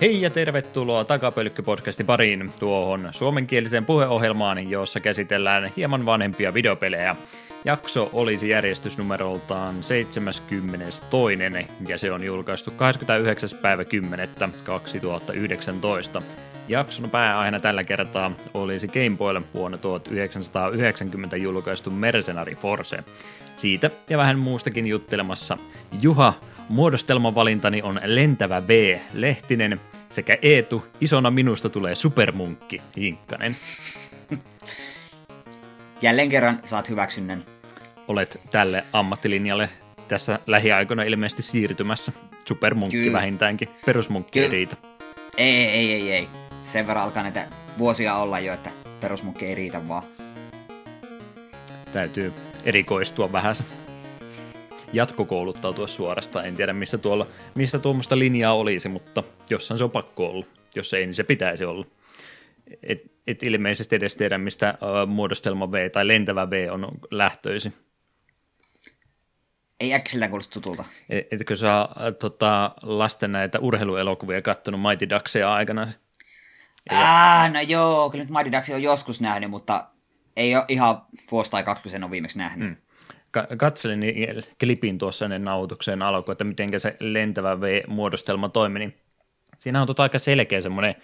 Hei ja tervetuloa Takapölkky-podcastin pariin tuohon suomenkieliseen puheohjelmaan, jossa käsitellään hieman vanhempia videopelejä. Jakso olisi järjestysnumeroltaan 72. ja se on julkaistu 29. päivä 10. 2019. Jakson pääaiheena tällä kertaa olisi Game Boylle vuonna 1990 julkaistu Mercenary Force. Siitä ja vähän muustakin juttelemassa Juha, muodostelman valintani on Lentävä V, Lehtinen, sekä Eetu, isona minusta tulee supermunkki, Hinkkanen. Jälleen kerran saat hyväksynnän. Olet tälle ammattilinjalle tässä lähiaikoina ilmeisesti siirtymässä. Supermunkki Kyllä. vähintäänkin. Perusmunkki Kyllä. ei riitä. Ei, ei, ei, ei. Sen verran alkaa näitä vuosia olla jo, että perusmunkki ei riitä vaan. Täytyy erikoistua vähän jatkokouluttautua suorastaan. En tiedä, missä, tuolla, missä tuommoista linjaa olisi, mutta jossain se on pakko olla. Jos ei, niin se pitäisi olla. Et, et ilmeisesti edes tiedä, mistä uh, muodostelma V tai lentävä V on lähtöisin. Ei äkkiseltä kuulosta tutulta. Et, etkö sä uh, tota, lasten näitä urheiluelokuvia kattonut Mighty Ducksia aikana? Ää, no joo, kyllä nyt Mighty Ducksia on joskus nähnyt, mutta ei ole ihan vuosi tai kaksi, kun sen on viimeksi nähnyt. Mm katselin klipin tuossa ennen nauhoituksen alkuun, että miten se lentävä V-muodostelma toimi, niin siinä on tota aika selkeä semmoinen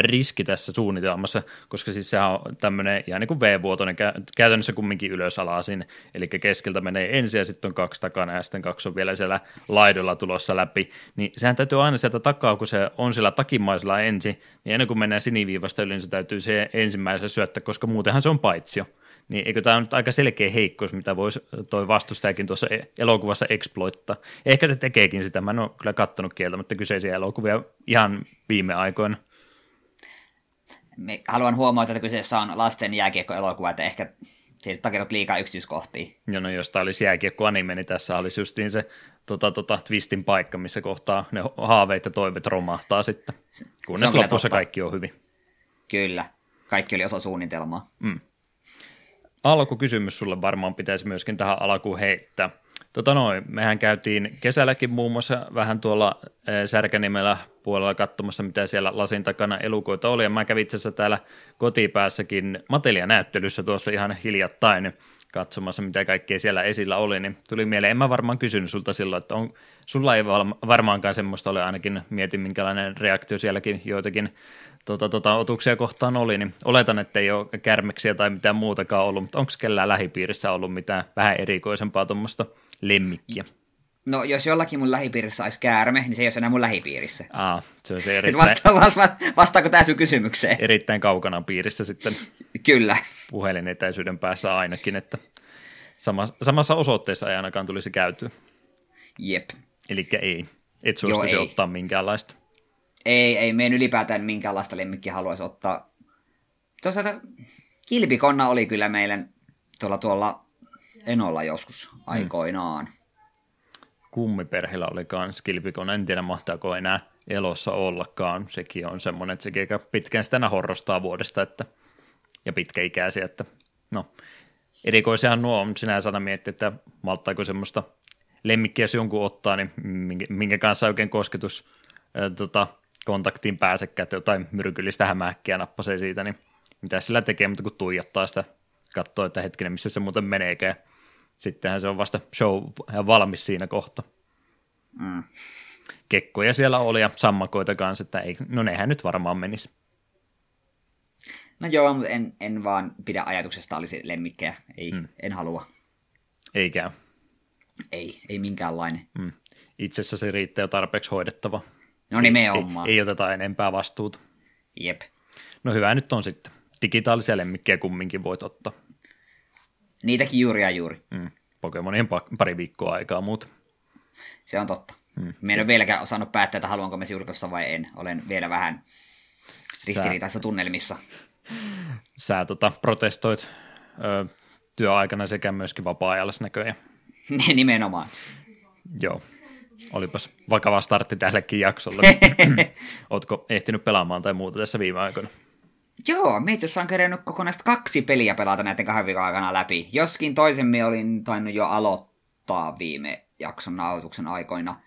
riski tässä suunnitelmassa, koska siis se on tämmöinen ihan niin kuin V-vuotoinen, käytännössä kumminkin ylösalaisin, eli keskeltä menee ensin ja sitten on kaksi takana ja sitten kaksi on vielä siellä laidolla tulossa läpi, niin sehän täytyy aina sieltä takaa, kun se on siellä takimaisella ensin, niin ennen kuin mennään siniviivasta yli, niin se täytyy se ensimmäiselle syöttää, koska muutenhan se on paitsio. Niin eikö tämä on nyt aika selkeä heikkous, mitä voisi toi vastustajakin tuossa e- elokuvassa exploittaa. Ehkä se tekeekin sitä, mä en ole kyllä kattonut kieltämättä kyseisiä elokuvia ihan viime aikoina. Me haluan huomata, että kyseessä on lasten jääkiekko-elokuva, että ehkä siitä takerot liikaa yksityiskohtia. Joo, no jos tämä olisi jääkiekko-anime, niin tässä olisi justiin se tota, tota, twistin paikka, missä kohtaa ne haaveet ja toiveet romahtaa sitten, kunnes lopussa totta. kaikki on hyvin. Kyllä, kaikki oli osa suunnitelmaa. Mm alkukysymys sulle varmaan pitäisi myöskin tähän alkuun heittää. Tota noin, mehän käytiin kesälläkin muun muassa vähän tuolla eh, Särkänimellä puolella katsomassa, mitä siellä lasin takana elukoita oli, ja mä kävin itse asiassa täällä kotipäässäkin Matelia-näyttelyssä tuossa ihan hiljattain katsomassa, mitä kaikkea siellä esillä oli, niin tuli mieleen, en mä varmaan kysynyt sulta silloin, että on, sulla ei varmaankaan semmoista ole, ainakin mietin minkälainen reaktio sielläkin joitakin tota, tota, otuksia kohtaan oli, niin oletan, että ei ole kärmeksiä tai mitään muutakaan ollut, mutta onko kellään lähipiirissä ollut mitään vähän erikoisempaa tuommoista lemmikkiä? No, jos jollakin mun lähipiirissä olisi käärme, niin se ei ole enää mun lähipiirissä. Aa, se on se erittäin... Vasta, vasta, vastaako tämä sun kysymykseen? Erittäin kaukana piirissä sitten. Kyllä. Puhelinetäisyyden päässä ainakin, että samassa, samassa osoitteessa ei ainakaan tulisi käytyä. Jep. Eli ei. Et suostuisi ottaa minkäänlaista. Ei, ei meidän ylipäätään minkäänlaista lemmikkiä haluaisi ottaa. Toisaalta kilpikonna oli kyllä meidän tuolla, tuolla Enolla joskus hmm. aikoinaan. Kummiperheellä oli kans kilpikonna, en tiedä mahtaako enää elossa ollakaan. Sekin on semmoinen, että sekin aika pitkään sitä horrostaa vuodesta että, ja pitkäikäisiä, että no erikoisiahan nuo on sinänsä miettiä, että malttaako semmoista lemmikkiä, jos jonkun ottaa, niin minkä, minkä kanssa oikein kosketus ää, tota, kontaktiin pääsekään, että jotain myrkyllistä hämähäkkiä nappasee siitä, niin mitä sillä tekee, mutta kun tuijottaa sitä, katsoo, että hetkinen, missä se muuten meneekään. Sittenhän se on vasta show valmis siinä kohta. Mm. Kekkoja siellä oli ja sammakoita kanssa, että ei, no nehän nyt varmaan menisi. No joo, mutta en, en vaan pidä ajatuksesta olisi lemmikkejä. Ei, mm. en halua. Eikä. Ei, ei minkäänlainen. Mm. Itse asiassa se riittää jo tarpeeksi hoidettava. No nimenomaan. Ei, ei oteta enempää vastuuta. Jep. No hyvä nyt on sitten. Digitaalisia lemmikkejä kumminkin voit ottaa. Niitäkin juuri ja juuri. Mm. Pokemonien pari viikkoa aikaa muuta. Se on totta. Mm. Me en ole vieläkään osannut päättää, että haluanko me julkaista vai en. Olen vielä vähän ristiriitaisissa tunnelmissa. Sä tota, protestoit ö, työaikana sekä myöskin vapaa-ajalla näköjään. Nimenomaan. Joo, Olipas vakava startti tällekin jaksolle. Ootko ehtinyt pelaamaan tai muuta tässä viime aikoina? Joo, me itse asiassa on kerennyt kokonaista kaksi peliä pelata näiden kahden viikon aikana läpi. Joskin toisemmin olin tainnut jo aloittaa viime jakson nauhoituksen aikoina.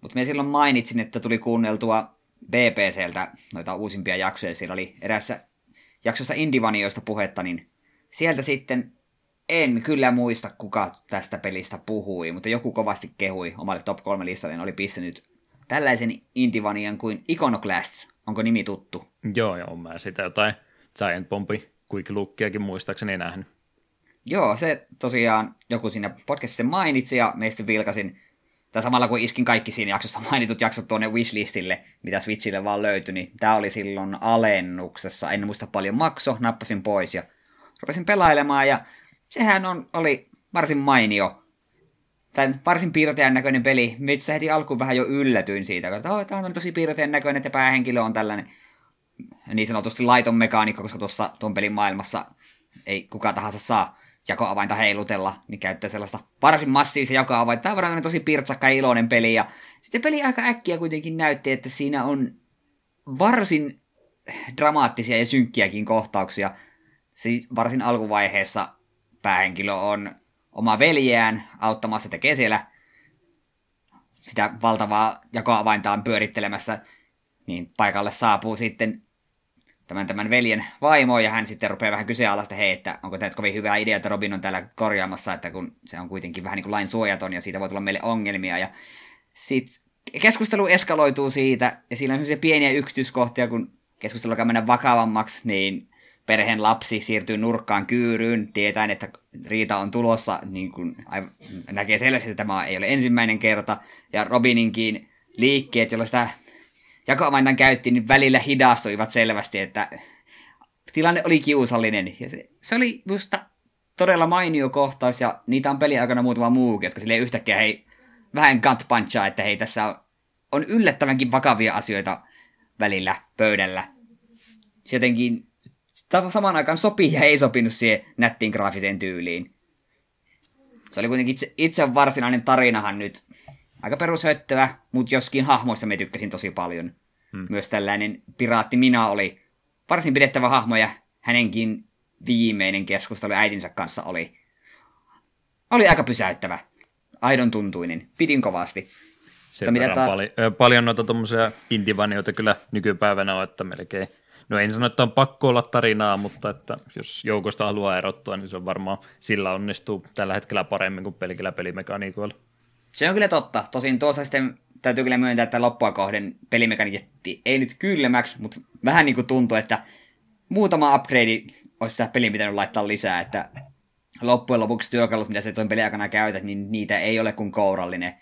Mutta me silloin mainitsin, että tuli kuunneltua BBCltä noita uusimpia jaksoja. Siellä oli erässä jaksossa Indivanioista puhetta, niin sieltä sitten en kyllä muista, kuka tästä pelistä puhui, mutta joku kovasti kehui omalle top 3 listalle, niin oli pistänyt tällaisen Indivanian kuin Iconoclasts. Onko nimi tuttu? Joo, joo, mä sitä jotain Giant Bombi Quick Lookiakin muistaakseni nähnyt. Joo, se tosiaan joku siinä podcastissa mainitsi ja meistä vilkasin, tai samalla kun iskin kaikki siinä jaksossa mainitut jaksot tuonne wishlistille, mitä Switchille vaan löytyi, niin tämä oli silloin alennuksessa, en muista paljon makso, nappasin pois ja rupesin pelailemaan ja sehän on, oli varsin mainio, tai varsin piirteän näköinen peli. Missä heti alkuun vähän jo yllätyin siitä, että oh, tämä on tosi piirteän näköinen, että päähenkilö on tällainen niin sanotusti laiton mekaanikko, koska tuossa tuon pelin maailmassa ei kuka tahansa saa jakoavainta heilutella, niin käyttää sellaista varsin massiivista jakoavainta. Tämä on varmaan tosi pirtsakka ja iloinen peli, ja sitten peli aika äkkiä kuitenkin näytti, että siinä on varsin dramaattisia ja synkkiäkin kohtauksia. Si- varsin alkuvaiheessa päähenkilö on oma veljeään auttamassa, tekee siellä sitä valtavaa jakoavaintaan pyörittelemässä, niin paikalle saapuu sitten tämän, tämän veljen vaimo, ja hän sitten rupeaa vähän kyseenalaista, hei, että onko tämä kovin hyvä idea, että Robin on täällä korjaamassa, että kun se on kuitenkin vähän niin kuin lain suojaton, ja siitä voi tulla meille ongelmia, ja sitten keskustelu eskaloituu siitä, ja siinä on sellaisia pieniä yksityiskohtia, kun keskustelu alkaa mennä vakavammaksi, niin perheen lapsi siirtyy nurkkaan kyyryyn, tietäen, että riita on tulossa, niin kuin näkee selvästi, että tämä ei ole ensimmäinen kerta, ja Robininkin liikkeet, joilla sitä jakoavainan käytti, niin välillä hidastuivat selvästi, että tilanne oli kiusallinen. Ja se, se oli musta todella mainio kohtaus, ja niitä on peli aikana muutama muukin, jotka sille yhtäkkiä hei, vähän gut punchaa, että hei, tässä on, on yllättävänkin vakavia asioita välillä pöydällä. Se jotenkin samaan aikaan sopii ja ei sopinut siihen nättiin graafiseen tyyliin. Se oli kuitenkin itse, itse varsinainen tarinahan nyt aika perushöttöä, mutta joskin hahmoista me tykkäsin tosi paljon. Hmm. Myös tällainen piraatti Minä oli varsin pidettävä hahmo ja hänenkin viimeinen keskustelu äitinsä kanssa oli, oli aika pysäyttävä. Aidon tuntuinen. Pidin kovasti. Sen mitä ta- pali- paljon noita tuommoisia indivanioita kyllä nykypäivänä on, että melkein No en sano, että on pakko olla tarinaa, mutta että jos joukosta haluaa erottua, niin se on varmaan sillä onnistuu tällä hetkellä paremmin kuin pelkillä pelimekaniikoilla. Se on kyllä totta. Tosin tuossa sitten täytyy kyllä myöntää, että loppua kohden pelimekaniikki ei nyt kylmäksi, mutta vähän niin kuin tuntuu, että muutama upgrade olisi tähän peliin pitänyt laittaa lisää, että loppujen lopuksi työkalut, mitä se tuon pelin aikana käytät, niin niitä ei ole kuin kourallinen.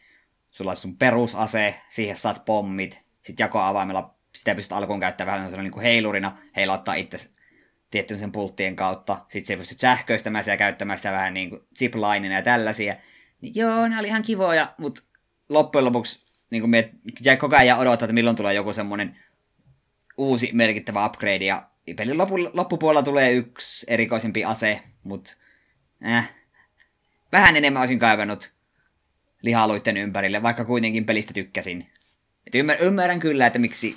Sulla on sun perusase, siihen saat pommit, sitten jakoavaimella sitä pystyt alkuun käyttämään vähän niin kuin heilurina, heilauttaa itse tiettyyn sen pulttien kautta. Sitten se pystyt sähköistämään ja käyttämään sitä vähän niin kuin ja tällaisia. Niin joo, ne oli ihan kivoja, mutta loppujen lopuksi niin kuin me jäi koko ajan odottaa, että milloin tulee joku semmoinen uusi merkittävä upgrade. Ja pelin loppu, loppupuolella tulee yksi erikoisempi ase, mutta äh, vähän enemmän olisin kaivannut lihaluitten ympärille, vaikka kuitenkin pelistä tykkäsin. Et ymmärrän kyllä, että miksi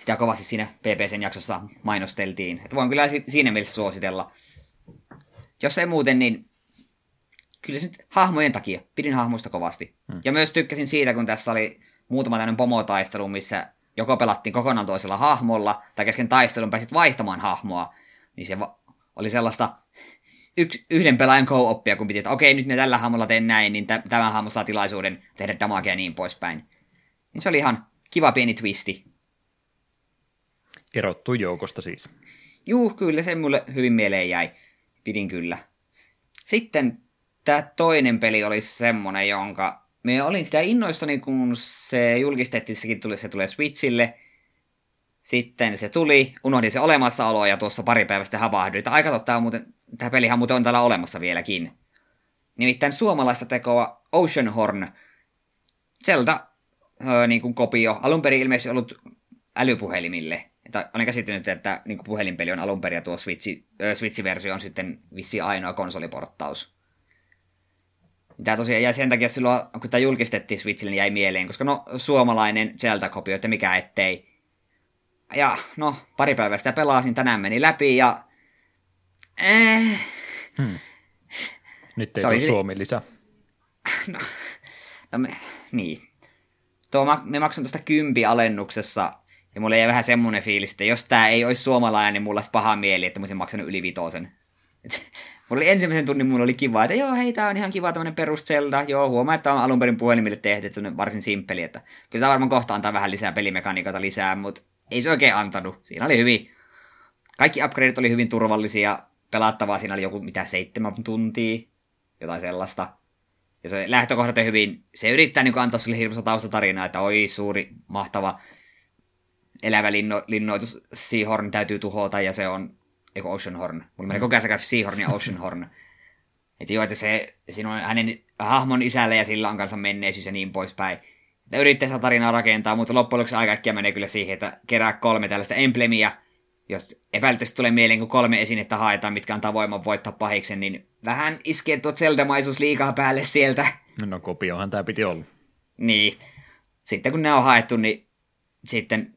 sitä kovasti siinä PPCn jaksossa mainosteltiin. Että voin kyllä siinä mielessä suositella. Jos ei muuten, niin kyllä se nyt hahmojen takia. Pidin hahmoista kovasti. Hmm. Ja myös tykkäsin siitä, kun tässä oli muutama tämmöinen pomotaistelu, missä joko pelattiin kokonaan toisella hahmolla, tai kesken taistelun pääsit vaihtamaan hahmoa. Niin se oli sellaista yks, yhden pelaajan co-oppia, kun piti, että okei, nyt me tällä hahmolla teen näin, niin t- tämä hahmo saa tilaisuuden tehdä damagea ja niin poispäin. Niin se oli ihan kiva pieni twisti. Erottu joukosta siis. Juu, kyllä se mulle hyvin mieleen jäi. Pidin kyllä. Sitten tämä toinen peli oli semmonen, jonka me olin sitä innoissani, kun se julkistettiin, sekin tuli, se tulee Switchille. Sitten se tuli, unohdin se olemassaolo ja tuossa pari päivästä havahduin, että aika totta, muuten, tämä pelihan muuten on täällä olemassa vieläkin. Nimittäin suomalaista tekoa Oceanhorn. Zelda öö, niin kuin kopio. Alun perin ilmeisesti ollut älypuhelimille että olen käsittänyt, että niin puhelinpeli on alun perin ja tuo Switchi, äh, Switch-versio on sitten vissi ainoa konsoliporttaus. Tämä tosiaan jäi sen takia silloin, kun tämä julkistettiin Switchille, niin jäi mieleen, koska no suomalainen Zelda-kopio, että mikä ettei. Ja no, pari päivää sitä pelasin, tänään meni läpi ja... Eh. Hmm. Nyt ei tule Suomi lisää. No, no me, niin. Tuo, me maksan tuosta kympi alennuksessa Ja mulla jäi vähän semmoinen fiilis, että jos tämä ei olisi suomalainen, niin mulla olisi paha mieli, että mä olisin maksanut yli vitosen. Et, mulla oli ensimmäisen tunnin, mulla oli kiva, että joo, hei, tää on ihan kiva tämmönen perus Zelda. Joo, huomaa, että on alun perin puhelimille tehty, että on varsin simppeli, että kyllä tämä varmaan kohta antaa vähän lisää pelimekaniikoita lisää, mutta ei se oikein antanut. Siinä oli hyvin, kaikki upgradeit oli hyvin turvallisia, pelattavaa siinä oli joku mitä seitsemän tuntia, jotain sellaista. Ja se lähtökohdat hyvin, se yrittää niin antaa sulle hirveästi taustatarinaa, että oi suuri, mahtava elävä linno, linnoitus Seahorn täytyy tuhota ja se on, eikö Oceanhorn, mulla menee koko ajan sekaisin Seahorn ja Oceanhorn. Että joo, että se, siinä on hänen hahmon isällä ja sillä on kanssa menneisyys ja niin poispäin. Että yrittää sitä tarinaa rakentaa, mutta loppujen lopuksi aika äkkiä menee kyllä siihen, että kerää kolme tällaista emblemiä, jos epäilyttävästi tulee mieleen, kun kolme esinettä haetaan, mitkä antaa voiman voittaa pahiksen, niin vähän iskee tuo Zelda-maisuus liikaa päälle sieltä. No kopiohan tämä piti olla. Niin. Sitten kun ne on haettu, niin sitten,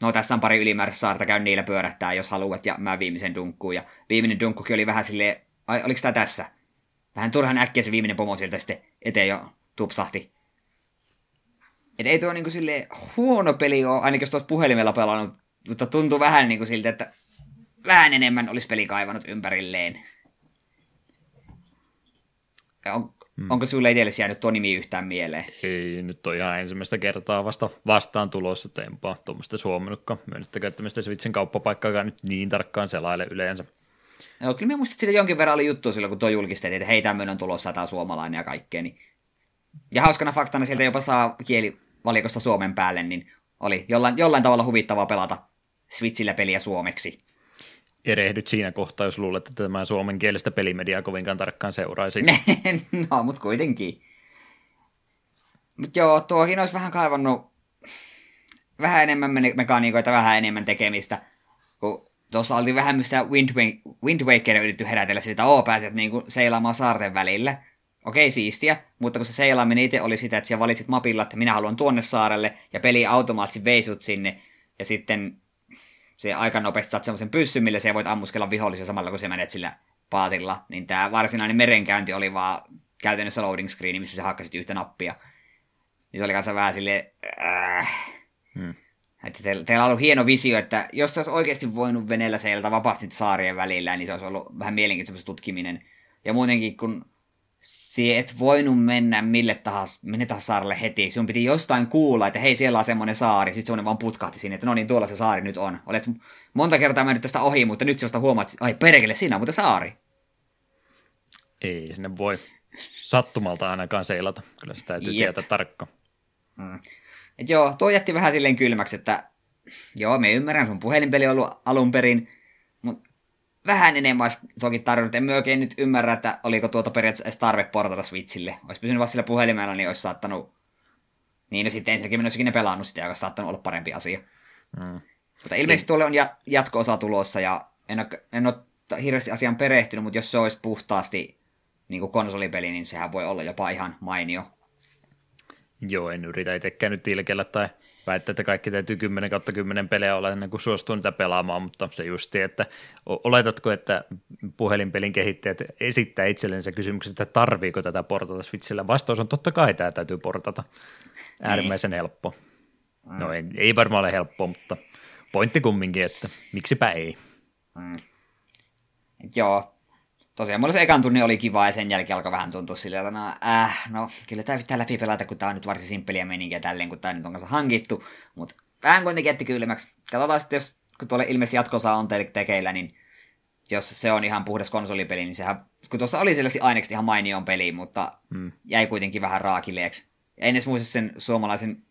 no tässä on pari ylimääräistä saarta, käy niillä pyörähtää, jos haluat, ja mä viimeisen dunkkuun. Ja viimeinen dunkkukin oli vähän silleen, ai, oliko tämä tässä? Vähän turhan äkkiä se viimeinen pomo sieltä sitten eteen jo tupsahti. Et ei tuo niinku silleen huono peli ole, ainakin jos tuossa puhelimella pelannut, mutta tuntuu vähän niinku siltä, että vähän enemmän olisi peli kaivannut ympärilleen. Hmm. Onko sulle itsellesi jäänyt tuo nimi yhtään mieleen? Ei, nyt on ihan ensimmäistä kertaa vasta vastaan tulossa, enpä tuommoista suomennutkaan. Myönnettäkö, että mistä Switchin kauppapaikkaakaan nyt niin tarkkaan selaile yleensä. Joo, kyllä minä muistin, että jonkin verran oli juttu silloin, kun tuo julkistettiin, että hei, tämmöinen on tulossa, tämä suomalainen ja kaikkea. Niin... Ja hauskana faktana sieltä jopa saa kielivalikosta Suomen päälle, niin oli jollain, jollain tavalla huvittavaa pelata Switchillä peliä suomeksi. Erehdyt siinä kohtaa, jos luulet, että tämä suomen kielestä pelimediaa kovinkaan tarkkaan seuraisi. no, mutta kuitenkin. Mutta joo, tuohin olisi vähän kaivannut vähän enemmän mekaniikoita, vähän enemmän tekemistä. Kun tuossa oli vähän mistä Wind, Wind Wakeria yritetty herätellä sitä, oo, pääset niinku seilaamaan saarten välillä. Okei, siistiä, mutta kun se seilaaminen itse oli sitä, että sä valitsit mapilla, että minä haluan tuonne saarelle, ja peli automaattisesti veisut sinne, ja sitten se aika nopeasti saat semmoisen pyssyn, millä se voit ammuskella vihollisia samalla, kun se menet sillä paatilla. Niin tämä varsinainen merenkäynti oli vaan käytännössä loading screen, missä se hakkasit yhtä nappia. Niin se oli kanssa vähän silleen... Äh. Hmm. Että te, teillä on ollut hieno visio, että jos se olisi oikeasti voinut veneellä seilata vapaasti saarien välillä, niin se olisi ollut vähän mielenkiintoista tutkiminen. Ja muutenkin, kun Sie et voinut mennä mille tahansa, minne tahansa saarelle heti. Sinun piti jostain kuulla, että hei, siellä on semmoinen saari. Sitten semmoinen vaan putkahti sinne, että no niin, tuolla se saari nyt on. Olet monta kertaa mennyt tästä ohi, mutta nyt sinusta huomaat, että ai perkele, siinä on muuten saari. Ei sinne voi sattumalta ainakaan seilata. Kyllä sitä täytyy Jep. tietää tarkka. Mm. Et joo, tuo jätti vähän silleen kylmäksi, että joo, me ymmärrän, sun puhelinpeli on ollut alun perin, vähän enemmän olisi toki tarvinnut. En oikein nyt ymmärrä, että oliko tuota periaatteessa edes tarve portata Switchille. Olisi pysynyt vasta sillä puhelimella, niin olisi saattanut... Niin, no sitten ensinnäkin minä olisikin ne pelannut sitä, joka olisi saattanut olla parempi asia. Mm. Mutta ilmeisesti tuolle on jatko-osa tulossa, ja en ole, en ole hirveästi asian perehtynyt, mutta jos se olisi puhtaasti niin kuin konsolipeli, niin sehän voi olla jopa ihan mainio. Joo, en yritä itsekään nyt tilkellä tai väittää, että kaikki täytyy 10 kautta 10 pelejä olla ennen kuin suostuu niitä pelaamaan, mutta se justi, että oletatko, että puhelinpelin kehittäjät esittää itsellensä kysymyksen, että tarviiko tätä portata Switchillä? Vastaus on totta kai tämä täytyy portata. Äärimmäisen niin. helppo. No ei, ei varmaan ole helppo, mutta pointti kumminkin, että miksipä ei. Mm. Joo, tosiaan mulla se ekan tunni oli kiva ja sen jälkeen alkoi vähän tuntua silleen, että no, äh, no kyllä tämä pitää läpi pelata, kun tämä on nyt varsin simppeliä meninkiä tälleen, kun tämä nyt on kanssa hankittu, mutta vähän kuitenkin jätti kylmäksi. Katsotaan sitten, jos kun tuolle ilmeisesti jatkosa on teille tekeillä, niin jos se on ihan puhdas konsolipeli, niin sehän, kun tuossa oli sellaisia aineksi ihan mainioon peli, mutta mm. jäi kuitenkin vähän raakileeksi. En edes muista sen suomalaisen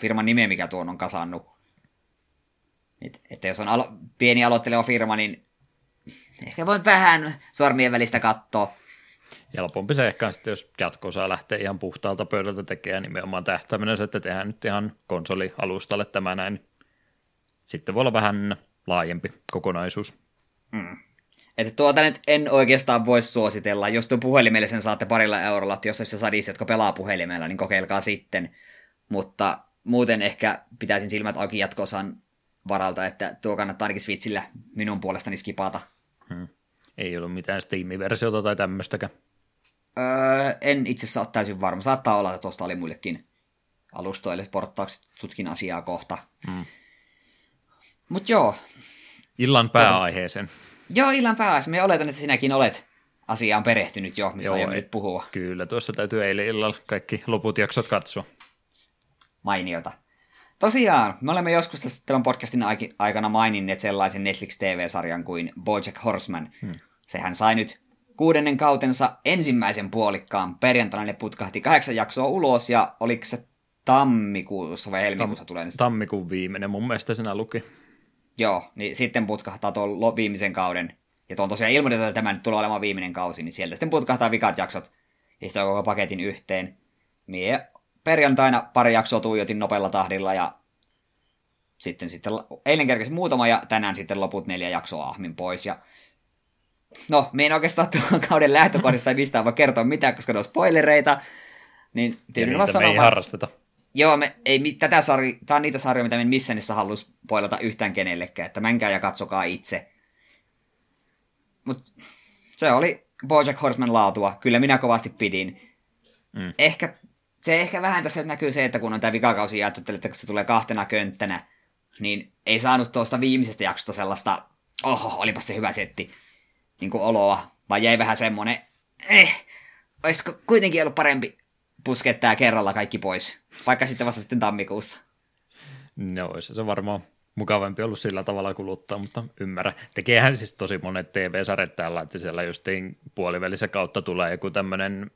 firman nimeä, mikä tuon on kasannut. Että jos on alo- pieni aloitteleva firma, niin ehkä voin vähän sormien välistä katsoa. Helpompi se ehkä sitten, jos jatko-osa lähtee ihan puhtaalta pöydältä tekemään nimenomaan tähtäimenä se, että tehdään nyt ihan konsolialustalle tämä näin. Sitten voi olla vähän laajempi kokonaisuus. Mm. Että tuota nyt en oikeastaan voi suositella. Jos tuon puhelimelle sen saatte parilla eurolla, että jos olisi sadis, jotka pelaa puhelimella, niin kokeilkaa sitten. Mutta muuten ehkä pitäisin silmät auki jatkosan varalta, että tuo kannattaa ainakin Switchillä minun puolestani skipata. Hmm. Ei ollut mitään Steam-versiota tai tämmöistäkään. Öö, en itse asiassa ole täysin varma. Saattaa olla, että tuosta oli muillekin alustoille porttaukset. Tutkin asiaa kohta. Hmm. Mut joo. Illan pääaiheeseen. Joo, illan pääaiheeseen. Me oletan, että sinäkin olet asiaan perehtynyt jo, missä joo, nyt puhua. Kyllä, tuossa täytyy eilen illalla kaikki loput jaksot katsoa. Mainiota. Tosiaan, me olemme joskus tässä tämän podcastin aikana maininneet sellaisen Netflix TV-sarjan kuin Bojack Horseman. Hmm. Sehän sai nyt kuudennen kautensa ensimmäisen puolikkaan. Perjantaina ne putkahti kahdeksan jaksoa ulos ja oliko se tammikuussa vai helmikuussa Tam- tulee? Tammikuun viimeinen mun mielestä sinä luki. Joo, niin sitten putkahtaa tuon viimeisen kauden. Ja tuon tosiaan ilmoitettu, että tämä nyt tulee olemaan viimeinen kausi, niin sieltä sitten putkahtaa vikat jaksot. Ja sitten koko paketin yhteen. Mie perjantaina pari jaksoa tuijotin nopealla tahdilla ja sitten, sitten eilen kerkesi muutama ja tänään sitten loput neljä jaksoa ahmin pois. Ja no, me en oikeastaan tuon kauden lähtökohdista ei mistään voi kertoa mitään, koska ne on spoilereita. Niin ja niitä me ei harrasteta. Joo, me, ei, tätä sarja, tämä on niitä sarjoja, mitä me missään niissä haluaisi poilata yhtään kenellekään, että menkää ja katsokaa itse. Mutta se oli Bojack Horseman laatua. Kyllä minä kovasti pidin. Mm. Ehkä, se ehkä vähän tässä näkyy se, että kun on tämä vikakausi jaettu, että se tulee kahtena könttänä, niin ei saanut tuosta viimeisestä jaksosta sellaista, oho, olipa se hyvä setti, niin kuin oloa, vaan jäi vähän semmonen, eh, olisiko kuitenkin ollut parempi puskettaa kerralla kaikki pois, vaikka sitten vasta sitten tammikuussa. No, olisi se varmaan mukavampi ollut sillä tavalla kuluttaa, mutta ymmärrä. Tekeehän siis tosi monet TV-sarjat täällä, että siellä justiin puolivälissä kautta tulee joku tämmöinen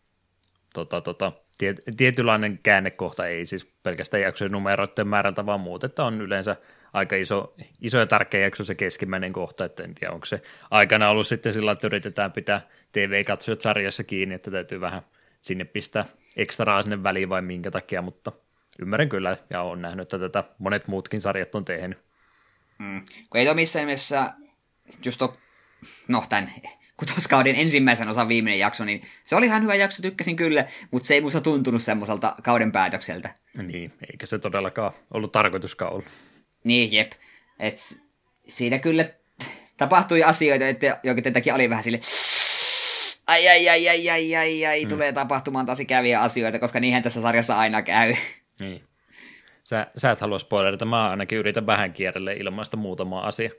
tota, tota, tiet, tietynlainen käännekohta, ei siis pelkästään jaksojen numeroiden määrältä, vaan muut, että on yleensä aika iso, iso ja tärkeä jakso se keskimmäinen kohta, että en tiedä, onko se aikana ollut sitten sillä, että yritetään pitää TV-katsojat sarjassa kiinni, että täytyy vähän sinne pistää ekstraa sinne väliin vai minkä takia, mutta ymmärrän kyllä ja olen nähnyt, että tätä monet muutkin sarjat on tehnyt. Mm. Kun ei ole missään nimessä just ole, no tämän kutoskauden ensimmäisen osan viimeinen jakso, niin se oli ihan hyvä jakso, tykkäsin kyllä, mutta se ei musta tuntunut semmoiselta kauden päätökseltä. Niin, eikä se todellakaan ollut tarkoituskaan ollut. Niin, jep. Et siinä kyllä tapahtui asioita, että jokin takia oli vähän sille ai ai ai ai ai ai ai, mm. tulee tapahtumaan taas käviä asioita, koska niihin tässä sarjassa aina käy. Niin. Sä, sä et halua spoilerita, mä ainakin yritän vähän kierrelle ilmaista muutama asia.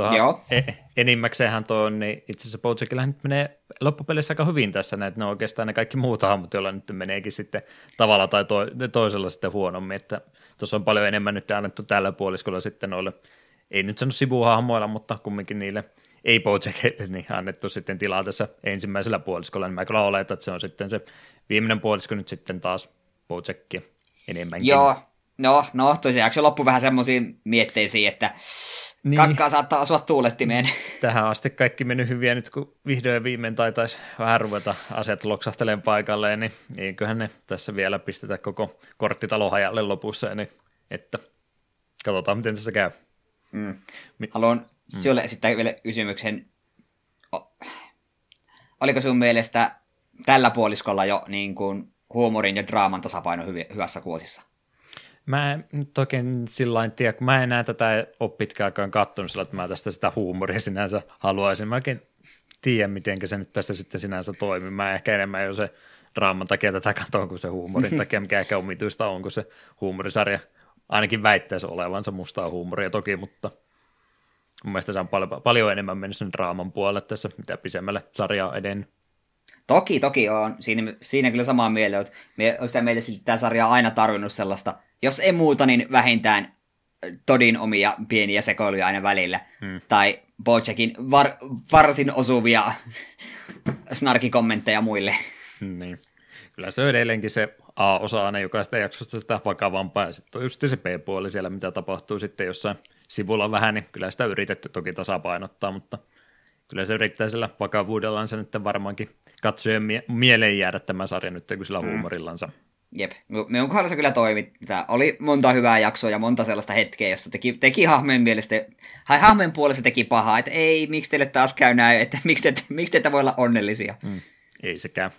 Tuohon Joo. E- enimmäkseenhän tuo on, niin itse asiassa Bojackilla nyt menee loppupeleissä aika hyvin tässä, että ne on oikeastaan ne kaikki muut hahmot, joilla nyt meneekin sitten tavalla tai to, toisella sitten huonommin, että tuossa on paljon enemmän nyt annettu tällä puoliskolla sitten noille, ei nyt sano sivuhahmoilla, mutta kumminkin niille ei Bojackille niin annettu sitten tilaa tässä ensimmäisellä puoliskolla, niin mä kyllä oletan, että se on sitten se viimeinen puolisko nyt sitten taas Bojackia enemmänkin. Joo, no, no tosiaan jakso loppu vähän semmoisiin mietteisiin, että niin. kakkaa saattaa asua tuulettimeen. Tähän asti kaikki mennyt hyviä nyt, kun vihdoin ja viimein taitaisi vähän ruveta asiat loksahtelemaan paikalleen, niin eiköhän ne tässä vielä pistetä koko korttitalo hajalle lopussa, niin että katsotaan, miten tässä käy. Mm. Haluan mm. sinulle esittää vielä kysymyksen. Oliko sun mielestä tällä puoliskolla jo niin kuin huumorin ja draaman tasapaino hyv- hyvässä kuosissa? Mä en nyt oikein sillä tiedä, kun mä en enää tätä ole pitkään aikaan katsonut sillä, että mä tästä sitä huumoria sinänsä haluaisin. Mä oikein tiedä, miten se nyt tässä sitten sinänsä toimii. Mä ehkä enemmän jo se draaman takia tätä katson kuin se huumorin takia, mikä ehkä omituista on, kun se huumorisarja ainakin väittäisi olevansa mustaa huumoria toki, mutta mun mielestä se on paljon, paljon enemmän mennyt sen draaman puolelle tässä, mitä pisemmälle sarja on edennyt. Toki, toki on. Siinä, siinä kyllä samaa mieltä, että me, sitä meille tämä sarja on aina tarvinnut sellaista – jos ei muuta, niin vähintään Todin omia pieniä sekoiluja aina välillä. Hmm. Tai Bojackin var, varsin osuvia snarkikommentteja muille. Niin. Kyllä se on edelleenkin se A-osa aina jokaista jaksosta sitä vakavampaa, ja sitten on just se B-puoli siellä, mitä tapahtuu sitten jossain sivulla vähän, niin kyllä sitä on yritetty toki tasapainottaa, mutta kyllä se yrittää sillä vakavuudellaan se nyt varmaankin katsojen mie- mieleen jäädä tämä sarja nyt kuin sillä hmm. huumorillansa. Jep, minun kohdalla se kyllä toimi. Tämä oli monta hyvää jaksoa ja monta sellaista hetkeä, jossa teki, teki hahmojen mielestä, hai hahmojen puolesta teki pahaa, että ei, miksi teille taas käy näin, että miksi te, miksi te voi olla onnellisia. Mm, ei sekään.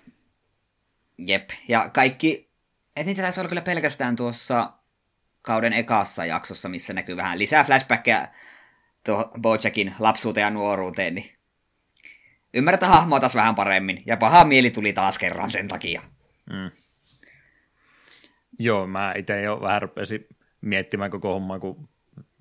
Jep, ja kaikki, että niitä taisi olla kyllä pelkästään tuossa kauden ekassa jaksossa, missä näkyy vähän lisää flashbackia tuohon Bojackin lapsuuteen ja nuoruuteen, niin ymmärretään hahmoa taas vähän paremmin, ja paha mieli tuli taas kerran sen takia. Mm. Joo, mä itse jo vähän rupesin miettimään koko hommaa, kun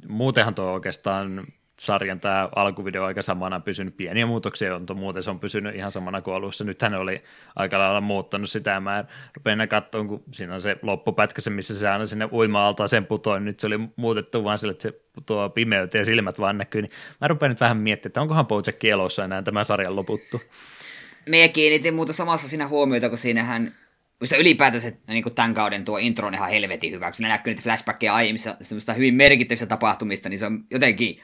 muutenhan tuo oikeastaan sarjan tämä alkuvideo aika samana pysynyt, pieniä muutoksia on, muuten se on pysynyt ihan samana kuin alussa. Nyt hän oli aika lailla muuttanut sitä, mä rupein katsomaan, kun siinä on se loppupätkä, se, missä se aina sinne uima sen putoin, nyt se oli muutettu vaan sille, että se putoaa pimeyteen ja silmät vaan näkyy, niin mä rupean nyt vähän miettimään, että onkohan Bojack elossa enää tämä sarjan loputtu. Me kiinnitin muuta samassa siinä huomiota, kun siinähän Musta ylipäätänsä niin kuin tämän kauden tuo intro on ihan helvetin hyvä, kun siinä näkyy niitä flashbackia aiemmista hyvin merkittävistä tapahtumista, niin se on jotenkin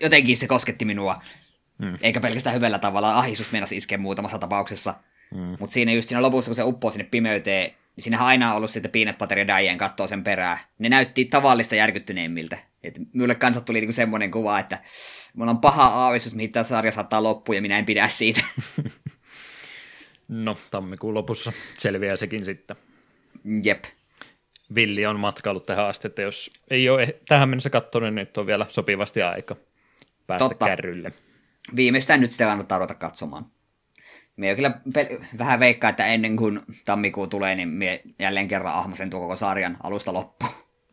jotenkin se kosketti minua. Mm. Eikä pelkästään hyvällä tavalla, ahdistus meinasi iskeä muutamassa tapauksessa. Mm. Mutta siinä just siinä lopussa, kun se uppoo sinne pimeyteen, niin siinähän aina on ollut sitten Peanut Butter ja Diane kattoo sen perään. Ne näytti tavallista järkyttyneimmiltä. Et minulle kanssa tuli niinku semmoinen kuva, että mulla on paha aavistus, mihin tämä sarja saattaa loppua ja minä en pidä siitä. no, tammikuun lopussa selviää sekin sitten. Jep. Villi on matkailut tähän asti, että jos ei ole tähän mennessä katsonut, niin nyt on vielä sopivasti aika päästä Totta. kärrylle. Viimeistään nyt sitä kannattaa ruveta katsomaan. Me kyllä pel- vähän veikkaa, että ennen kuin tammikuu tulee, niin me jälleen kerran ahmasen tuo koko sarjan alusta loppu.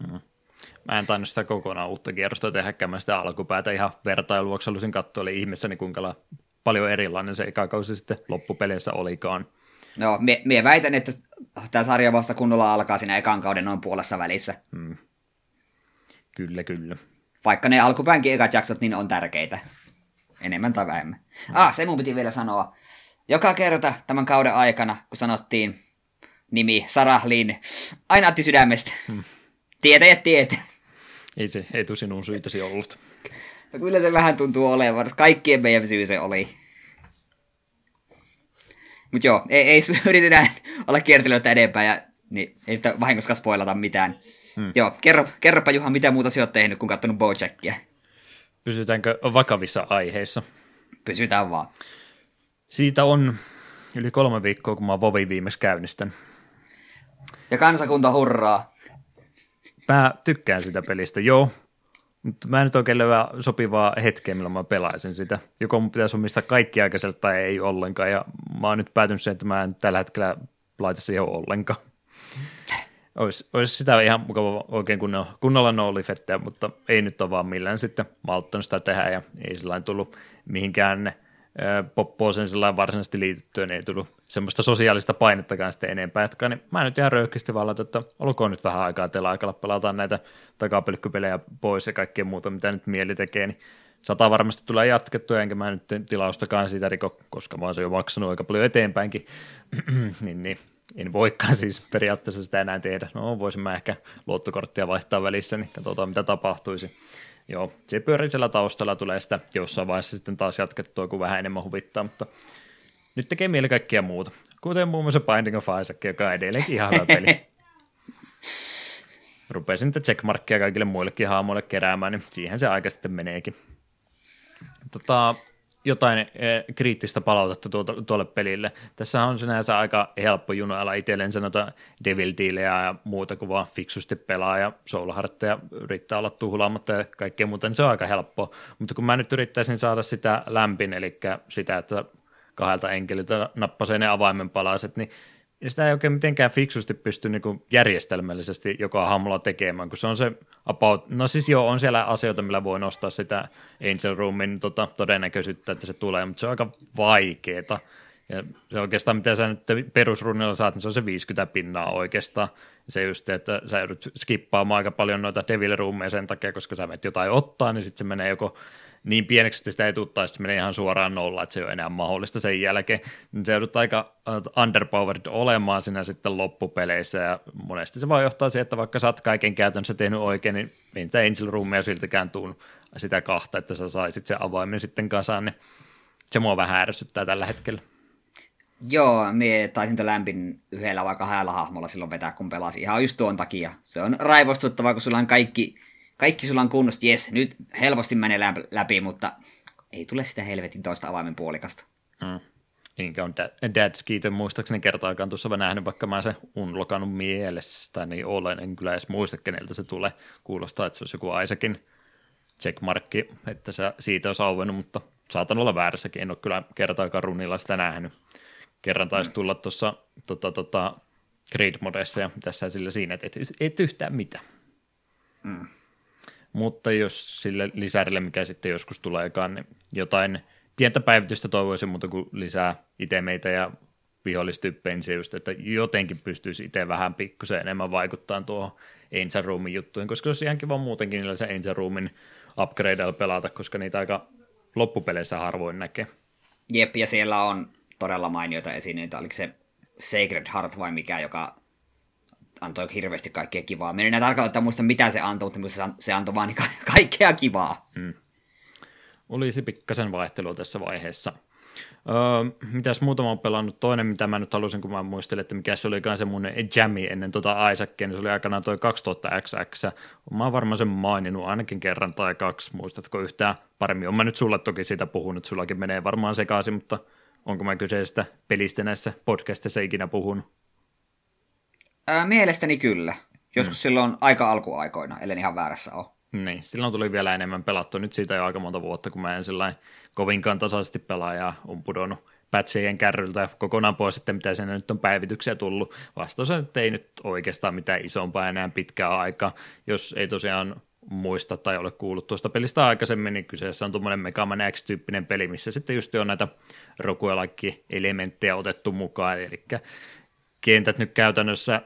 Mm. Mä en tainnut sitä kokonaan uutta kierrosta tehdä, mä sitä alkupäätä ihan vertailuoksi halusin katsoa, eli ihmeessäni kuinka paljon erilainen se eka kausi sitten loppupeleissä olikaan. No, me, me väitän, että tämä sarja vasta kunnolla alkaa siinä ekan kauden noin puolessa välissä. Hmm. Kyllä, kyllä. Vaikka ne alkupäänkin ekat jaksot niin on tärkeitä. Enemmän tai vähemmän. Hmm. Ah, se mun piti vielä sanoa. Joka kerta tämän kauden aikana, kun sanottiin nimi Sarah Lynn, aina otti sydämestä. Hmm. Tietäjät tietää. Ei se, ei tu sinun syytäsi ollut. No, kyllä se vähän tuntuu olevan. Kaikkien meidän syy se oli. Mutta joo, ei, ei yritetään olla kiertelyitä edempää ja niin, ei vahingossa spoilata mitään. Hmm. Joo, kerro, kerropa Juha, mitä muuta sä oot tehnyt, kun katsonut Bojackia. Pysytäänkö vakavissa aiheissa? Pysytään vaan. Siitä on yli kolme viikkoa, kun mä oon Vovi viimeksi käynnistän. Ja kansakunta hurraa. Mä tykkään sitä pelistä, joo. Mutta mä en nyt oikein löyä sopivaa hetkeä, milloin mä pelaisin sitä. Joko mun pitäisi omistaa kaikki aikaiselta tai ei ollenkaan. Ja mä oon nyt päätynyt siihen, että mä en tällä hetkellä laita siihen ollenkaan. Olisi, olisi sitä ihan mukava oikein kunnolla, kunnolla no mutta ei nyt ole vaan millään sitten malttanut sitä tehdä ja ei sillä tullut mihinkään poppooseen sillä varsinaisesti liityttyä, niin ei tullut semmoista sosiaalista painettakaan sitten enempää jatkaa, niin mä nyt ihan röyhkisti vaan että olkoon nyt vähän aikaa teillä aikalla pelataan näitä takapelkkupelejä pois ja kaikkea muuta, mitä nyt mieli tekee, niin sata varmasti tulee jatkettua, enkä mä nyt tilaustakaan siitä riko, koska mä oon se jo maksanut aika paljon eteenpäinkin, niin, niin en voikaan siis periaatteessa sitä enää tehdä. No voisin mä ehkä luottokorttia vaihtaa välissä, niin katsotaan mitä tapahtuisi. Joo, se pyörii siellä taustalla, tulee sitä jossain vaiheessa sitten taas jatkettua, kun vähän enemmän huvittaa, mutta nyt tekee mieli kaikkia muuta. Kuten muun muassa Binding of Isaac, joka on edelleenkin ihan hyvä peli. Rupesin niitä checkmarkkia kaikille muillekin haamoille keräämään, niin siihen se aika sitten meneekin. Tota, jotain eh, kriittistä palautetta tuolle pelille. Tässä on sinänsä aika helppo junoilla itselleen sanota Devil Dealeja ja muuta kuin vaan fiksusti pelaa ja soulhartteja yrittää olla tuhlaamatta ja kaikkea muuta, niin se on aika helppo. Mutta kun mä nyt yrittäisin saada sitä lämpin, eli sitä, että kahdelta enkeliltä nappasee ne avaimen palaset, niin sitä ei oikein mitenkään fiksusti pysty niin kuin järjestelmällisesti joka hahmolla tekemään, kun se on se about, no siis joo, on siellä asioita, millä voi nostaa sitä Angel Roomin tota, todennäköisyyttä, että se tulee, mutta se on aika vaikeeta. Ja se oikeastaan, mitä sä nyt perusrunnilla saat, niin se on se 50 pinnaa oikeastaan. Se just, että sä joudut skippaamaan aika paljon noita Devil Roomeja sen takia, koska sä menet jotain ottaa, niin sitten se menee joko niin pieneksi, että sitä ei tule, tai se menee ihan suoraan nolla, että se ei ole enää mahdollista sen jälkeen. Niin se joudut aika äh, underpowered olemaan siinä sitten loppupeleissä, ja monesti se voi johtaa siihen, että vaikka sä oot kaiken käytännössä tehnyt oikein, niin niitä Angel Roomia siltäkään tuu sitä kahta, että sä saisit sen avaimen sitten kasaan, niin se mua vähän ärsyttää tällä hetkellä. Joo, mie taisin tämän lämpin yhdellä vai kahdella hahmolla silloin vetää, kun pelasin. Ihan just tuon takia. Se on raivostuttavaa, kun sulla on kaikki kaikki sulla on kunnosta, jes, nyt helposti menee läpi, mutta ei tule sitä helvetin toista avaimen puolikasta. Mm. Enkä on Dad's Keaton muistaakseni kertaakaan tuossa vaan nähnyt, vaikka mä sen unlokannut mielestä, niin olen, en kyllä edes muista, keneltä se tulee. Kuulostaa, että se olisi joku Aisakin checkmarkki, että se siitä olisi auennut, mutta saatan olla väärässäkin, en ole kyllä kertaakaan runilla sitä nähnyt. Kerran taisi tulla tuossa tota, tota, grid modessa ja tässä sillä siinä, että et, et yhtään mitään. Mm. Mutta jos sille lisärille, mikä sitten joskus tuleekaan, niin jotain pientä päivitystä toivoisin, mutta kuin lisää itemeitä ja vihollistyyppejä, niin se just, että jotenkin pystyisi itse vähän pikkusen enemmän vaikuttaa tuohon Angel Roomin juttuihin, koska se olisi ihan kiva muutenkin niillä se Angel Roomin upgradeilla pelata, koska niitä aika loppupeleissä harvoin näkee. Jep, ja siellä on todella mainioita esineitä. Oliko se Sacred Heart vai mikä, joka antoi hirveästi kaikkea kivaa. Meni näin tarkalleen, että muista mitä se antoi, mutta se antoi vaan niin kaikkea kivaa. Hmm. Olisi pikkasen vaihtelua tässä vaiheessa. Öö, mitäs muutama on pelannut? Toinen, mitä mä nyt halusin, kun mä muistelin, että mikä se oli se mun jammi ennen tota Isaacia, niin se oli aikanaan toi 2000XX. Mä oon varmaan sen maininnut ainakin kerran tai kaksi, muistatko yhtään paremmin? Olen mä nyt sulle toki siitä puhunut, sullakin menee varmaan sekaisin, mutta onko mä kyseisestä pelistä näissä podcastissa ikinä puhunut? Ää, mielestäni kyllä. Joskus hmm. silloin aika alkuaikoina, ellen ihan väärässä ole. Niin, silloin tuli vielä enemmän pelattu. Nyt siitä jo aika monta vuotta, kun mä en sellainen kovinkaan tasaisesti pelaa ja on pudonnut patchejen kärryltä kokonaan pois, että mitä sen nyt on päivityksiä tullut. Vastaus on, että ei nyt oikeastaan mitään isompaa enää pitkää aikaa. Jos ei tosiaan muista tai ole kuullut tuosta pelistä aikaisemmin, niin kyseessä on tuommoinen Mega Man X-tyyppinen peli, missä sitten just on näitä rokuelakki-elementtejä otettu mukaan, eli kentät nyt käytännössä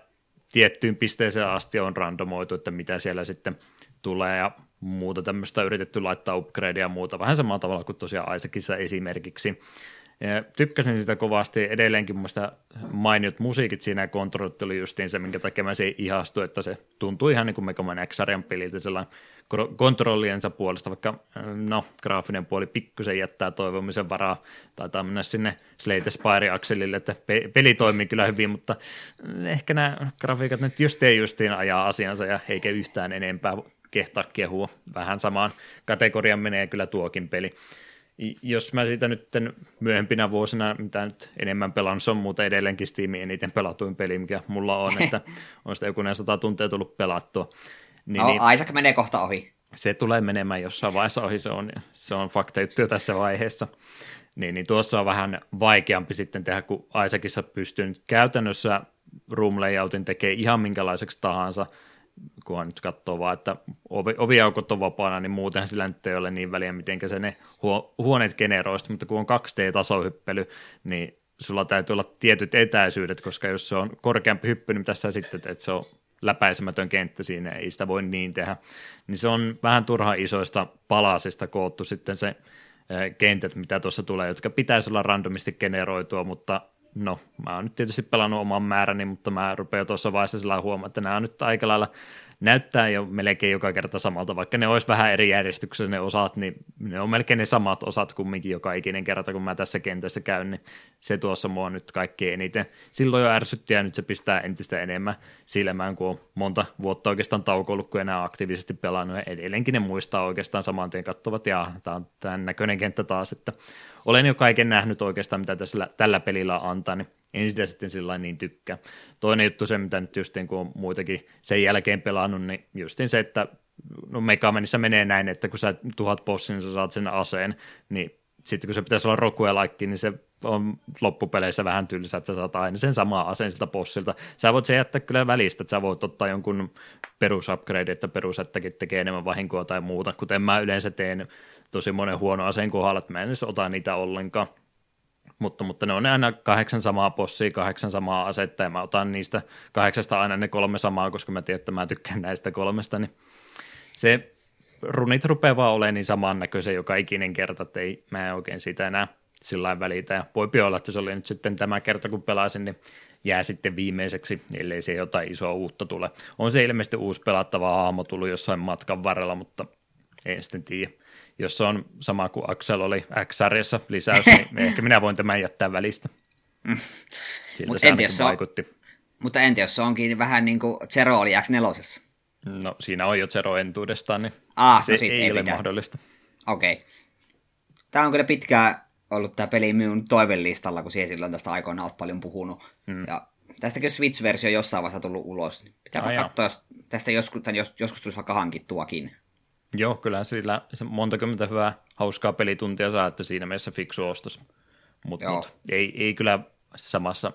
tiettyyn pisteeseen asti on randomoitu, että mitä siellä sitten tulee ja muuta tämmöistä yritetty laittaa upgradea ja muuta, vähän samalla tavalla kuin tosiaan Isaacissa esimerkiksi. Ja tykkäsin sitä kovasti, edelleenkin muista mainiot musiikit siinä kontrollit oli justiin se, minkä takia mä se ihastuin, että se tuntuu ihan niin kuin Mega Man X-sarjan peliltä sellainen kontrolliensa puolesta, vaikka no, graafinen puoli pikkusen jättää toivomisen varaa, taitaa mennä sinne Slate Spire-akselille, että pe- peli toimii kyllä hyvin, mutta ehkä nämä grafiikat nyt justiin justiin ajaa asiansa ja eikä yhtään enempää kehtaa kehua. Vähän samaan kategorian menee kyllä tuokin peli. Jos mä siitä nyt myöhempinä vuosina, mitä nyt enemmän pelannut, se on muuten edelleenkin Steamin eniten pelatuin peli, mikä mulla on, että on sitä joku 100 tuntia tullut pelattua. Niin, no, niin, Isaac menee kohta ohi. Se tulee menemään jossain vaiheessa ohi, se on, se on fakta juttu tässä vaiheessa. Niin, niin tuossa on vähän vaikeampi sitten tehdä, kun Isaacissa pystyy nyt käytännössä room layoutin tekee ihan minkälaiseksi tahansa, kunhan nyt katsoo vaan, että ovi, oviaukot on vapaana, niin muuten sillä nyt ei ole niin väliä, miten se ne huoneet generoista, mutta kun on 2D-tasohyppely, niin sulla täytyy olla tietyt etäisyydet, koska jos se on korkeampi hyppy, niin tässä sitten, että se on läpäisemätön kenttä siinä, ei sitä voi niin tehdä, niin se on vähän turha isoista palasista koottu sitten se kentät, mitä tuossa tulee, jotka pitäisi olla randomisti generoitua, mutta no, mä oon nyt tietysti pelannut oman määräni, mutta mä rupean tuossa vaiheessa sillä huomaa, että nämä nyt aika lailla näyttää jo melkein joka kerta samalta, vaikka ne olisi vähän eri järjestyksessä ne osat, niin ne on melkein ne samat osat kumminkin joka ikinen kerta, kun mä tässä kentässä käyn, niin se tuossa mua nyt kaikkein eniten. Silloin jo ärsytti ja nyt se pistää entistä enemmän silmään, kun on monta vuotta oikeastaan tauko ollut, kun enää aktiivisesti pelannut. Ja edelleenkin ne muistaa oikeastaan saman tien katsovat ja tämä on tämän näköinen kenttä taas, että olen jo kaiken nähnyt oikeastaan, mitä tässä, tällä pelillä antaa, niin en sitä sitten sillä niin tykkää. Toinen juttu se, mitä nyt justiin kun on muitakin sen jälkeen pelannut, niin justiin se, että no Megamanissa menee näin, että kun sä tuhat bossin, niin sä saat sen aseen, niin sitten kun se pitäisi olla Roku ja Like, niin se on loppupeleissä vähän tylsä, että sä saat aina sen samaa aseen siltä bossilta. Sä voit se jättää kyllä välistä, että sä voit ottaa jonkun perusupgrade, että perusettäkin tekee enemmän vahinkoa tai muuta, kuten mä yleensä teen tosi monen huono aseen kohdalla, että mä en edes ota niitä ollenkaan. Mutta, mutta ne on aina kahdeksan samaa possia, kahdeksan samaa asetta, ja mä otan niistä kahdeksasta aina ne kolme samaa, koska mä tiedän, että mä tykkään näistä kolmesta, niin se runit rupeaa vaan olemaan niin samannäköisiä joka ikinen kerta, että ei, mä en oikein siitä enää sillä välitä, ja voi olla, että se oli nyt sitten tämä kerta, kun pelasin, niin jää sitten viimeiseksi, ellei se jotain isoa uutta tule. On se ilmeisesti uusi pelattava hahmo tullut jossain matkan varrella, mutta en sitten tiedä jos se on sama kuin Axel oli X-sarjassa lisäys, niin ehkä minä voin tämän jättää välistä. Siltä Mut se en jos vaikutti. On, mutta entä jos se onkin vähän niin kuin Zero oli X4? No siinä on jo Zero entuudestaan, niin ah, se no ei, ei ole mitään. mahdollista. Okei. Okay. Tämä on kyllä pitkään ollut tämä peli minun toivelistalla, kun siihen silloin tästä aikoina olet paljon puhunut. Hmm. Ja tästäkin Switch-versio jossain vaiheessa tullut ulos. Pitääpä ah, katsoa, jos tästä joskus, jos, joskus tulisi vaikka hankittuakin. Joo, kyllä sillä monta kymmentä hyvää hauskaa pelituntia saa, että siinä mielessä fiksu ostos. Mutta mut, ei, ei kyllä samassa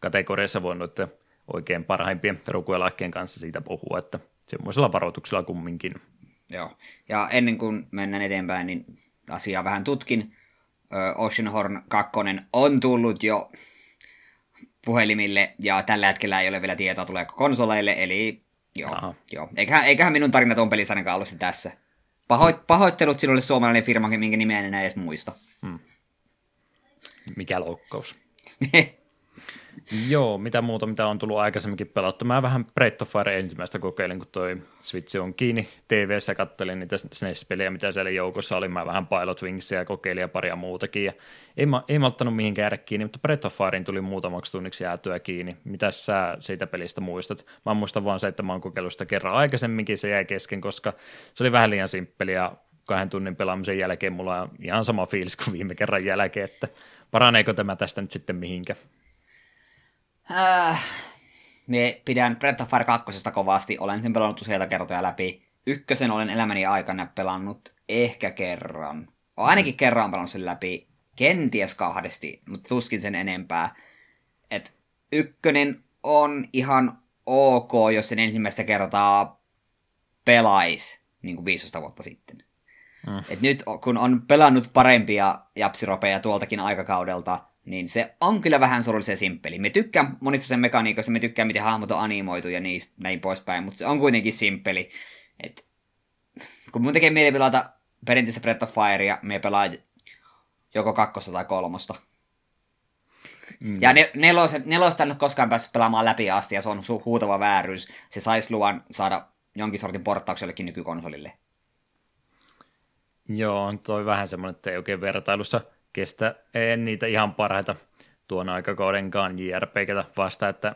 kategoriassa voi noiden oikein parhaimpien rukuelaikkeen kanssa siitä puhua, että semmoisella varoituksella kumminkin. Joo. Ja ennen kuin mennään eteenpäin, niin asiaa vähän tutkin. Oceanhorn 2 on tullut jo puhelimille, ja tällä hetkellä ei ole vielä tietoa tuleeko konsoleille, eli joo. joo. Eiköhän, eiköhän minun tarinat on pelissä ainakaan ollut tässä. Pahoit, pahoittelut sinulle suomalainen firma, minkä nimeä en enää edes muista. Hmm. Mikä loukkaus. Joo, mitä muuta, mitä on tullut aikaisemminkin pelattu. Mä vähän Breath of Fire ensimmäistä kokeilin, kun toi Switch on kiinni. TV-ssä kattelin niitä SNES-pelejä, mitä siellä joukossa oli. Mä vähän Pilot Wingsia kokeilin ja paria muutakin. Ja ei, mä, ei malttanut mihinkään jäädä kiinni, mutta Breath of Firein tuli muutamaksi tunniksi jäätyä kiinni. Mitä sä siitä pelistä muistat? Mä muistan vaan se, että mä oon kokeillut sitä kerran aikaisemminkin, se jäi kesken, koska se oli vähän liian simppeli ja kahden tunnin pelaamisen jälkeen mulla on ihan sama fiilis kuin viime kerran jälkeen, että paraneeko tämä tästä nyt sitten mihinkä? Äh, me pidän Breath of Fire 2 kovasti, olen sen pelannut useita kertoja läpi. Ykkösen olen elämäni aikana pelannut ehkä kerran. Olen ainakin kerran pelannut sen läpi, kenties kahdesti, mutta tuskin sen enempää. Et ykkönen on ihan ok, jos sen ensimmäistä kertaa pelais niin kuin 15 vuotta sitten. Mm. Et nyt kun on pelannut parempia japsiropeja tuoltakin aikakaudelta, niin se on kyllä vähän surullisen simppeli. Me tykkään monista sen mekaniikoista, me tykkään miten hahmot on animoitu ja niistä näin poispäin, mutta se on kuitenkin simppeli. Et, kun mun tekee mieli pelata perinteistä Breath of Firea, me pelaa joko kakkosta tai kolmosta. Mm. Ja ne, neloset, nelosta en ole koskaan päässyt pelaamaan läpi asti, ja se on su- huutava vääryys. Se saisi luvan saada jonkin sortin porttauksellekin nykykonsolille. Joo, toi vähän semmoinen, että ei oikein vertailussa kestä en niitä ihan parhaita tuon aikakaudenkaan JRPGtä vasta, että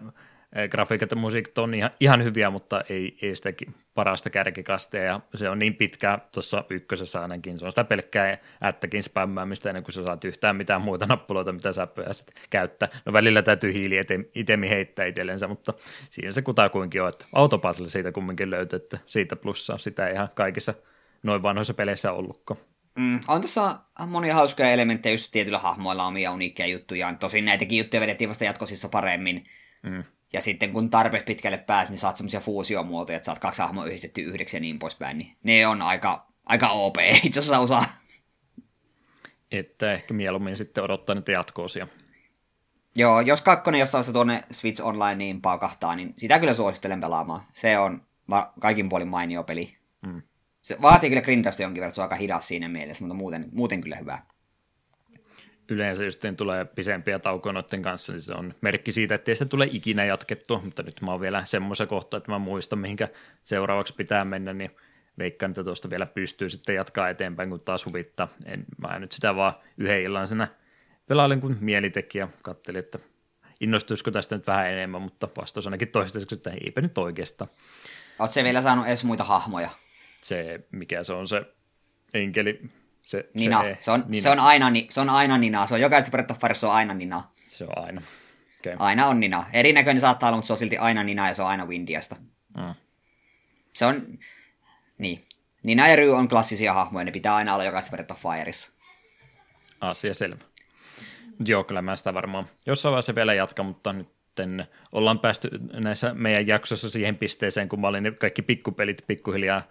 e, grafiikat ja musiikit on ihan, ihan hyviä, mutta ei, ei sitä parasta kärkikastia, ja se on niin pitkä tuossa ykkösessä ainakin, se on sitä pelkkää ättäkin spämmäämistä ennen kuin sä saat yhtään mitään muuta nappuloita, mitä sä pääset käyttää. No välillä täytyy hiili itemi heittää itsellensä, mutta siinä se kutakuinkin on, että autopasille siitä kumminkin löytyy, että siitä plussaa sitä ihan kaikissa noin vanhoissa peleissä ollutkaan. Mm, on tuossa monia hauskoja elementtejä, just tietyillä hahmoilla omia uniikkeja juttuja. Tosin näitäkin juttuja vedettiin vasta jatkosissa paremmin. Mm. Ja sitten kun tarpeeksi pitkälle pääset, niin saat semmoisia fuusiomuotoja, että saat kaksi hahmoa yhdistetty yhdeksi ja niin poispäin. Niin ne on aika, aika OP itse asiassa osa. Että ehkä mieluummin sitten odottaa niitä jatkoosia. Joo, jos kakkonen jossain vaiheessa tuonne Switch Online niin paukahtaa, niin sitä kyllä suosittelen pelaamaan. Se on kaikin puolin mainio peli. Mm. Se vaatii kyllä grindausta jonkin verran, se on aika hidas siinä mielessä, mutta muuten, muuten kyllä hyvä. Yleensä jos tulee pisempiä taukoja noiden kanssa, niin se on merkki siitä, että ei sitä tule ikinä jatkettu, mutta nyt mä oon vielä semmoisen kohtaa, että mä muistan, mihinkä seuraavaksi pitää mennä, niin veikkaan, että tuosta vielä pystyy sitten jatkaa eteenpäin, kun taas huvittaa. En, mä nyt sitä vaan yhden illaisena pelailin, kun mieli teki ja katselin, että innostuisiko tästä nyt vähän enemmän, mutta vastaus ainakin toistaiseksi, että eipä nyt oikeastaan. Oletko vielä saanut edes muita hahmoja? Se, mikä se on se enkeli, se, Nina. Se, se, on, Nina. se, on aina, se on aina Nina. Se on jokaisessa Breath of Fire, on aina Nina. Se on aina. Okay. Aina on Nina. Erinäköinen saattaa olla, mutta se on silti aina Nina ja se on aina Windiasta. Mm. Se on... Niin. Nina ja Ryu on klassisia hahmoja, ne pitää aina olla jokaisessa Breath of Fireissa. Asia selvä. Joo, kyllä mä sitä varmaan jossain vaiheessa vielä jatkan, mutta nyt sitten ollaan päästy näissä meidän jaksossa siihen pisteeseen, kun mä olin kaikki pikkupelit pikkuhiljaa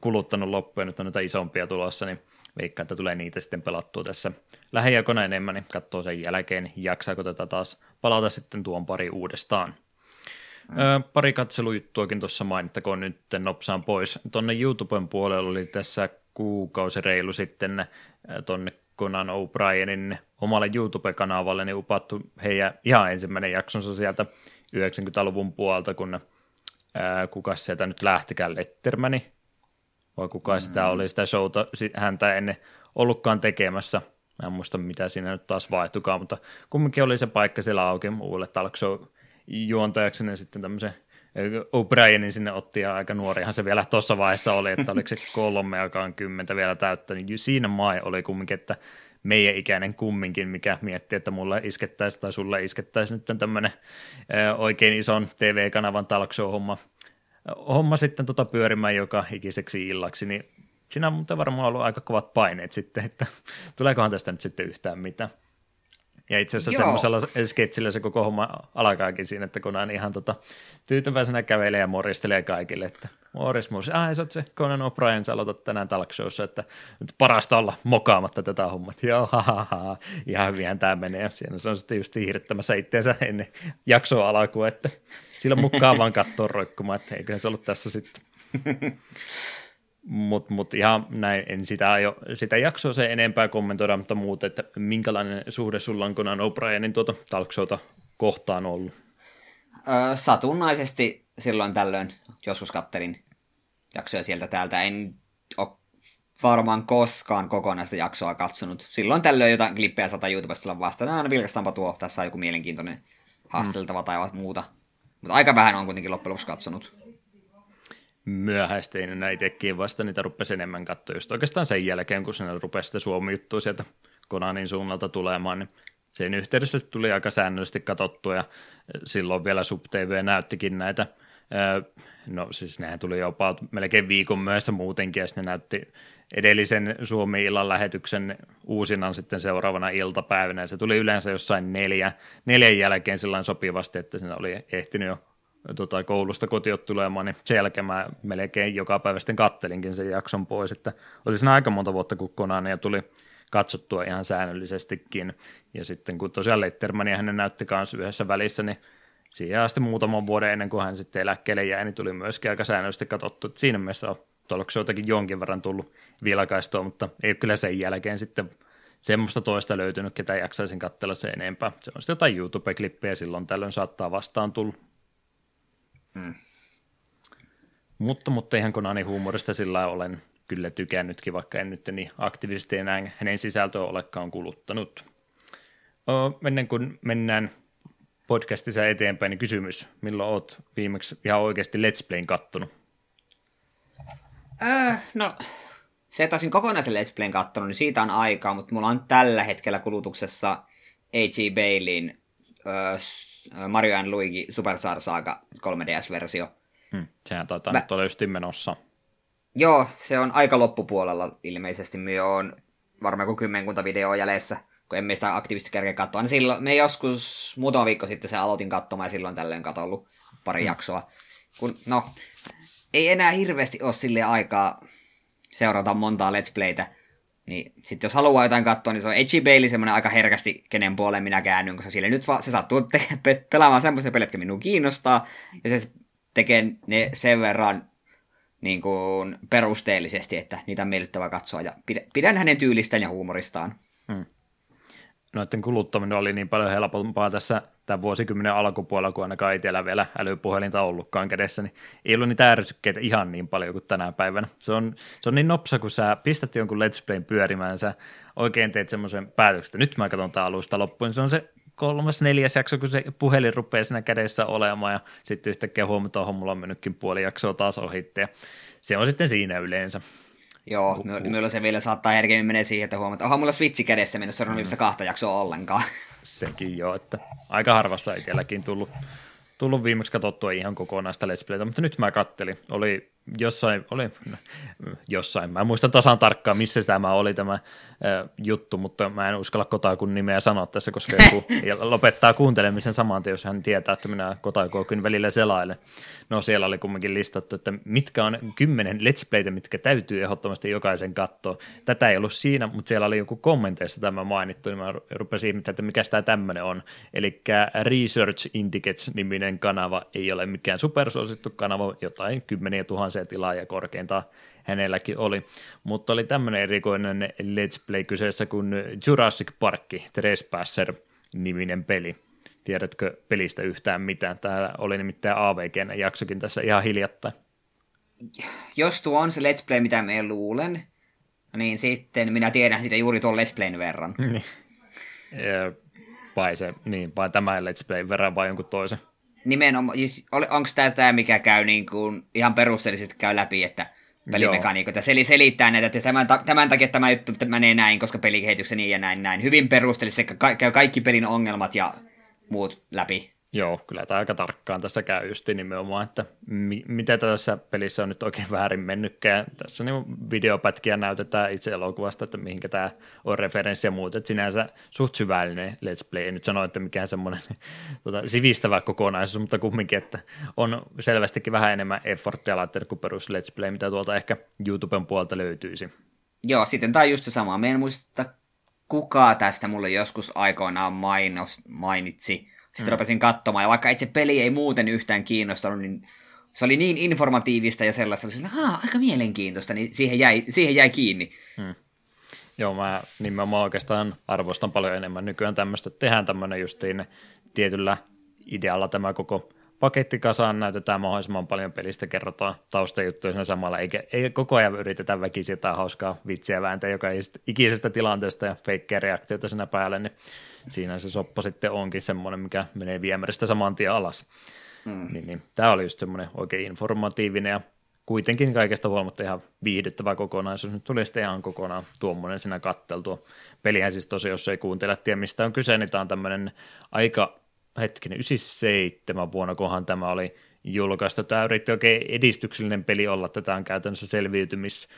kuluttanut loppuun, nyt on näitä isompia tulossa, niin veikkaan, että tulee niitä sitten pelattua tässä lähiaikoina enemmän, niin katsoo sen jälkeen, jaksaako tätä taas palata sitten tuon pari uudestaan. Mm. Ö, pari katselujuttuakin tuossa mainittakoon nyt nopsaan pois. Tuonne YouTuben puolella oli tässä kuukausi reilu sitten tuonne Conan O'Brienin omalle YouTube-kanavalle niin upattu heidän ihan ensimmäinen jaksonsa sieltä 90-luvun puolta, kun ää, kuka sieltä nyt lähtikään, Lettermani, vai kuka mm. sitä oli sitä showta häntä ennen ollutkaan tekemässä. Mä en muista, mitä siinä nyt taas vaihtukaan, mutta kumminkin oli se paikka siellä auki uudelle talk show juontajaksi, niin sitten tämmöisen O'Brienin sinne otti ja aika nuorihan se vielä tuossa vaiheessa oli, että oliko se kolme on kymmentä vielä täyttä, niin siinä mai oli kumminkin, että meidän ikäinen kumminkin, mikä miettii, että mulle iskettäisi tai sulle iskettäisi nyt tämmöinen oikein ison TV-kanavan talk homma homma sitten tota pyörimään joka ikiseksi illaksi, niin siinä on muuten varmaan ollut aika kovat paineet sitten, että tuleekohan tästä nyt sitten yhtään mitään. Ja itse asiassa Joo. semmoisella sketsillä se koko homma alkaakin siinä, että kun on ihan tota, tyytyväisenä kävelee ja moristelee kaikille, että Morris, Morris. Ai, sä oot se Conan O'Brien, sä aloitat tänään talk showssa, että nyt parasta olla mokaamatta tätä hommat. Joo, ha, ha, ha. ihan hyvinhän tämä menee. Siinä se on sitten just hiihdyttämässä itseensä ennen jaksoa alkua, että sillä mukaan vaan katsoa roikkumaan, että eiköhän se ollut tässä sitten. Mutta mut ihan näin, en sitä, jo, sitä jaksoa se enempää kommentoida, mutta muuta, että minkälainen suhde sulla on Conan O'Brienin tuota talk showta kohtaan ollut? Öö, satunnaisesti silloin tällöin joskus kattelin jaksoja sieltä täältä. En ole varmaan koskaan kokonaista jaksoa katsonut. Silloin tällöin jotain klippejä sata YouTubesta tulla vastaan. Aina vilkastaanpa tuo, tässä on joku mielenkiintoinen haasteltava mm. tai muuta. Mutta aika vähän on kuitenkin loppujen lopuksi katsonut. Myöhäisteinä itsekin vasta niitä rupesi enemmän katsoa just oikeastaan sen jälkeen, kun sinne rupesi sitä Suomi-juttua sieltä Konanin suunnalta tulemaan, niin sen yhteydessä tuli aika säännöllisesti katsottua ja silloin vielä SubTV näyttikin näitä no siis nehän tuli jopa melkein viikon myöhässä muutenkin, ja sitten ne näytti edellisen Suomi-illan lähetyksen uusinan sitten seuraavana iltapäivänä, ja se tuli yleensä jossain neljä, neljän jälkeen sillä sopivasti, että siinä oli ehtinyt jo tota, koulusta kotiot tulemaan, niin sen jälkeen mä melkein joka päivä sitten kattelinkin sen jakson pois, että oli siinä aika monta vuotta, kun Konania tuli katsottua ihan säännöllisestikin, ja sitten kun tosiaan Lettermania hänen näytti kanssa yhdessä välissä, niin siihen asti muutaman vuoden ennen kuin hän sitten eläkkeelle jäi, niin tuli myöskin aika säännöllisesti katsottu, että siinä mielessä on jotakin jonkin verran tullut vilkaistoa, mutta ei kyllä sen jälkeen sitten semmoista toista löytynyt, ketä jaksaisin katsella se enempää. Se on sitten jotain YouTube-klippejä silloin tällöin saattaa vastaan tulla. Hmm. Mutta, mutta ihan Konanin huumorista sillä olen kyllä tykännytkin, vaikka en nyt niin aktiivisesti enää hänen sisältöä olekaan kuluttanut. O, ennen kuin mennään podcastissa eteenpäin, niin kysymys, milloin oot viimeksi ihan oikeasti Let's Playn kattonut? Äh, no, se, että olisin kokonaisen Let's Playn kattonut, niin siitä on aikaa, mutta mulla on tällä hetkellä kulutuksessa A.G. Baileyin äh, Mario and Luigi Super Star Saga 3DS-versio. Hmm, sehän taitaa Mä... nyt olla justiin menossa. Joo, se on aika loppupuolella ilmeisesti. Me on varmaan kuin kymmenkunta videoa jäljessä kun emme sitä aktiivisesti kerkeä katsoa. Niin silloin, me joskus muutama viikko sitten se aloitin katsomaan ja silloin tällöin katollut pari hmm. jaksoa. Kun, no, ei enää hirveästi ole sille aikaa seurata montaa Let's Playtä. Niin sitten jos haluaa jotain katsoa, niin se on Edgy Bailey semmoinen aika herkästi, kenen puoleen minä käännyn, koska sille nyt va- se sattuu te- pe- pelaamaan semmoisia pelejä, jotka minua kiinnostaa, ja se tekee ne sen verran niin kuin perusteellisesti, että niitä on miellyttävää katsoa, ja pidän hänen tyylistään ja huumoristaan. Noiden kuluttaminen oli niin paljon helpompaa tässä tämän vuosikymmenen alkupuolella, kun ainakaan itsellä vielä älypuhelinta ollutkaan kädessä, niin ei ollut niitä ärsykkeitä ihan niin paljon kuin tänä päivänä. Se on, se on niin nopsa, kun sä pistät jonkun Let's Playn pyörimään, sä oikein teet semmoisen päätöksen, nyt mä katson tämän alusta loppuun, niin se on se kolmas, neljäs jakso, kun se puhelin rupeaa siinä kädessä olemaan, ja sitten yhtäkkiä huomataan, että mulla on mennytkin puoli jaksoa taas ohitte, ja se on sitten siinä yleensä. Joo, uh, uh. minulla se vielä saattaa herkemmin menee siihen, että huomataan, että onhan mulla Switchi kädessä mennyt, se on mm. kahta jaksoa ollenkaan. Sekin joo, että aika harvassa itselläkin tullut, tullut viimeksi katsottua ihan kokonaista Let's Playtä, mutta nyt mä kattelin. Oli jossain, oli jossain, mä muistan tasan tarkkaan, missä tämä oli tämä juttu, mutta mä en uskalla Kotakun nimeä sanoa tässä, koska joku lopettaa kuuntelemisen saman tien, jos hän tietää, että minä Kotakuokin välillä selailen. No siellä oli kumminkin listattu, että mitkä on kymmenen let's playtä, mitkä täytyy ehdottomasti jokaisen katsoa. Tätä ei ollut siinä, mutta siellä oli joku kommenteissa tämä mainittu, niin mä rupesin ihmettelemään, että mikä tämä tämmöinen on. Eli Research Indicates-niminen kanava ei ole mikään supersuosittu kanava, jotain kymmeniä tuhansia tilaajia korkeintaan hänelläkin oli. Mutta oli tämmöinen erikoinen Let's Play kyseessä kuin Jurassic Park Trespasser-niminen peli. Tiedätkö pelistä yhtään mitään? Täällä oli nimittäin AVGn jaksokin tässä ihan hiljattain. Jos tuo on se Let's Play, mitä me luulen, niin sitten minä tiedän siitä juuri tuon Let's Playn verran. Niin. vai, se, niin, vai tämä Let's Playn verran vai jonkun toisen? Nimenomaan, siis onko tämä mikä käy niin kuin, ihan perusteellisesti käy läpi, että pelimekaniikoita. Seli selittää näitä, että tämän, tämän takia tämä juttu menee näin, koska pelikehityksen niin ja näin, näin. Hyvin perusteellisesti se käy kaikki pelin ongelmat ja muut läpi. Joo, kyllä tämä aika tarkkaan tässä käy just nimenomaan, että mi- mitä tässä pelissä on nyt oikein väärin mennytkään. Tässä niin videopätkiä näytetään itse elokuvasta, että mihinkä tämä on referenssi ja muut, että sinänsä suht syvällinen Let's Play. En nyt sano, että mikään semmoinen tota, sivistävä kokonaisuus, mutta kumminkin, että on selvästikin vähän enemmän efforttia laittanut kuin perus Let's Play, mitä tuolta ehkä YouTuben puolta löytyisi. Joo, sitten tämä on just se sama. Me en muista, kuka tästä mulle joskus aikoinaan mainos, mainitsi, sitten mm. rupesin katsomaan, ja vaikka itse peli ei muuten yhtään kiinnostanut, niin se oli niin informatiivista ja sellaista, että aika mielenkiintoista, niin siihen jäi, siihen jäi kiinni. Mm. Joo, mä nimenomaan oikeastaan arvostan paljon enemmän nykyään tämmöistä, että tehdään tämmöinen justiin tietyllä idealla tämä koko paketti kasaan, näytetään mahdollisimman paljon pelistä, kerrotaan taustajuttuja siinä samalla, eikä, ei koko ajan yritetä väkisin jotain hauskaa vitsiä vääntää joka ikisestä tilanteesta ja feikkejä reaktioita siinä päälle, niin siinä se soppa sitten onkin semmoinen, mikä menee viemäristä saman tien alas. Mm. Niin, niin. Tämä oli just semmoinen oikein informatiivinen ja kuitenkin kaikesta huolimatta ihan viihdyttävä kokonaisuus. Nyt tuli sitten ihan kokonaan tuommoinen siinä katteltua. Pelihän siis tosiaan, jos ei kuuntele tiedä mistä on kyse, niin tämä on tämmöinen aika, hetkinen, 97 vuonna, kohan tämä oli julkaistu. Tämä yritti oikein edistyksellinen peli olla, tämä on käytännössä selviytymis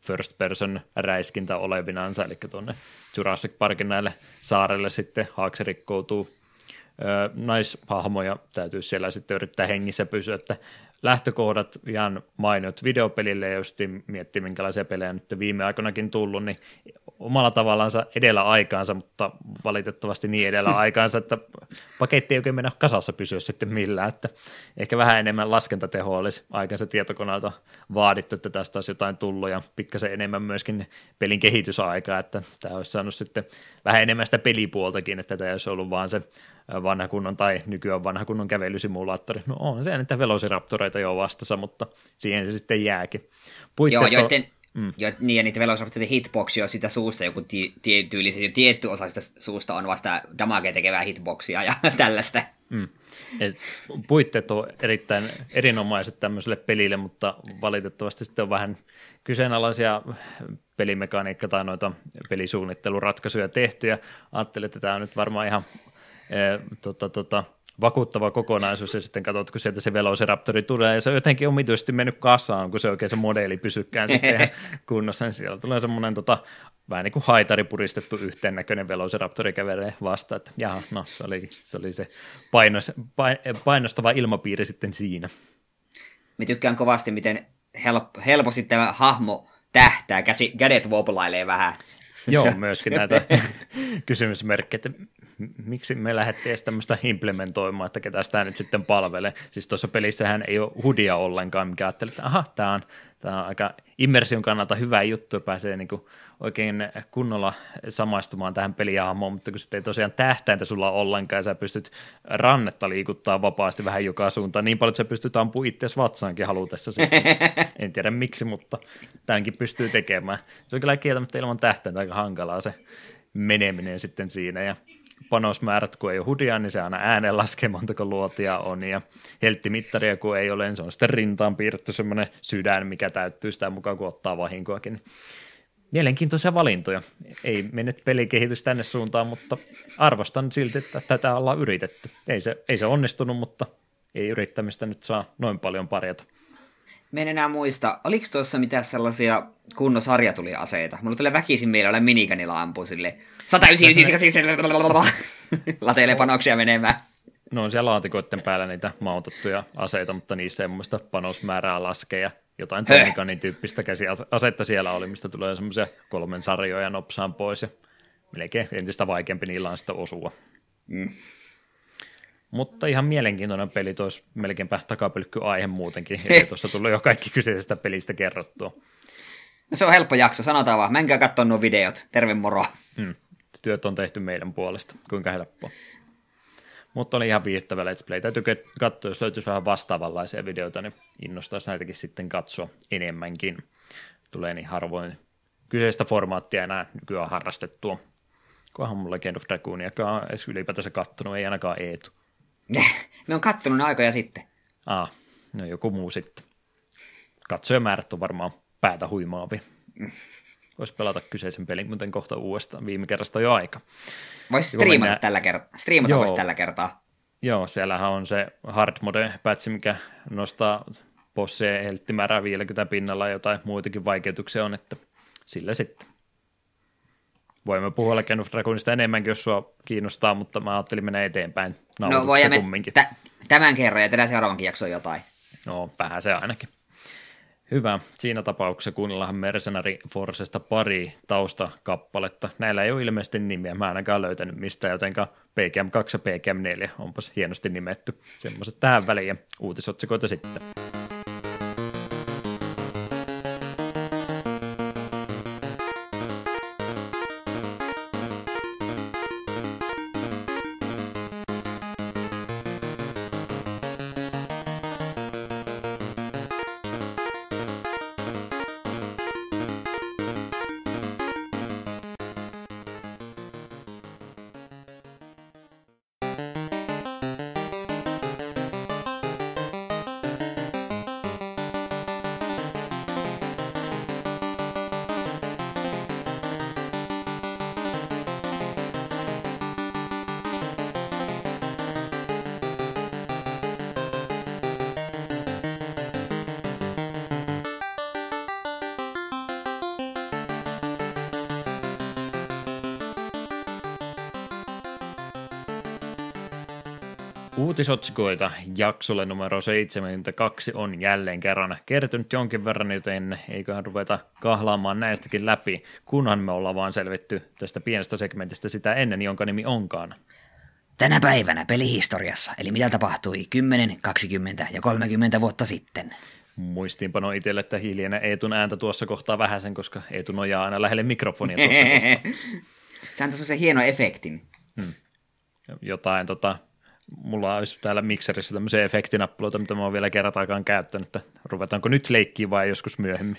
first person räiskintä olevinansa, eli tuonne Jurassic Parkin näille saarelle sitten haaksi rikkoutuu naishahmoja täytyy siellä sitten yrittää hengissä pysyä, että lähtökohdat ihan mainiot videopelille ja just miettii, minkälaisia pelejä nyt viime aikoinakin tullut, niin omalla tavallaan edellä aikaansa, mutta valitettavasti niin edellä aikaansa, että paketti ei oikein mennä kasassa pysyä sitten millään, että ehkä vähän enemmän laskentatehoa olisi aikansa tietokoneelta vaadittu, että tästä olisi jotain tullut ja pikkasen enemmän myöskin pelin kehitysaikaa, että tämä olisi saanut sitten vähän enemmän sitä pelipuoltakin, että tämä olisi ollut vaan se vanha kunnon tai nykyään vanha kunnon kävelysimulaattori. No on se niitä velociraptoreita jo vastassa, mutta siihen se sitten jääkin. Puitteet Joo, joiden, mm. jo, niin, ja niitä velociraptoreiden hitboxia on sitä suusta, joku ti, tyyli, tietty osa sitä suusta on vasta damage tekevää hitboxia ja tällaista. Mm. Et puitteet on erittäin erinomaiset tämmöiselle pelille, mutta valitettavasti sitten on vähän kyseenalaisia pelimekaniikka tai noita pelisuunnitteluratkaisuja tehty, ja ajattelin, että tämä on nyt varmaan ihan tota, tota, vakuuttava kokonaisuus, ja sitten katsot, kun sieltä se Velociraptori tulee, ja se on jotenkin omituisesti mennyt kasaan, kun se oikein se modeli pysykään sitten kunnossa, niin siellä tulee semmoinen tota, vähän niin kuin haitari puristettu yhteen näköinen Velociraptori kävelee vasta, että jaha, no se oli se, oli se painos, painostava ilmapiiri sitten siinä. Mä tykkään kovasti, miten help, helposti tämä hahmo tähtää, käsi, kädet woblailee vähän. Joo, myöskin näitä kysymysmerkkejä, että miksi me lähdettiin edes tämmöistä implementoimaan, että ketä sitä nyt sitten palvelee. Siis tuossa pelissähän ei ole hudia ollenkaan, mikä ajattelee, että aha, tämä on, tämä on aika immersion kannalta hyvä juttu, pääsee niin kuin oikein kunnolla samaistumaan tähän peliahmoon, mutta kun sitten ei tosiaan tähtäintä sulla ollenkaan, ja sä pystyt rannetta liikuttaa vapaasti vähän joka suuntaan, niin paljon, että sä pystyt ampumaan itseäsi vatsaankin halutessa. en tiedä miksi, mutta tämänkin pystyy tekemään. Se on kyllä kieltämättä ilman tähtäintä aika hankalaa se meneminen sitten siinä, ja panosmäärät, kun ei ole hudia, niin se aina ääneen laskee montako luotia on, ja helttimittaria kun ei ole, niin se on sitten rintaan piirretty semmoinen sydän, mikä täyttyy sitä mukaan, kun ottaa vahinkoakin. Mielenkiintoisia valintoja. Ei mennyt pelikehitys tänne suuntaan, mutta arvostan silti, että tätä ollaan yritetty. Ei se, ei se onnistunut, mutta ei yrittämistä nyt saa noin paljon parjata. Me en enää muista, oliko tuossa mitään sellaisia kunnon sarjatuliaseita? Mulla tulee väkisin mielellä minikanilla ampuu sille 199, lateilee panoksia menemään. No on siellä laatikoiden päällä niitä mautettuja aseita, mutta niissä ei mielestä panosmäärää laske ja jotain Tomikanin tyyppistä käsiasetta siellä oli, mistä tulee semmoisia kolmen sarjoja nopsaan pois ja melkein entistä vaikeampi niillä on sitten osua. Mm. Mutta ihan mielenkiintoinen peli, tuossa melkeinpä takapylkky aihe muutenkin, eli tuossa tuli jo kaikki kyseisestä pelistä kerrottua. No se on helppo jakso, sanotaan vaan, menkää katsoa nuo videot, terve moro. Hmm. Työt on tehty meidän puolesta, kuinka helppoa. Mutta oli ihan viihdyttävä Let's Play. Täytyy katsoa, jos löytyisi vähän vastaavanlaisia videoita, niin innostaisi näitäkin sitten katsoa enemmänkin. Tulee niin harvoin kyseistä formaattia enää nykyään harrastettua. Kohan mun Legend of Dragooniakaan edes ylipäätänsä kattonut, ei ainakaan Eetu. Me on kattonut ne aikoja sitten. Ah, no joku muu sitten. Katsojamäärät on varmaan päätä huimaavi. Voisi pelata kyseisen pelin, muuten kohta uudestaan. Viime kerrasta jo aika. Voisi striimata mennä... tällä kertaa. Striimata voisi tällä kertaa. Joo, siellähän on se hard mode patch, mikä nostaa bossien helttimäärää 50 pinnalla ja jotain muitakin vaikeutuksia on, että sillä sitten. Voimme puhua Legend of Dragonista enemmänkin, jos sua kiinnostaa, mutta mä ajattelin mennä eteenpäin No voi kumminkin. Tä- tämän kerran ja tehdään seuraavankin jakson jotain. No, vähän se ainakin. Hyvä. Siinä tapauksessa kuunnellaan Mercenary Forcesta pari taustakappaletta. Näillä ei ole ilmeisesti nimiä. Mä ainakaan löytänyt mistä, jotenka PGM2 ja PGM4 onpas hienosti nimetty. Semmoiset tähän väliin ja uutisotsikoita sitten. Uutisotsikoita jaksolle numero 72 on jälleen kerran kertynyt jonkin verran, joten eiköhän ruveta kahlaamaan näistäkin läpi, kunhan me ollaan vaan selvitty tästä pienestä segmentistä sitä ennen, jonka nimi onkaan. Tänä päivänä pelihistoriassa, eli mitä tapahtui 10, 20 ja 30 vuotta sitten. Muistiinpano itselle, että hiljenen Eetun ääntä tuossa kohtaa vähäsen, koska Eetu nojaa aina lähelle mikrofonia tuossa kohtaa. Se antaa semmoisen hieno efektin. Hmm. Jotain tota, mulla olisi täällä mikserissä tämmöisiä efektinappuloita, mitä mä oon vielä kertaakaan käyttänyt, että ruvetaanko nyt leikkiä vai joskus myöhemmin.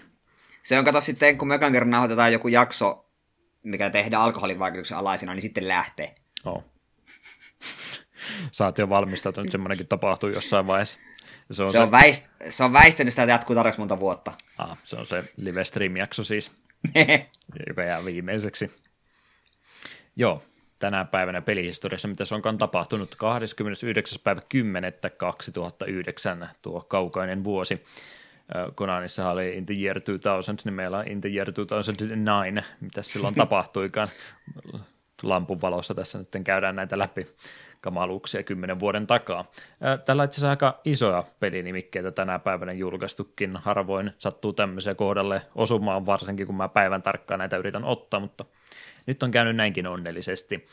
Se on kato sitten, kun me ekan kerran nauhoitetaan joku jakso, mikä tehdään alkoholin vaikutuksen alaisena, niin sitten lähtee. Oh. Sä oot jo valmistautunut, semmoinenkin tapahtuu jossain vaiheessa. se on, se, se... On väist... se on väistynyt sitä, jatkuu tarpeeksi monta vuotta. Ah, se on se live stream-jakso siis, joka jää viimeiseksi. Joo, tänä päivänä pelihistoriassa, mitä se onkaan tapahtunut 29. päivä 10. 2009, tuo kaukainen vuosi. Konanissa oli In the Year 2000, niin meillä on In the Year 2009, mitä silloin tapahtuikaan. Lampun valossa tässä nyt käydään näitä läpi kamaluuksia kymmenen vuoden takaa. Tällä itse asiassa aika isoja pelinimikkeitä tänä päivänä julkaistukin. Harvoin sattuu tämmöisiä kohdalle osumaan, varsinkin kun mä päivän tarkkaan näitä yritän ottaa, mutta nyt on käynyt näinkin onnellisesti.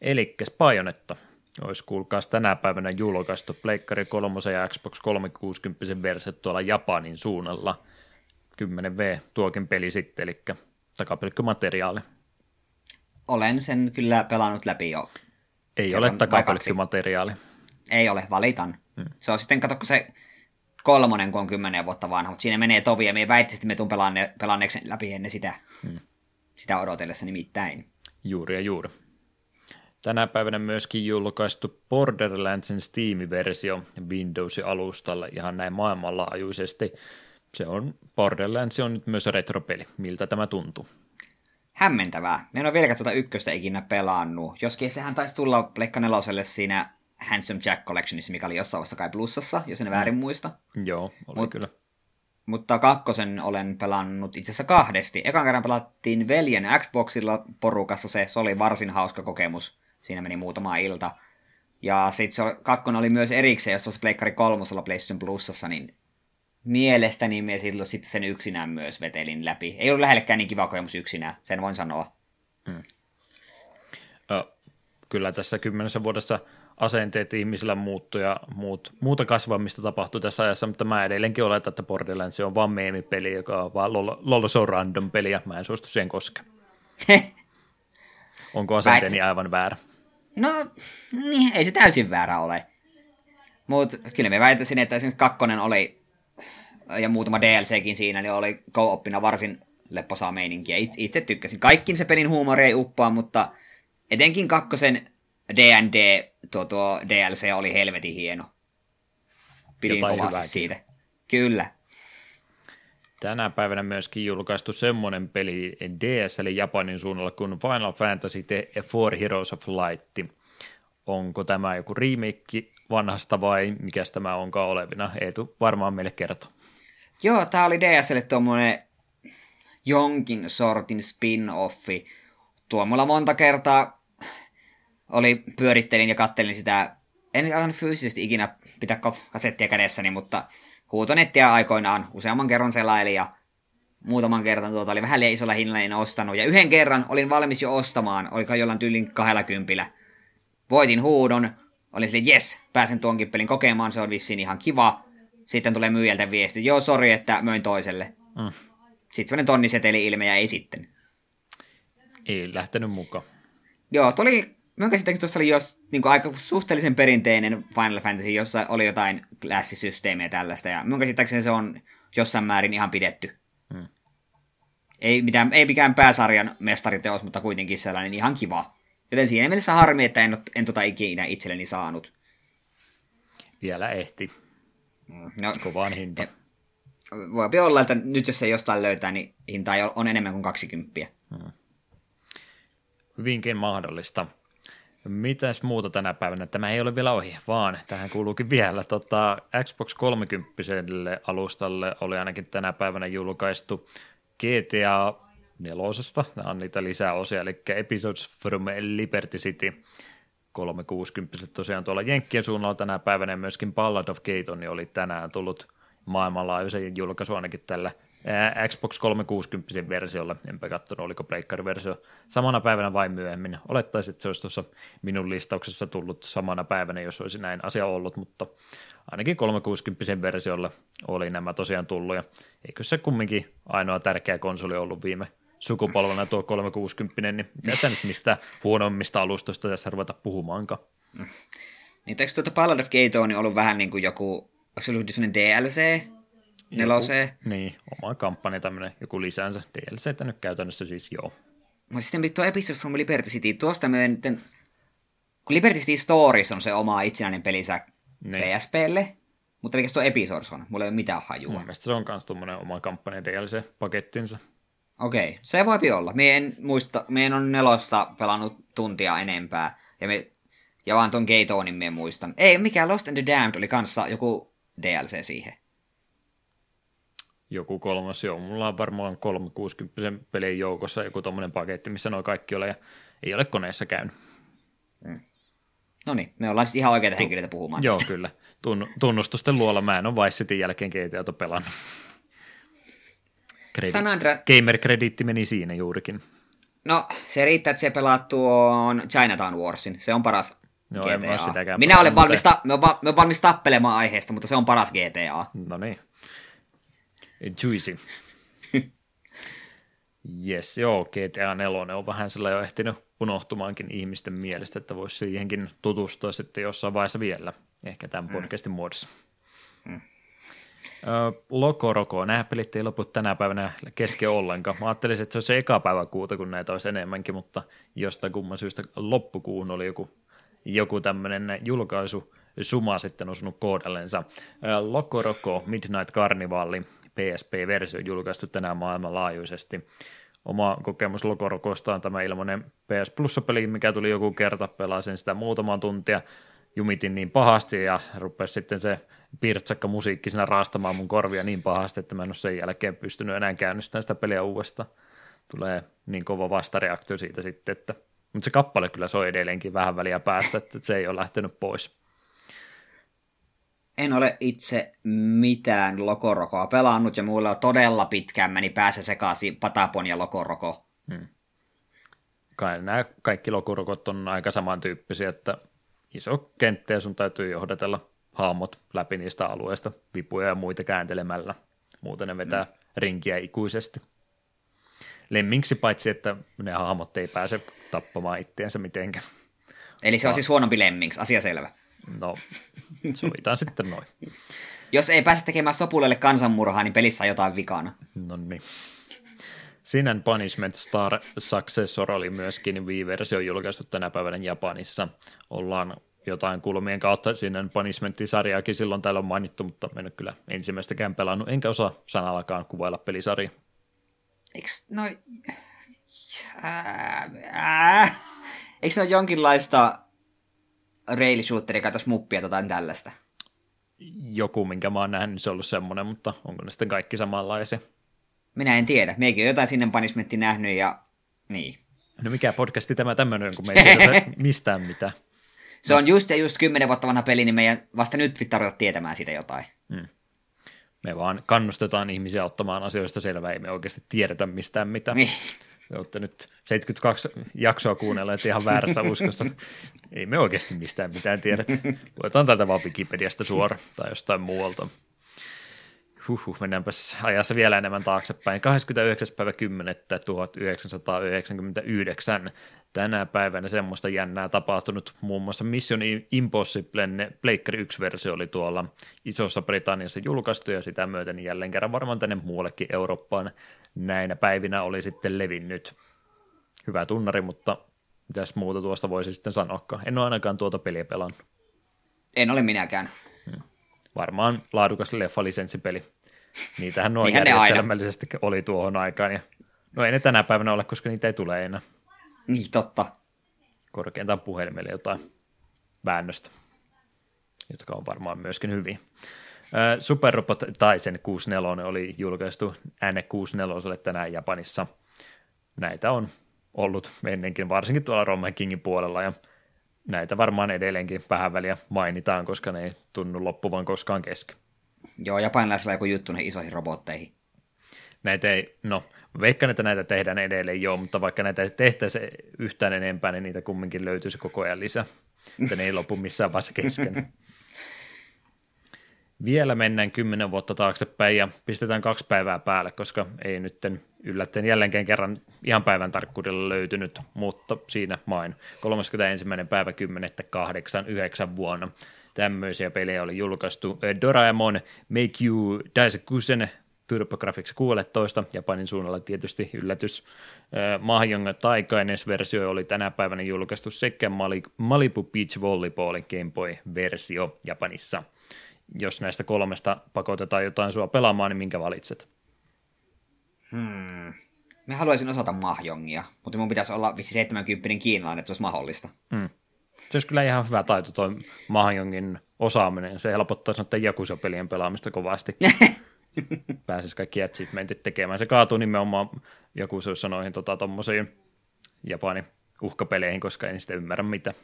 Eli Bayonetta olisi kuulkaas tänä päivänä julkaistu Pleikkari 3 ja Xbox 360 versiot tuolla Japanin suunnalla. 10V tuokin peli sitten, eli takapelkkymateriaali. Olen sen kyllä pelannut läpi jo. Ei se ole takapelkkymateriaali. Ei ole, valitan. Hmm. Se on sitten, katsokko se kolmonen, kun on kymmenen vuotta vanha, mutta siinä menee tovi, ja me väittäisiin, että me tuun pelanneeksi läpi ennen sitä. Hmm sitä odotellessa nimittäin. Juuri ja juuri. Tänä päivänä myöskin julkaistu Borderlandsin Steam-versio Windows-alustalla ihan näin maailmanlaajuisesti. Se on, Borderlands on nyt myös retropeli. Miltä tämä tuntuu? Hämmentävää. Me en ole vielä tuota ykköstä ikinä pelannut. Joskin sehän taisi tulla Pleikka neloselle siinä Handsome Jack Collectionissa, mikä oli jossain vaiheessa kai plussassa, jos en väärin muista. Joo, oli Mut, kyllä mutta kakkosen olen pelannut itse asiassa kahdesti. Ekan kerran pelattiin veljen Xboxilla porukassa se, se oli varsin hauska kokemus. Siinä meni muutama ilta. Ja sitten kakkonen oli myös erikseen, jos olisi Pleikkari kolmosella PlayStation Plusassa, niin mielestäni me silloin sitten sen yksinään myös vetelin läpi. Ei ollut lähellekään niin kiva kokemus yksinään, sen voin sanoa. Hmm. Kyllä tässä kymmenessä vuodessa asenteet ihmisillä muuttuu ja muut, muuta kasvamista tapahtuu tässä ajassa, mutta mä edelleenkin oletan, että Borderlands on vaan meemipeli, joka on vaan lol, lol so random peli ja mä en suostu siihen koskaan. Onko asenteeni aivan väärä? No, niin, ei se täysin väärä ole. Mutta kyllä me väitäisin, että esimerkiksi kakkonen oli, ja muutama DLCkin siinä, niin oli co-oppina varsin lepposaa meininkiä. Itse, itse tykkäsin. Kaikkin se pelin huumori ei uppaa, mutta etenkin kakkosen D&D, tuo, tuo DLC oli helvetin hieno. Pidin Jotain kovasti siitä. Kyllä. Tänä päivänä myöskin julkaistu semmoinen peli DS, eli Japanin suunnalla kuin Final Fantasy The Four Heroes of Light. Onko tämä joku remake vanhasta vai mikä tämä onkaan olevina. Eetu varmaan meille kertoo. Joo, tää oli DSL tuommoinen jonkin sortin spin-offi. Tuo mulla monta kertaa oli, pyörittelin ja kattelin sitä, en aivan fyysisesti ikinä pitää kasettia kädessäni, mutta huutonettia aikoinaan useamman kerran selaili ja muutaman kerran tuota oli vähän liian isolla hinnalla en ostanut. Ja yhden kerran olin valmis jo ostamaan, oliko jollain tyylin kahdella kympillä. Voitin huudon, olin silleen, yes, pääsen tuonkin pelin kokemaan, se on vissiin ihan kiva. Sitten tulee myyjältä viesti, joo, sori, että möin toiselle. Mm. Sitten sellainen tonniseteli ilme ja ei sitten. Ei lähtenyt mukaan. Joo, tuli, minun käsittääkseni tuossa oli jos, niin kuin aika suhteellisen perinteinen Final Fantasy, jossa oli jotain lässisysteemiä tällaista, ja minun käsittääkseni se on jossain määrin ihan pidetty. Hmm. Ei, mitään, ei mikään pääsarjan mestariteos, mutta kuitenkin sellainen ihan kiva. Joten siinä mielessä harmi, että en, en tota ikinä itselleni saanut. Vielä ehti. No, Kovaan hinta. Voi olla, että nyt jos se jostain löytää, niin hinta on enemmän kuin 20. Hmm. Hyvinkin mahdollista. Mitäs muuta tänä päivänä? Tämä ei ole vielä ohi, vaan tähän kuuluukin vielä. Tota, Xbox 30 alustalle oli ainakin tänä päivänä julkaistu GTA nelosesta. Nämä on niitä lisäosia, eli Episodes from Liberty City 360 tosiaan tuolla Jenkkien suunnalla tänä päivänä ja myöskin Ballad of Gaton oli tänään tullut maailmanlaajuisen julkaisu ainakin tällä Xbox 360 versiolla, enpä katsonut oliko versio samana päivänä vai myöhemmin. Olettaisin, että se olisi tuossa minun listauksessa tullut samana päivänä, jos olisi näin asia ollut, mutta ainakin 360 versiolla oli nämä tosiaan tullut, ja eikö se kumminkin ainoa tärkeä konsoli ollut viime sukupolvena tuo 360, niin mitä nyt mistä huonommista alustoista tässä ruveta puhumaankaan. Mm. Niin eikö tuota Ballad of Gato niin ollut vähän niin kuin joku, onko se ollut DLC, neloseen. Joku, niin, oma kampanja tämmöinen joku lisänsä. DLC nyt käytännössä siis joo. Mutta sitten tuo Episodes from Liberty City, tuosta me nyt, kun Liberty City Stories on se oma itsenäinen pelisä niin. PSPlle, mutta mikä tuo Episodes on? Mulla ei ole mitään hajua. Mielestäni se on myös tuommoinen oma kampanja DLC-pakettinsa. Okei, okay. se voi olla. Me en muista, me en ole nelosta pelannut tuntia enempää. Ja, me, ja vaan ton Gatonin me muistan. Ei, mikä Lost and the Damned oli kanssa joku DLC siihen. Joku kolmas, joo. Mulla on varmaan 360 pelin joukossa joku tommonen paketti, missä nuo kaikki ole, ja ei ole koneessa käynyt. Mm. No niin, me ollaan siis ihan oikeita henkilöitä puhumaan Joo, tästä. kyllä. Tun, tunnustusten luolla mä en ole Vice Cityn jälkeen GTAta pelannut. Kredi- Sanandra... Gamer-krediitti meni siinä juurikin. No, se riittää, että se pelaat tuon Chinatown Warsin. Se on paras Joo, GTA. Minä olen valmis, ta- me, va- me valmis tappelemaan aiheesta, mutta se on paras GTA. No niin. Juicy. Yes, joo, GTA 4 on vähän sillä jo ehtinyt unohtumaankin ihmisten mielestä, että voisi siihenkin tutustua sitten jossain vaiheessa vielä, ehkä tämän mm. podcastin muodossa. Mm. Loko Roko, nämä pelit ei lopu tänä päivänä kesken ollenkaan. Mä ajattelin, että se olisi se eka päivä kuuta, kun näitä olisi enemmänkin, mutta jostain kumman syystä loppukuun oli joku, joku tämmöinen julkaisu suma sitten osunut koodallensa. Loko Roko Midnight Carnival PSP-versio julkaistu tänään maailmanlaajuisesti. Oma kokemus Lokorokosta on tämä ilmainen PS Plus-peli, mikä tuli joku kerta, pelasin sitä muutaman tuntia, jumitin niin pahasti ja rupesi sitten se pirtsakka musiikki siinä raastamaan mun korvia niin pahasti, että mä en ole sen jälkeen pystynyt enää käynnistämään sitä peliä uudestaan. Tulee niin kova vastareaktio siitä sitten, että mutta se kappale kyllä soi edelleenkin vähän väliä päässä, että se ei ole lähtenyt pois. En ole itse mitään Lokorokoa pelannut ja mulla on todella pitkään meni päässä sekaisin Patapon ja Lokoroko. Hmm. Kai nämä kaikki Lokorokot on aika samantyyppisiä, että iso kenttä ja sun täytyy johdatella haamot läpi niistä alueista vipuja ja muita kääntelemällä. Muuten ne vetää mm. rinkiä ikuisesti. Lemmiksi paitsi, että ne hahmot ei pääse tappamaan itseensä mitenkään. Eli se on siis huonompi lemmiksi, asia selvä. No, sovitaan sitten noin. Jos ei pääse tekemään sopulelle kansanmurhaa, niin pelissä on jotain vikana. No niin. Sin and Punishment Star Successor oli myöskin Wii-versio julkaistu tänä päivänä Japanissa. Ollaan jotain kulmien kautta sinne Punishment-sarjaakin silloin täällä on mainittu, mutta en ole kyllä ensimmäistäkään pelannut, enkä osaa sanallakaan kuvailla pelisarjaa. Eiks no... Ää, ää, eikö se ole jonkinlaista rail shooteri, katsoisi muppia tai jotain tällaista. Joku, minkä mä oon nähnyt, niin se on ollut semmoinen, mutta onko ne sitten kaikki samanlaisia? Minä en tiedä. Meikin on jotain sinne panismentti nähnyt ja niin. No mikä podcasti tämä tämmöinen, kun me ei tiedä mistään mitään. Se on just ja just kymmenen vuotta vanha peli, niin meidän vasta nyt pitää ruveta tietämään siitä jotain. Hmm. Me vaan kannustetaan ihmisiä ottamaan asioista selvää, ei me oikeasti tiedetä mistään mitään. Niin. Olette nyt 72 jaksoa kuunnelleet ihan väärässä uskossa. Ei me oikeasti mistään mitään tiedetä. Luetaan tätä vaan Wikipediasta suoraan tai jostain muualta. Huhhuh, mennäänpäs ajassa vielä enemmän taaksepäin. 29. päivä 10. 1999. Tänä päivänä semmoista jännää tapahtunut. Muun muassa Mission Impossiblen Pleikkari 1-versio oli tuolla Isossa Britanniassa julkaistu ja sitä myöten jälleen kerran varmaan tänne muuallekin Eurooppaan näinä päivinä oli sitten levinnyt. Hyvä tunnari, mutta mitäs muuta tuosta voisi sitten sanoa? En ole ainakaan tuota peliä pelannut. En ole minäkään. Hmm. Varmaan laadukas leffa-lisenssipeli. Niitähän nuo järjestelmällisesti oli tuohon aikaan. Ja... No ei ne tänä päivänä ole, koska niitä ei tule enää. Niin, totta. Korkeintaan puhelimelle jotain väännöstä, jotka on varmaan myöskin hyviä. Super Robot Tyson 64 oli julkaistu N64 tänään Japanissa. Näitä on ollut ennenkin, varsinkin tuolla Roman Kingin puolella, ja näitä varmaan edelleenkin vähän väliä mainitaan, koska ne ei tunnu loppuvan koskaan kesken. Joo, japanilaisilla joku juttu ne isoihin robotteihin. Näitä ei, no, veikkaan, että näitä tehdään edelleen jo, mutta vaikka näitä ei tehtäisi yhtään enempää, niin niitä kumminkin löytyisi koko ajan lisää. Että ne ei lopu missään vaiheessa kesken. Vielä mennään kymmenen vuotta taaksepäin ja pistetään kaksi päivää päälle, koska ei nyt yllättäen jälleen kerran ihan päivän tarkkuudella löytynyt, mutta siinä main 31. päivä 10. 89 vuonna. Tämmöisiä pelejä oli julkaistu. Doraemon Make You Daisukusen TurboGrafx 16, Japanin suunnalla tietysti yllätys. Mahjonga Taikaines versio oli tänä päivänä julkaistu sekä Malibu Beach Volleyballin Game Boy-versio Japanissa – jos näistä kolmesta pakotetaan jotain sua pelaamaan, niin minkä valitset? Hmm. Mä haluaisin osata mahjongia, mutta mun pitäisi olla vissi 70 kiinalainen, että se olisi mahdollista. Hmm. Se olisi kyllä ihan hyvä taito toi mahjongin osaaminen. Se helpottaisi noiden Jakusa-pelien pelaamista kovasti. Pääsisi kaikki achievementit tekemään. Se kaatuu nimenomaan Jakusoissa noihin tota, tommosiin Japanin uhkapeleihin, koska en sitä ymmärrä mitä.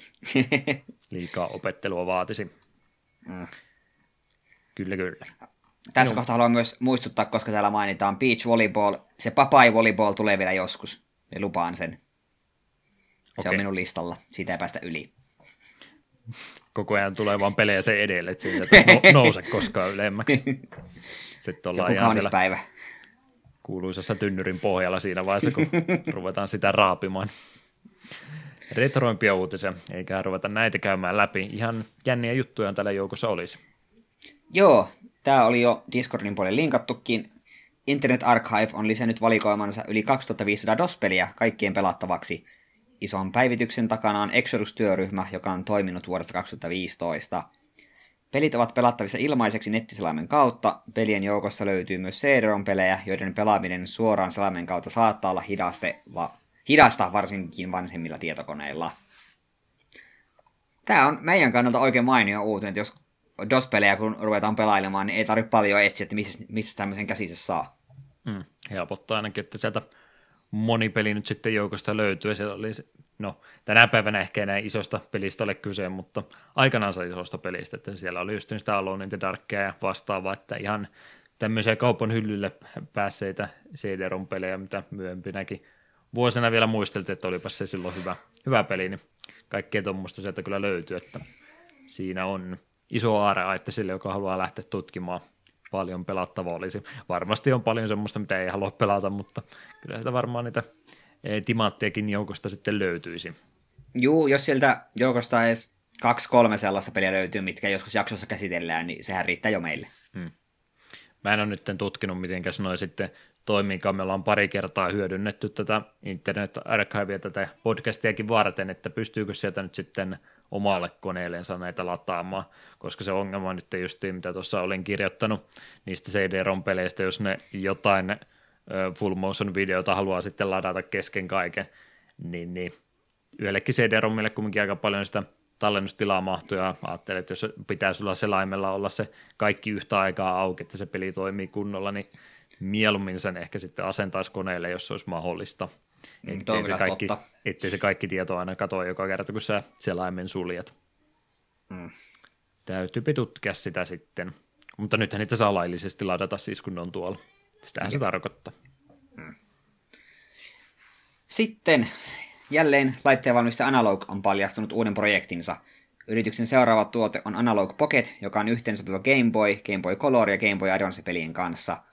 Liikaa opettelua vaatisi. Mm. Kyllä, kyllä. Tässä Joo. kohtaa haluan myös muistuttaa, koska täällä mainitaan beach volleyball. Se papai volleyball tulee vielä joskus. Ja lupaan sen. Se okay. on minun listalla. Siitä ei päästä yli. Koko ajan tulee vaan pelejä se edelle, että siitä ei nouse koskaan ylemmäksi. Sitten ollaan ihan siellä päivä. kuuluisassa tynnyrin pohjalla siinä vaiheessa, kun ruvetaan sitä raapimaan. Retroimpia uutisia, eikä ruveta näitä käymään läpi. Ihan jänniä juttuja tällä joukossa olisi. Joo, tämä oli jo Discordin puolelle linkattukin. Internet Archive on lisännyt valikoimansa yli 2500 DOS-peliä kaikkien pelattavaksi. Ison päivityksen takana on Exodus-työryhmä, joka on toiminut vuodesta 2015. Pelit ovat pelattavissa ilmaiseksi nettiselaimen kautta. Pelien joukossa löytyy myös CD-ROM-pelejä, joiden pelaaminen suoraan selaimen kautta saattaa olla hidaste, va, hidasta varsinkin vanhemmilla tietokoneilla. Tämä on meidän kannalta oikein mainio uutinen, että jos DOS-pelejä kun ruvetaan pelailemaan, niin ei tarvitse paljon etsiä, että missä, missä tämmöisen käsissä saa. Mm, helpottaa ainakin, että sieltä moni peli nyt sitten joukosta löytyy. Ja siellä oli, no tänä päivänä ehkä enää isosta pelistä ole kyse, mutta aikanaan isosta pelistä, että siellä oli just sitä Alone in the Darkia ja vastaavaa, että ihan tämmöisiä kaupan hyllylle päässeitä CD-ROM-pelejä, mitä myöhempinäkin vuosina vielä muisteltiin, että olipa se silloin hyvä, hyvä peli, niin kaikkea tuommoista sieltä kyllä löytyy, että siinä on iso aare sille, joka haluaa lähteä tutkimaan paljon pelattavaa olisi. Varmasti on paljon semmoista, mitä ei halua pelata, mutta kyllä sitä varmaan niitä eh, timaattiakin joukosta sitten löytyisi. Juu, jos sieltä joukosta edes kaksi-kolme sellaista peliä löytyy, mitkä joskus jaksossa käsitellään, niin sehän riittää jo meille. Hmm. Mä en ole nyt tutkinut, miten noin sitten toimiikaan. Me ollaan pari kertaa hyödynnetty tätä Internet Archivea, tätä podcastiakin varten, että pystyykö sieltä nyt sitten omalle koneelleensa näitä lataamaan, koska se ongelma on nyt just mitä tuossa olin kirjoittanut niistä CD-ROM-peleistä, jos ne jotain full motion videota haluaa sitten ladata kesken kaiken, niin, niin yhdellekin CD-ROMille kumminkin aika paljon sitä tallennustilaa mahtuu ja ajattelin, että jos pitää sulla selaimella olla se kaikki yhtä aikaa auki, että se peli toimii kunnolla, niin mieluummin sen ehkä sitten asentaisi koneelle, jos se olisi mahdollista. Mm, ettei, se kaikki, ettei se kaikki tieto aina katoa joka kerta, kun sä selaimen suljet. Mm. Täytyy tutkia sitä sitten. Mutta nythän niitä saa laillisesti ladata siis, kun ne on tuolla. Sitähän se tarkoittaa. Mm. Sitten jälleen laitteen Analog on paljastunut uuden projektinsa. Yrityksen seuraava tuote on Analog Pocket, joka on yhteensopiva Game Boy, Game Boy Color ja Game Boy Advance-pelien kanssa –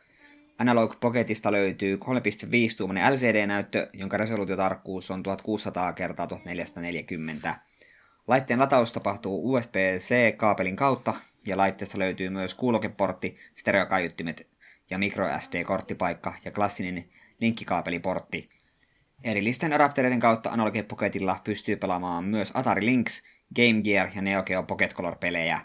Analog Pocketista löytyy 3.5-tuumainen LCD-näyttö, jonka resoluutiotarkkuus on 1600 x 1440. Laitteen lataus tapahtuu USB-C-kaapelin kautta, ja laitteesta löytyy myös kuulokeportti, stereokaiuttimet ja microSD-korttipaikka ja klassinen linkkikaapeliportti. Erillisten adaptereiden kautta Analog Pocketilla pystyy pelaamaan myös Atari Lynx, Game Gear ja Neo Geo Pocket Color-pelejä.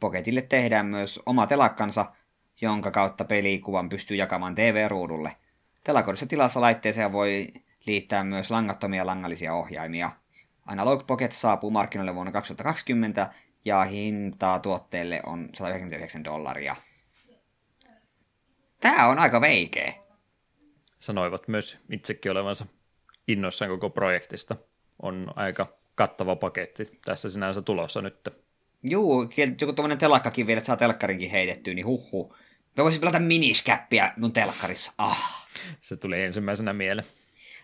Pocketille tehdään myös oma telakkansa – jonka kautta pelikuvan pystyy jakamaan TV-ruudulle. Telakodissa tilassa laitteeseen voi liittää myös langattomia langallisia ohjaimia. Analog Pocket saapuu markkinoille vuonna 2020 ja hintaa tuotteelle on 199 dollaria. Tämä on aika veikeä. Sanoivat myös itsekin olevansa innoissaan koko projektista. On aika kattava paketti tässä sinänsä tulossa nyt. Juu, joku tuommoinen telakkakin vielä, että saa telkkarinkin heitettyä, niin huhhuh. Mä voisin pelata miniskäppiä mun telkkarissa. Ah. Se tuli ensimmäisenä mieleen.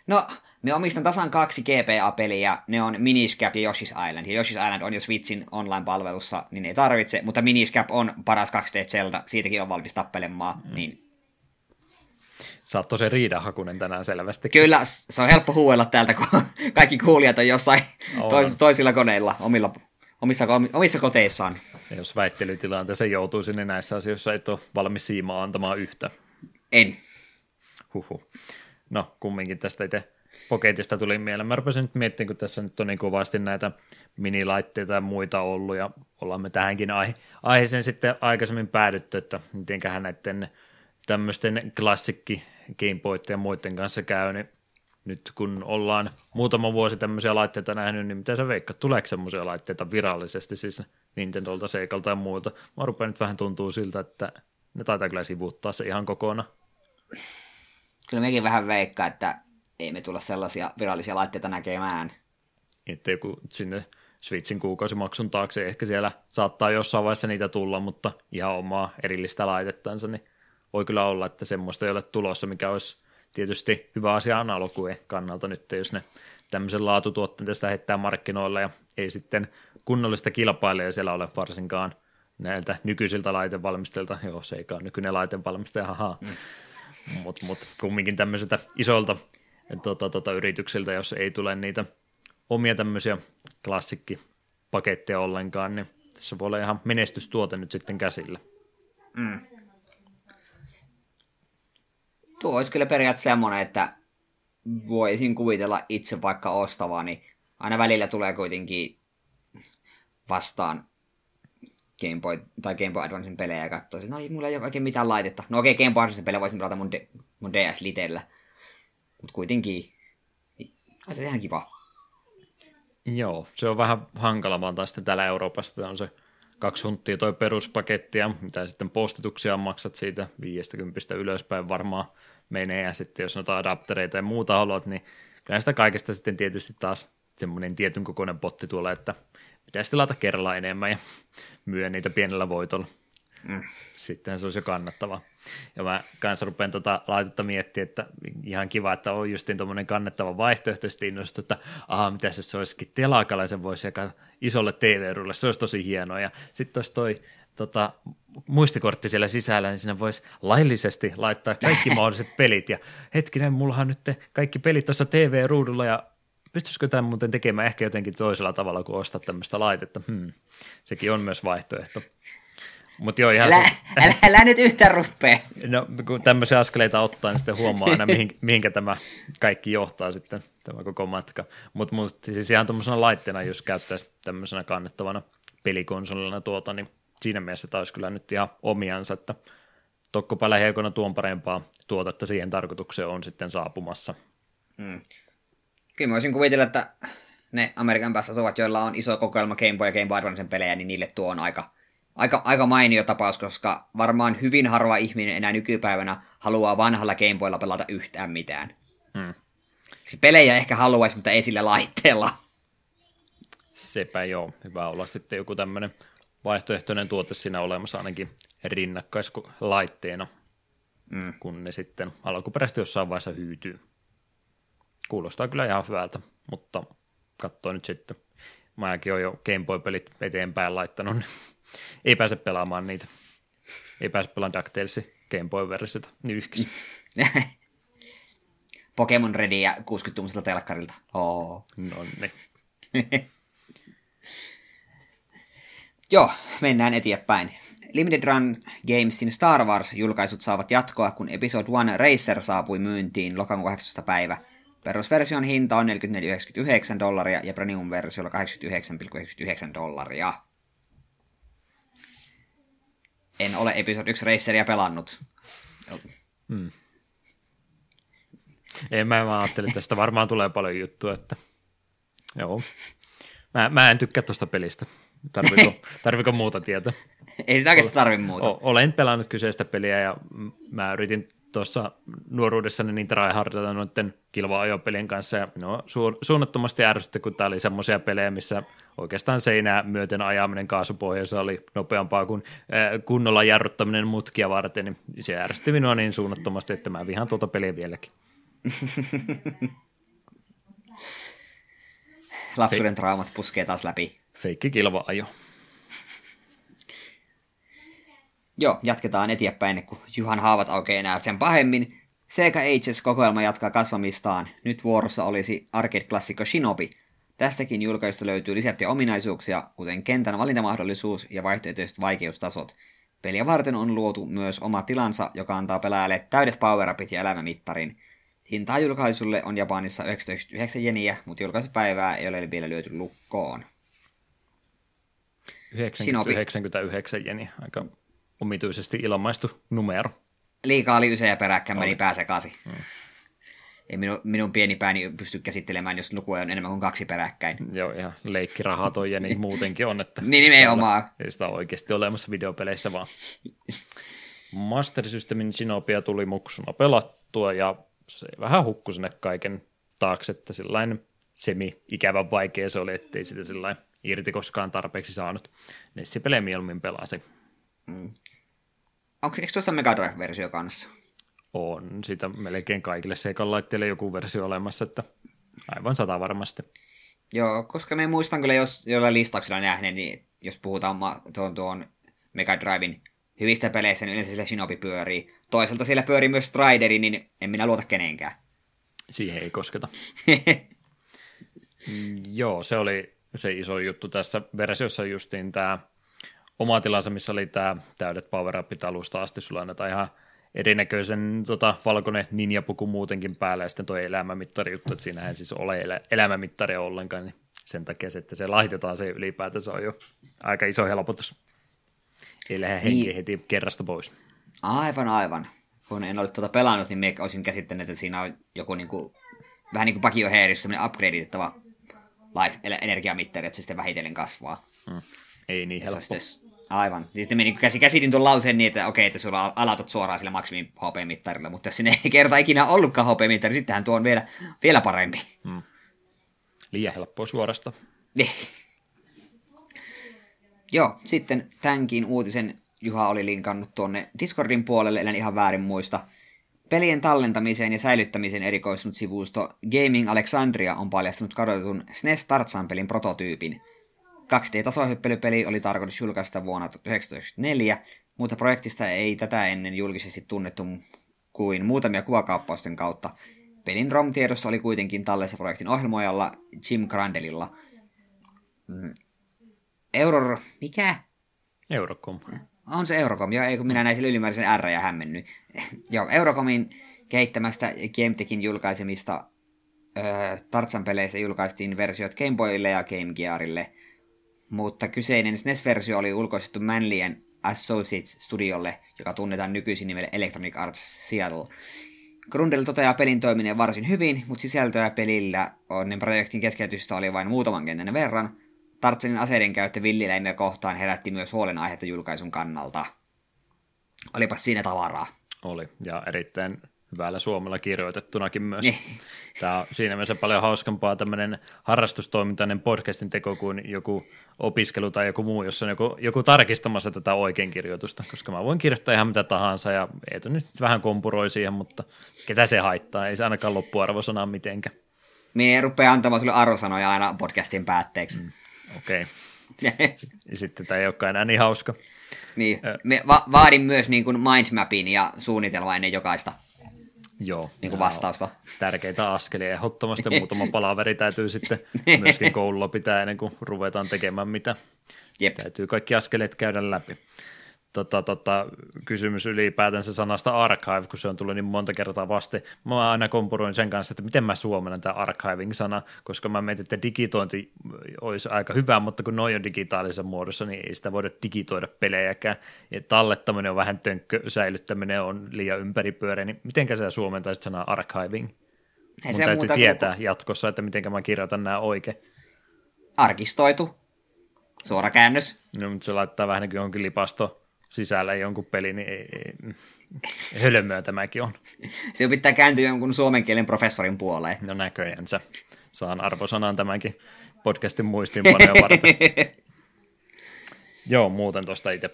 No, me omistan tasan kaksi GPA-peliä, ne on Miniscap ja Yoshi's Island. Ja Yoshi's Island on jo Switchin online-palvelussa, niin ei tarvitse, mutta Miniscap on paras 2D Zelda, siitäkin on valmis tappelemaan, mm. niin Sä oot tosi riidahakunen tänään selvästi. Kyllä, se on helppo huuella täältä, kun kaikki kuulijat on jossain tois, toisilla koneilla, omilla, omissa, omissa koteissaan. Ja jos väittelytilanteeseen joutuisi, niin näissä asioissa et ole valmis siimaa antamaan yhtä. En. Huhu. No, kumminkin tästä itse Pocketista tuli mieleen. Mä rupesin nyt miettimään, kun tässä nyt on niin kovasti näitä minilaitteita ja muita ollut, ja ollaan me tähänkin aihe- aiheeseen sitten aikaisemmin päädytty, että mitenköhän näiden tämmöisten klassikki Gameboyt ja muiden kanssa käy, niin nyt kun ollaan muutama vuosi tämmöisiä laitteita nähnyt, niin mitä sä veikkaat, tuleeko semmoisia laitteita virallisesti siis Nintendolta, Seikalta ja muilta? Mä rupean nyt vähän tuntuu siltä, että ne taitaa kyllä sivuttaa se ihan kokonaan. Kyllä mekin vähän veikkaa, että ei me tulla sellaisia virallisia laitteita näkemään. Että joku sinne Switchin kuukausimaksun taakse ehkä siellä saattaa jossain vaiheessa niitä tulla, mutta ihan omaa erillistä laitettansa, niin voi kyllä olla, että semmoista ei ole tulossa, mikä olisi tietysti hyvä asia analoguen kannalta nyt, jos ne tämmöisen laatutuotteen tästä heittää markkinoille ja ei sitten kunnollista kilpailijaa siellä ole varsinkaan näiltä nykyisiltä laitevalmistajilta, joo se ei ole nykyinen laitevalmistaja, haha, mm. mutta mut, kumminkin tämmöisiltä isolta tota, tota, yrityksiltä, jos ei tule niitä omia tämmöisiä klassikkipaketteja ollenkaan, niin tässä voi olla ihan menestystuote nyt sitten käsillä. Mm. Tuo olisi kyllä periaatteessa semmoinen, että voisin kuvitella itse vaikka ostavani. Aina välillä tulee kuitenkin vastaan Game Boy tai Game Boy Advancen pelejä ja katsoisin, no ei mulla ei ole oikein mitään laitetta. No okei, okay, Game Boy Advancen pelejä voisin pelata mun, mun DS Litellä. Mutta kuitenkin, on se ihan kiva. Joo, se on vähän hankala vaan taas täällä Euroopassa, on se kaksi hunttia toi peruspaketti ja mitä sitten postituksia maksat siitä 50 ylöspäin varmaan menee ja sitten jos noita adaptereita ja muuta haluat, niin kyllä sitä kaikesta sitten tietysti taas semmoinen tietyn kokoinen potti tulee, että pitäisi tilata kerralla enemmän ja myydä niitä pienellä voitolla. Mm. Sittenhän se olisi jo kannattavaa. Ja mä kanssa rupean tota laitetta miettimään, että ihan kiva, että on justiin tuommoinen kannettava vaihtoehto, sitten innostu, että aha, mitä se, se olisikin telakalla, se voisi jakaa isolle TV-rulle, se olisi tosi hienoa. Ja sitten olisi toi tota, muistikortti siellä sisällä, niin sinne voisi laillisesti laittaa kaikki mahdolliset pelit. Ja hetkinen, mullahan nyt kaikki pelit tuossa TV-ruudulla ja pystyisikö tämän muuten tekemään ehkä jotenkin toisella tavalla kuin ostaa tämmöistä laitetta? Hmm. Sekin on myös vaihtoehto. Mut joo, ihan älä, se, älä, älä, nyt yhtään ruppee. No, kun tämmöisiä askeleita ottaa, niin sitten huomaa aina, mihin, mihinkä tämä kaikki johtaa sitten, tämä koko matka. Mutta mut, siis ihan tuommoisena laitteena, jos käyttäisi tämmöisenä kannettavana pelikonsolina tuota, niin siinä mielessä taisi kyllä nyt ihan omiansa, että tokkopa lähiaikoina tuon parempaa tuotetta siihen tarkoitukseen on sitten saapumassa. Hmm. Kyllä mä voisin kuvitella, että ne Amerikan päässä asuvat, joilla on iso kokoelma Game Boy ja Game Boy Advancen pelejä, niin niille tuo on aika, aika, aika mainio tapaus, koska varmaan hyvin harva ihminen enää nykypäivänä haluaa vanhalla Game Boylla pelata yhtään mitään. Hmm. Se pelejä ehkä haluaisi, mutta ei sillä laitteella. Sepä joo. Hyvä olla sitten joku tämmöinen vaihtoehtoinen tuote siinä olemassa ainakin rinnakkaislaitteena, mm. kun ne sitten alkuperäisesti jossain vaiheessa hyytyy. Kuulostaa kyllä ihan hyvältä, mutta katsoo nyt sitten. Mäkin olen jo Game Boy-pelit eteenpäin laittanut, niin ei pääse pelaamaan niitä. Ei pääse pelaamaan DuckTalesin Game Boy-versiota nyyhkissä. Pokemon Redia 60-tuumisella telkkarilta. Oh. No niin. Joo, mennään eteenpäin. Limited Run Gamesin Star Wars-julkaisut saavat jatkoa, kun Episode 1 Racer saapui myyntiin lokakuun 18. päivä. Perusversion hinta on 44,99 dollaria ja premium-versiolla 89,99 dollaria. En ole Episode 1 Raceria pelannut. Hmm. Ei, mä, mä ajattelin, että tästä varmaan tulee paljon juttua, että joo. Mä, mä en tykkää tuosta pelistä. Tarviko, tarviko muuta tietää? Ei sitä oikeastaan tarvi muuta. O, olen pelannut kyseistä peliä ja mä yritin tuossa nuoruudessani niin tryhardata noiden kilva-ajopelien kanssa ja no, su- suunnattomasti ärsytti, kun tämä oli semmoisia pelejä, missä oikeastaan seinää myöten ajaminen kaasupohjassa oli nopeampaa kuin äh, kunnolla jarruttaminen mutkia varten, niin se ärsytti minua niin suunnattomasti, että mä vihan tuota peliä vieläkin. Lapsuuden traumat puskee taas läpi. Feikki kilva Joo, jatketaan eteenpäin, kun Juhan haavat aukeaa enää sen pahemmin. Sega Ages-kokoelma jatkaa kasvamistaan. Nyt vuorossa olisi arcade-klassikko Shinobi. Tästäkin julkaisusta löytyy lisättyjä ominaisuuksia, kuten kentän valintamahdollisuus ja vaihtoehtoiset vaikeustasot. Peliä varten on luotu myös oma tilansa, joka antaa pelaajalle täydet power ja elämämittarin. Hintaa julkaisulle on Japanissa 99 jeniä, mutta julkaisupäivää ei ole vielä lyöty lukkoon. 90, 99 jeniä, aika omituisesti ilmaistu numero. Liikaa oli ysejä peräkkäin, meni pää sekaisin. Hmm. Ei minun, minun pieni pääni pysty käsittelemään, jos luku on enemmän kuin kaksi peräkkäin. Joo, ihan leikkirahaa toi ja niin muutenkin on. Että niin nimenomaan. Ei sitä ole oikeasti olemassa videopeleissä vaan. Master Systemin Sinopia tuli muksuna pelattua ja se vähän hukkui sinne kaiken taakse, että sellainen semi-ikävän vaikea se oli, ettei sitä sellainen irti koskaan tarpeeksi saanut. Nessi-pelejä mieluummin pelasi. Mm. Onko eikö tuossa Mega Drive-versio kanssa? On, sitä melkein kaikille seikan laitteille joku versio olemassa, että aivan sata varmasti. Joo, koska me muistan kyllä, jos jollain listauksella nähneet, niin jos puhutaan tuon, tuon Mega Drivein hyvistä peleistä, niin yleensä sillä Shinobi pyörii. Toisaalta siellä pyörii myös Strideri, niin en minä luota kenenkään. Siihen ei kosketa. Joo, se oli se iso juttu tässä versiossa justiin tämä oma tilansa, missä oli tämä täydet power alusta asti, sulla annetaan ihan erinäköisen tota, valkoinen ninjapuku muutenkin päällä, ja sitten tuo elämämittari juttu, että siinä ei siis ole elä, elämämittari ollenkaan, niin sen takia se, että se laitetaan se ylipäätänsä on jo aika iso helpotus. Ei lähde henki niin. heti kerrasta pois. Aivan, aivan. Kun en ole tuota pelannut, niin minä olisin käsittänyt, että siinä on joku niin kuin, vähän niin kuin Pakio Heerissä sellainen upgradeitettava life energiamittari, että se sitten vähitellen kasvaa. Hmm. Ei niin helppo. Aivan. Siis me niin käsitin tuon lauseen niin, että okei, että sulla aloitat suoraan sillä maksimin HP-mittarilla, mutta jos sinne ei kerta ikinä ollutkaan HP-mittari, niin sittenhän tuo on vielä, vielä parempi. Hmm. Liian helppoa suorasta. Niin. Joo, sitten tämänkin uutisen Juha oli linkannut tuonne Discordin puolelle, en ihan väärin muista. Pelien tallentamiseen ja säilyttämiseen erikoistunut sivusto Gaming Alexandria on paljastanut kadotetun SNES Tarzan-pelin prototyypin. 2D-tasohyppelypeli oli tarkoitus julkaista vuonna 1994, mutta projektista ei tätä ennen julkisesti tunnettu kuin muutamia kuvakaappausten kautta. Pelin ROM-tiedossa oli kuitenkin tallessa projektin ohjelmoijalla Jim Grandelilla. Mm. Euror... Mikä? Eurocom. On se Eurocom, joo, ei kun minä näin sillä ylimääräisen R ja hämmennyt. joo, Eurocomin kehittämästä Gametechin julkaisemista öö, Tartsan-peleissä julkaistiin versiot Game Boyille ja Game Gearille, mutta kyseinen SNES-versio oli ulkoistettu Manlien Associates Studiolle, joka tunnetaan nykyisin nimellä Electronic Arts Seattle. Grundel toteaa pelin toimineen varsin hyvin, mutta sisältöä pelillä on niin projektin keskeytystä oli vain muutaman kentän verran. Tartsenin aseiden käyttö villiläimiä kohtaan herätti myös huolenaihetta julkaisun kannalta. Olipas siinä tavaraa. Oli, ja erittäin hyvällä suomella kirjoitettunakin myös. Niin. Tämä on siinä mielessä paljon hauskempaa tämmöinen harrastustoimintainen podcastin teko kuin joku opiskelu tai joku muu, jossa on joku, joku tarkistamassa tätä oikein kirjoitusta, koska mä voin kirjoittaa ihan mitä tahansa ja Eetu niin sitten vähän kompuroi siihen, mutta ketä se haittaa, ei se ainakaan loppuarvosanaa mitenkään. Minä rupeaa antamaan sulle arvosanoja aina podcastin päätteeksi. Mm. Okei. Okay. Ja sitten tämä ei olekaan enää niin hauska. niin. Me va- vaadin myös niin kuin mindmapin ja suunnitelma ennen jokaista Joo. niin kuin vastausta. Tärkeitä askelia. Ehdottomasti muutama palaveri täytyy sitten myöskin koululla pitää ennen kuin ruvetaan tekemään mitä. Jep. Täytyy kaikki askeleet käydä läpi. Tota, tota, kysymys ylipäätänsä sanasta archive, kun se on tullut niin monta kertaa vasten. Mä aina kompuroin sen kanssa, että miten mä suomennan tämä archiving-sana, koska mä mietin, että digitointi olisi aika hyvä, mutta kun noin on digitaalisessa muodossa, niin ei sitä voida digitoida pelejäkään. Ja tallettaminen on vähän tönkkö, säilyttäminen on liian ympäripyöreä, niin mitenkä sä suomentaisit sanaa archiving? Ei Mun täytyy muuta tietää kuin jatkossa, että miten mä kirjoitan nämä oikein. Arkistoitu. Suora käännös. No, mutta se laittaa vähän niin kuin johonkin lipasto sisällä jonkun peli, niin ei, ei, hölmöä tämäkin on. Se pitää kääntyä jonkun suomen kielen professorin puoleen. No näköjään sä saan arvosanan tämänkin podcastin muistiinpanoja varten. Joo, muuten tuosta itse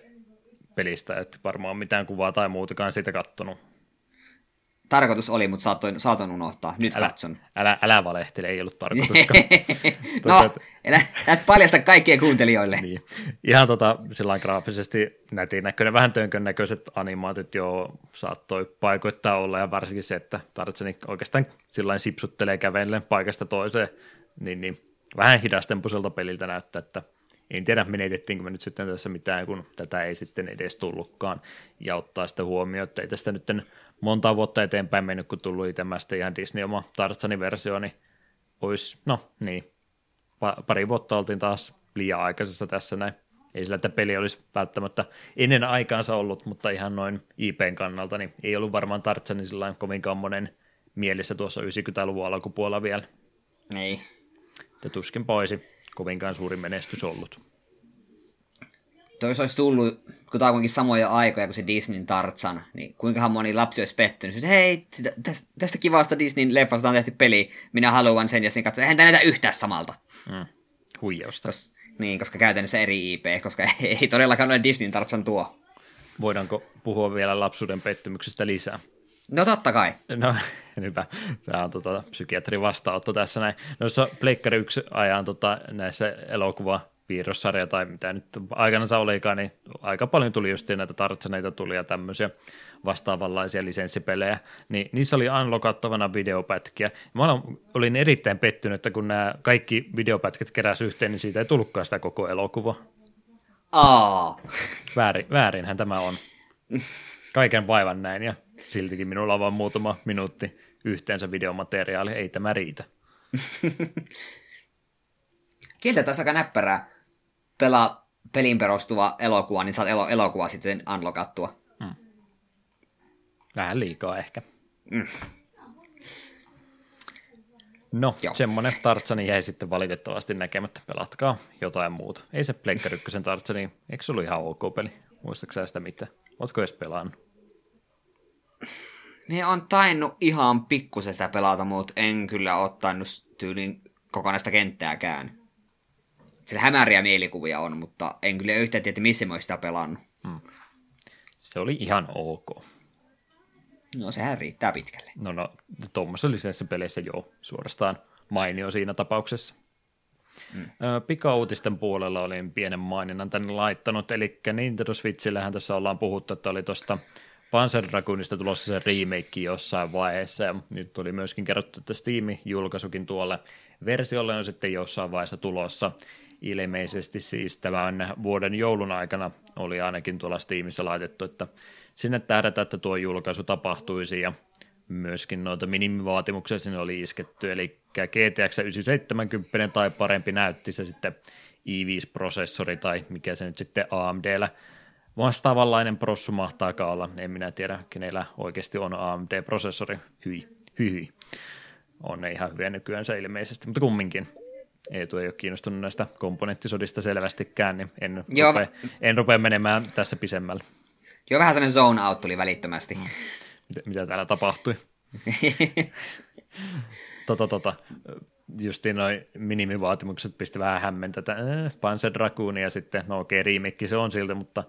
pelistä, että varmaan mitään kuvaa tai muutakaan siitä kattonut. Tarkoitus oli, mutta saatoin, saatoin unohtaa. Nyt Älä, katson. älä, älä valehtele, ei ollut tarkoituskaan. no, Tota, älä, älä paljasta kaikkien kuuntelijoille. niin. Ihan tota, sillä graafisesti nätin näköinen, vähän tönkön näköiset animaatit jo saattoi paikoittaa olla, ja varsinkin se, että Tarzani oikeastaan sillä sipsuttelee kävellen paikasta toiseen, niin, niin vähän hidastempuselta peliltä näyttää, että en tiedä menetettiinkö me nyt sitten tässä mitään, kun tätä ei sitten edes tullutkaan, ja ottaa sitten huomioon, että ei tästä nyt monta vuotta eteenpäin mennyt, kun tullut itsemästä ihan Disney oma Tarzanin versio, niin olisi, no niin, pa- pari vuotta oltiin taas liian aikaisessa tässä näin. Ei sillä, että peli olisi välttämättä ennen aikaansa ollut, mutta ihan noin IPn kannalta, niin ei ollut varmaan Tartsanin sillä kovinkaan monen mielessä tuossa 90-luvun alkupuolella vielä. Niin. Että tuskin poisi kovinkaan suuri menestys ollut. Toi olisi tullut, kun tämä on kuitenkin samoja aikoja kuin se Disneyn Tarzan, niin kuinkahan moni lapsi olisi pettynyt. Sitten, hei, sitä, tästä, tästä kivasta Disneyn leffasta on tehty peli, minä haluan sen, ja sitten katsoin, eihän tämä näytä yhtään samalta. Mm. Huijausta. Kos, niin, koska käytännössä eri IP, koska ei, ei todellakaan ole Disneyn Tarzan tuo. Voidaanko puhua vielä lapsuuden pettymyksestä lisää? No totta kai. No, hyvä. Tämä on tota, psykiatrin vastaanotto tässä näin. Noissa Pleikkari 1 ajan tota, näissä elokuva piirrossarja tai mitä nyt aikanaan olikaan, niin aika paljon tuli just näitä tartsaneita tuli ja tämmöisiä vastaavanlaisia lisenssipelejä, niin niissä oli unlockattavana videopätkiä. Mä olin erittäin pettynyt, että kun nämä kaikki videopätkät keräsi yhteen, niin siitä ei tullutkaan sitä koko elokuvaa. Aa. Väärin, väärinhän tämä on. Kaiken vaivan näin ja siltikin minulla on vain muutama minuutti yhteensä videomateriaali, ei tämä riitä. Kieltä taas aika näppärää pelaa pelin perustuva elokuva, niin saat elo- elokuva sitten unlockattua. Hmm. Vähän liikaa ehkä. Mm. No, Joo. semmonen Tartsani jäi sitten valitettavasti näkemättä. Pelatkaa jotain muuta. Ei se Pleikkari 1 Tartsani, eikö se ollut ihan ok peli? Muistatko sä sitä mitä? Ootko edes pelannut? Niin on tainnut ihan pikkusen sitä pelata, mutta en kyllä ottanut tyylin kokonaista kenttääkään. Sillä hämäriä mielikuvia on, mutta en kyllä yhtään tiedä, missä mä sitä pelannut. Se oli ihan ok. No sehän riittää pitkälle. No no, tuommoisessa lisenssipeleissä joo, suorastaan mainio siinä tapauksessa. Mm. Pika-uutisten puolella olin pienen maininnan tänne laittanut, eli Nintendo Switchillähän tässä ollaan puhuttu, että oli tuosta Panzer Dragoonista tulossa se remake jossain vaiheessa, ja nyt oli myöskin kerrottu, että Steam-julkaisukin tuolle versiolle on sitten jossain vaiheessa tulossa. Ilmeisesti siis tämän vuoden joulun aikana oli ainakin tuolla Steamissa laitettu, että sinne tähdätä, että tuo julkaisu tapahtuisi, ja myöskin noita minimivaatimuksia sinne oli isketty, eli GTX 970 tai parempi näytti se sitten i5-prosessori tai mikä se nyt sitten AMDllä vastaavanlainen prossu mahtaakaan olla. En minä tiedä, kenellä oikeasti on AMD-prosessori. Hyi, hyi, hyi. On ne ihan hyviä nykyään se ilmeisesti, mutta kumminkin. Eetu ei ole kiinnostunut näistä komponenttisodista selvästikään, niin en, Joo, rupea, en rupea menemään tässä pisemmälle. Joo, vähän sellainen zone out tuli välittömästi. Mitä, mitä täällä tapahtui? tota, tota, justiin noin minimivaatimukset pisti vähän hämmentä, että äh, Panzer Dragoon ja sitten, no okei, okay, riimikki se on siltä, mutta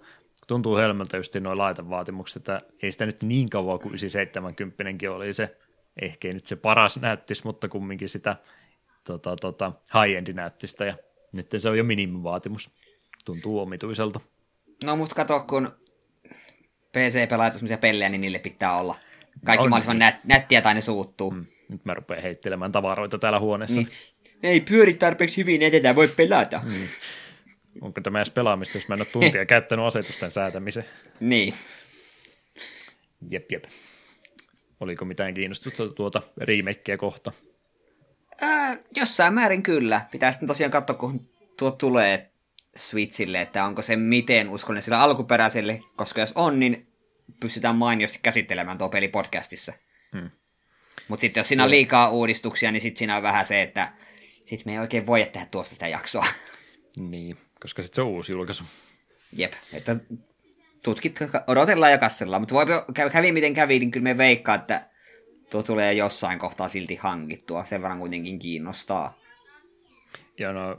tuntuu hölmöltä just noin laitevaatimukset, että ei sitä nyt niin kauan kuin 970 oli se, ehkä ei nyt se paras näyttis, mutta kumminkin sitä tota, tota, high-endi näyttistä ja nyt se on jo minimivaatimus. Tuntuu omituiselta. No mutta kato, kun PC-pelaajat sellaisia pellejä, niin niille pitää olla kaikki on, mahdollisimman niin. nät, nättiä tai ne suuttuu. Mm. Nyt mä rupean heittelemään tavaroita täällä huoneessa. Niin. Ei pyöri tarpeeksi hyvin, etetään voi pelata. Mm. Onko tämä edes pelaamista, jos mä en ole tuntia käyttänyt asetusten säätämiseen? Niin. Jep, jep. Oliko mitään kiinnostusta tuota remakeä kohta? Ää, jossain määrin kyllä. Pitäisi tosiaan katsoa, kun tuo tulee Switchille, että onko se miten uskollinen sillä alkuperäiselle, koska jos on, niin pystytään mainiosti käsittelemään tuo peli podcastissa. Hmm. Mutta sitten jos siinä on liikaa uudistuksia, niin sitten siinä on vähän se, että sitten me ei oikein voi tehdä tuosta sitä jaksoa. Niin, koska sitten se on uusi julkaisu. Jep, että tutkit, odotellaan ja kassellaan, mutta voi kävi miten kävi, niin kyllä me veikkaa, että tuo tulee jossain kohtaa silti hankittua. Sen verran kuitenkin kiinnostaa. Ja no,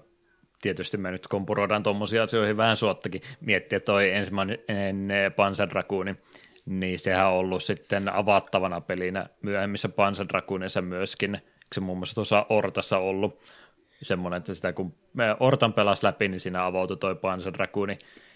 tietysti me nyt kompuroidaan tuommoisia asioihin vähän suottakin. Miettiä toi ensimmäinen Panzer Raccoon, niin sehän on ollut sitten avattavana pelinä myöhemmissä Panzer myöskin. Se muun muassa tuossa Ortassa ollut semmoinen, että sitä kun Ortan pelasi läpi, niin siinä avautui toi Panzer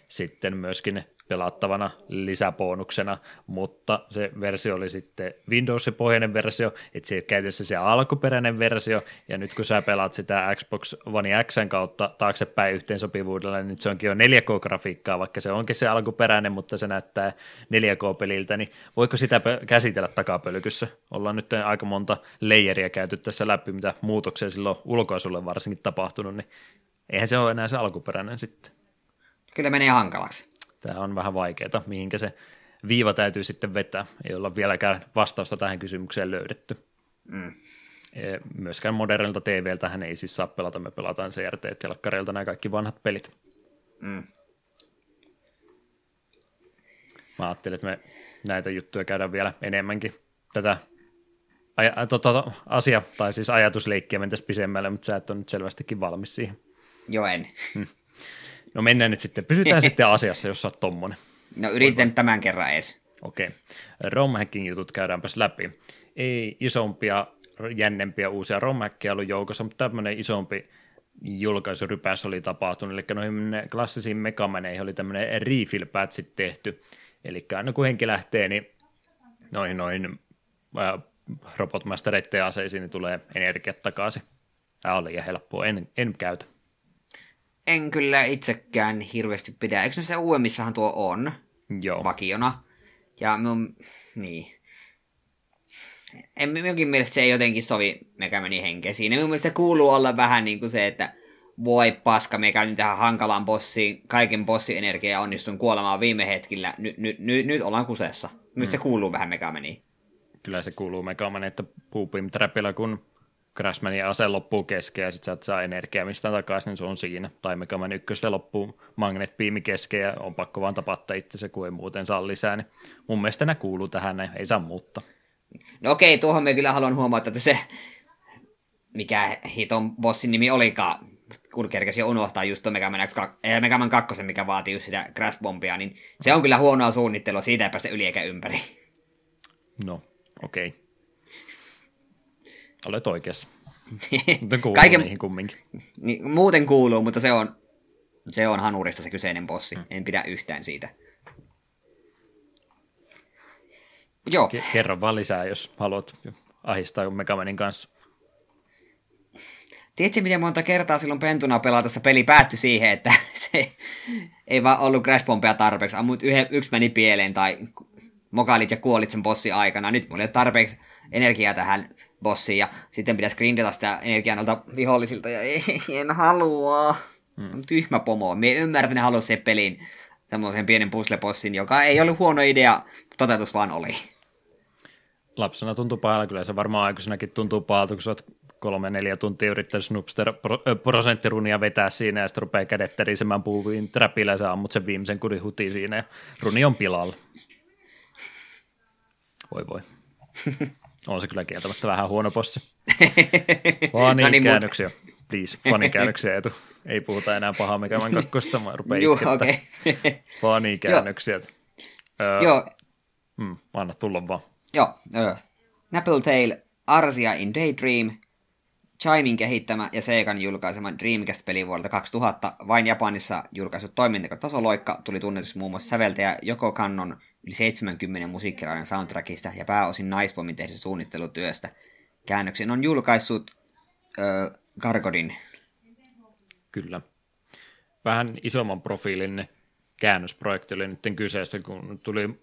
sitten myöskin pelattavana lisäbonuksena, mutta se versio oli sitten Windows-pohjainen versio, että se ei ole käytössä se alkuperäinen versio, ja nyt kun sä pelaat sitä Xbox One Xn kautta taaksepäin yhteensopivuudella, niin se onkin jo 4K-grafiikkaa, vaikka se onkin se alkuperäinen, mutta se näyttää 4K-peliltä, niin voiko sitä käsitellä takapölkyssä? Ollaan nyt aika monta leijeriä käyty tässä läpi, mitä muutoksia silloin ulkoasulle varsinkin tapahtunut, niin eihän se ole enää se alkuperäinen sitten. Kyllä menee hankalaksi. Tämä on vähän vaikeaa, mihinkä se viiva täytyy sitten vetää. Ei olla vieläkään vastausta tähän kysymykseen löydetty. Mm. E, myöskään modernilta TVltä hän ei siis saa pelata, me pelataan CRT-telkkareilta nämä kaikki vanhat pelit. Mm. Mä ajattelin, että me näitä juttuja käydään vielä enemmänkin. Tätä aja, to, to, asia, tai siis ajatusleikkiä mentäisiin pisemmälle, mutta sä et ole nyt selvästikin valmis siihen. Jo en. Hmm. No mennään nyt sitten, pysytään sitten asiassa, jos sä oot tommonen. No yritän tämän kerran edes. Okei. Okay. ROM jutut käydäänpäs läpi. Ei isompia, jännempiä uusia rom ollut joukossa, mutta tämmöinen isompi julkaisurypäs oli tapahtunut, eli noihin klassisiin Megamaneihin oli tämmöinen refill patchit tehty, eli aina kun henki lähtee, niin noihin, noihin robotmastereiden aseisiin niin tulee energiat takaisin. Tämä oli liian helppoa, en, en käytä en kyllä itsekään hirveästi pidä. Eikö se uudemmissahan tuo on Joo. vakiona? Ja minun, niin. En, minunkin mielestä se ei jotenkin sovi Megamanin henkeä siinä. Minun mielestä se kuuluu olla vähän niin kuin se, että voi paska, me käyn tähän hankalaan bossiin, kaiken bossienergia ja onnistun kuolemaan viime hetkillä. Nyt, nyt, nyt, nyt ollaan kusessa. Nyt mm. se kuuluu vähän Megamaniin. Kyllä se kuuluu Megamaniin, että Puupim Trapilla kun Crashmanin ase loppuu kesken ja sitten sä et saa energiaa mistään takaisin, niin se on siinä. Tai Mega Man 1 loppuu magnet-piimi kesken ja on pakko vaan tapattaa itse, kun ei muuten saa lisää. Niin mun mielestä nämä kuuluu tähän, ne ei saa muuttaa. No okei, tuohon me kyllä haluan huomata, että se, mikä hiton bossin nimi olikaan, kun kerkesi unohtaa just tuon Mega Man, X, eh, Mega Man 2, mikä vaatii just sitä Crash Bombia, niin se on kyllä huonoa suunnittelua, siitä ei päästä yli eikä ympäri. No, okei. Okay. Olet oikeassa. Mutta kuuluu Kaiken... niihin kumminkin. Niin, muuten kuuluu, mutta se on, se on hanurista se kyseinen bossi. Hmm. En pidä yhtään siitä. Joo. Kerro vaan lisää, jos haluat ahistaa Megamanin kanssa. Tiedätkö, miten monta kertaa silloin pentuna pelatessa peli päättyi siihen, että se ei vaan ollut Crash Bombia tarpeeksi. Ammut yhden, yksi meni pieleen tai mokailit ja kuolit sen bossin aikana. Nyt mulla ei ole tarpeeksi energiaa tähän bossiin ja sitten pitäisi grindata sitä energiaa noilta vihollisilta ja ei, en halua. Hmm. Tyhmä pomo. Me ymmärrän, että ne haluaa se pelin tämmöisen pienen puzzlepossin, joka ei ollut huono idea, toteutus vaan oli. Lapsena tuntuu pahalta, kyllä se varmaan aikuisenakin tuntuu pahalta, kun sä oot kolme, neljä tuntia yrittää Snoopster prosenttirunia vetää siinä ja sitten rupeaa kädet terisemään puuviin trapilla ja sä ammut sen viimeisen kudin huti siinä ja runi on pilalla. Voi voi. On se kyllä kieltämättä vähän huono possi. Fani no niin, käännöksiä. Please, fani käännöksiä etu. Ei puhuta enää pahaa Megaman kakkosta, mä rupean Juh, okay. Fani käännöksiä. Öö, Joo. Hmm, anna tulla vaan. Joo. Öö. Napple Tail, Arsia in Daydream, Chimin kehittämä ja Segan julkaisema Dreamcast-peli vuodelta 2000, vain Japanissa julkaisut toimintatasoloikka tuli tunnetus muun muassa säveltäjä Joko Kannon yli 70 musiikkiraajan soundtrackista ja pääosin naisvoimin tehdystä suunnittelutyöstä. Käännöksen on julkaissut äh, Gargodin. Kyllä. Vähän isomman profiilin käännösprojekti oli nyt kyseessä, kun tuli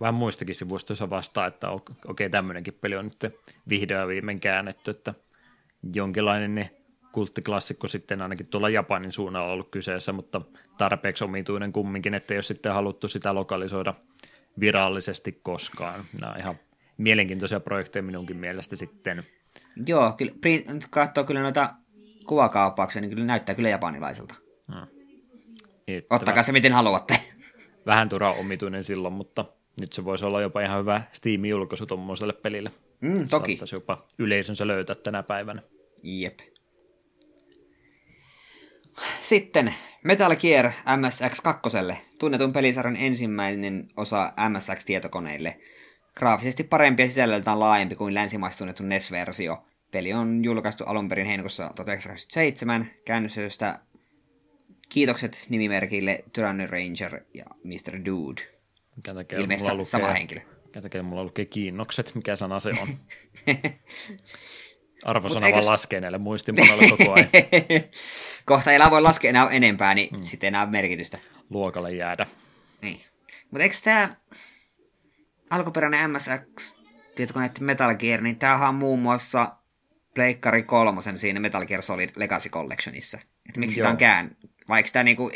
vähän muistakin sivustoissa vastaan, että okei, okay, tämmöinenkin peli on nyt vihdoin viimein käännetty, että jonkinlainen kulttiklassikko sitten ainakin tuolla Japanin suunnalla ollut kyseessä, mutta tarpeeksi omituinen kumminkin, että jos sitten haluttu sitä lokalisoida virallisesti koskaan. Nämä on ihan mielenkiintoisia projekteja minunkin mielestä sitten. Joo, kyllä, nyt katsoo kyllä noita kuvakauppauksia, niin kyllä näyttää kyllä japanilaiselta. Hmm. Ottakaa se miten haluatte. Vähän turha omituinen silloin, mutta nyt se voisi olla jopa ihan hyvä Steam-julkaisu tuommoiselle pelille. Mm, toki. Saattaisi jopa yleisönsä löytää tänä päivänä. Jep. Sitten Metal Gear MSX2, tunnetun pelisarjan ensimmäinen osa MSX-tietokoneille. Graafisesti parempi ja sisällöltään laajempi kuin länsimaista tunnettu NES-versio. Peli on julkaistu alun perin heinäkuussa 1987, käännösöstä kiitokset nimimerkille Tyranny Ranger ja Mr. Dude. Mikä takia Ilmeisesti mulla lukee, sama henkilö. Mikä takia mulla lukee kiinnokset, mikä sana se on. Arvosana vaan laskee näille muistimuodoille koko ajan. Kohta ei voi laskea enää enempää, niin hmm. sitten enää merkitystä. Luokalle jäädä. Niin. Mutta eikö tämä alkuperäinen MSX tietokoneiden Metal Gear, niin tämähän on muun muassa Pleikkari kolmosen siinä Metal Gear Solid Legacy Collectionissa. Että miksi Joo. sitä on kään... Vaikka tämä niinku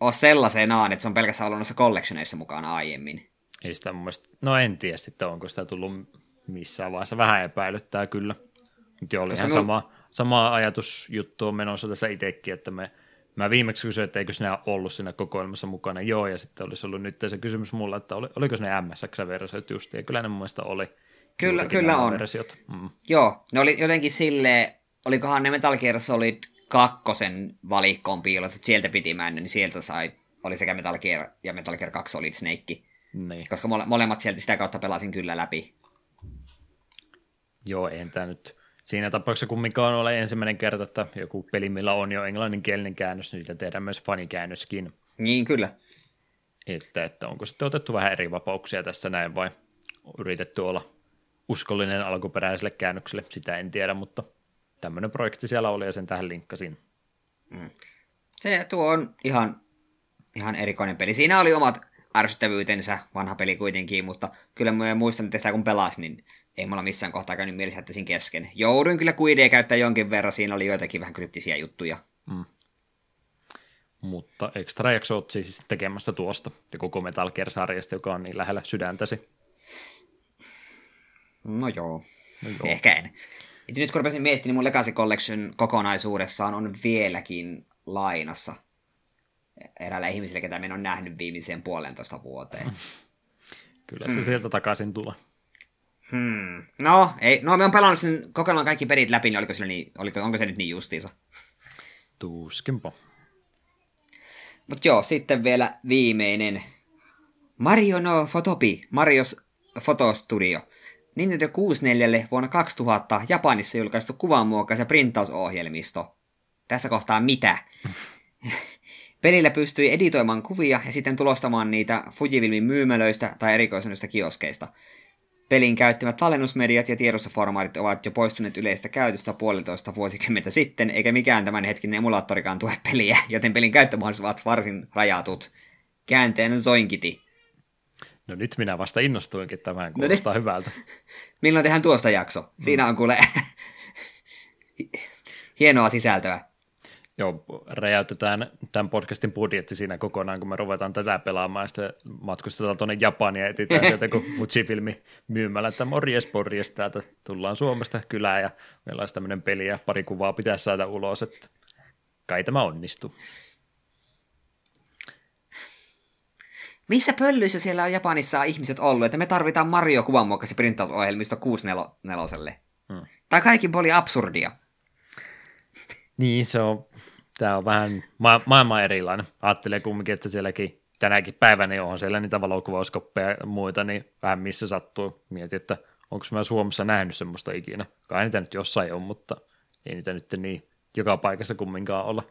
ole sellaisenaan, että se on pelkästään ollut noissa collectioneissa mukana aiemmin. Ei sitä mun mielestä... No en tiedä sitten, onko sitä tullut missään vaiheessa. Vähän epäilyttää kyllä. Joo, oli ihan sama, sama ajatusjuttu on menossa tässä itsekin, että me, mä viimeksi kysyin, että eikö sinä ollut siinä kokoelmassa mukana. Joo, ja sitten olisi ollut nyt se kysymys mulla, että oli, oliko ne MSX-versiot just, ja kyllä ne mun mielestä oli. Kyllä, kyllä on. Versiot. Mm. Joo, ne oli jotenkin silleen, olikohan ne Metal Gear Solid kakkosen valikkoon piilossa, että sieltä piti mennä, niin sieltä sai, oli sekä Metal Gear ja Metal Gear 2 Solid Snake. Niin. Koska mole, molemmat sieltä sitä kautta pelasin kyllä läpi. Joo, en tämä nyt siinä tapauksessa kumminkaan ole ensimmäinen kerta, että joku peli, millä on jo englanninkielinen käännös, niin siitä tehdään myös fanikäännöskin. Niin, kyllä. Että, että onko sitten otettu vähän eri vapauksia tässä näin vai yritetty olla uskollinen alkuperäiselle käännökselle, sitä en tiedä, mutta tämmöinen projekti siellä oli ja sen tähän linkkasin. Mm. Se tuo on ihan, ihan erikoinen peli. Siinä oli omat ärsyttävyytensä, vanha peli kuitenkin, mutta kyllä mä muistan, että sitä kun pelas, niin ei mulla missään kohtaa käynyt mielessä, että kesken. Jouduin kyllä kuidia käyttää jonkin verran, siinä oli joitakin vähän kryptisiä juttuja. Mm. Mutta Extra Jakso siis tekemässä tuosta ja koko Metal Gear-sarjasta, joka on niin lähellä sydäntäsi. No joo, no joo. ehkä en. Itse nyt kun rupesin miettimään, niin mun Legacy Collection kokonaisuudessaan on vieläkin lainassa eräällä ihmisellä, ketä en ole nähnyt viimeiseen puolentoista vuoteen. Kyllä se mm. sieltä takaisin tulee. Hmm. No, ei, no me on pelannut sen kokonaan kaikki pelit läpi, niin oliko sillä niin, oliko, onko se nyt niin justiinsa? Tuskinpa. Mutta joo, sitten vielä viimeinen. Mario no Fotopi, Marios Fotostudio. Nintendo 64 vuonna 2000 Japanissa julkaistu kuvanmuokkaus- ja printausohjelmisto. Tässä kohtaa mitä? Pelillä pystyi editoimaan kuvia ja sitten tulostamaan niitä Fujifilmin myymälöistä tai erikoisuudesta kioskeista. Pelin käyttämät tallennusmediat ja tiedostoformaatit ovat jo poistuneet yleistä käytöstä puolitoista vuosikymmentä sitten, eikä mikään tämän hetken emulaattorikaan tue peliä, joten pelin käyttömahdollisuudet ovat varsin rajatut. Käänteen zoinkiti. No nyt minä vasta innostuinkin tämän, kuulostaa no hyvältä. Milloin tehdään tuosta jakso? Siinä on kuule hienoa sisältöä. Joo, räjäytetään tämän podcastin budjetti siinä kokonaan, kun me ruvetaan tätä pelaamaan, ja sitten matkustetaan tuonne Japania ja etsitään sieltä kun Fuji-filmi myymällä, että morjes, morjes, täältä tullaan Suomesta kylään, ja meillä olisi tämmöinen peli, ja pari kuvaa pitäisi saada ulos, että kai tämä onnistuu. Missä pöllyissä siellä on Japanissa ihmiset ollut, että me tarvitaan Mario kuvanmuokkasi printtausohjelmisto 64. Hmm. Tai kaikki oli absurdia. Niin, se on, tämä on vähän ma- maailman erilainen. Ajattelee kumminkin, että sielläkin tänäkin päivänä on siellä niitä valokuvauskoppeja ja muita, niin vähän missä sattuu. Mietin, että onko mä Suomessa nähnyt semmoista ikinä. Kai niitä nyt jossain on, mutta ei niitä nyt niin joka paikassa kumminkaan olla.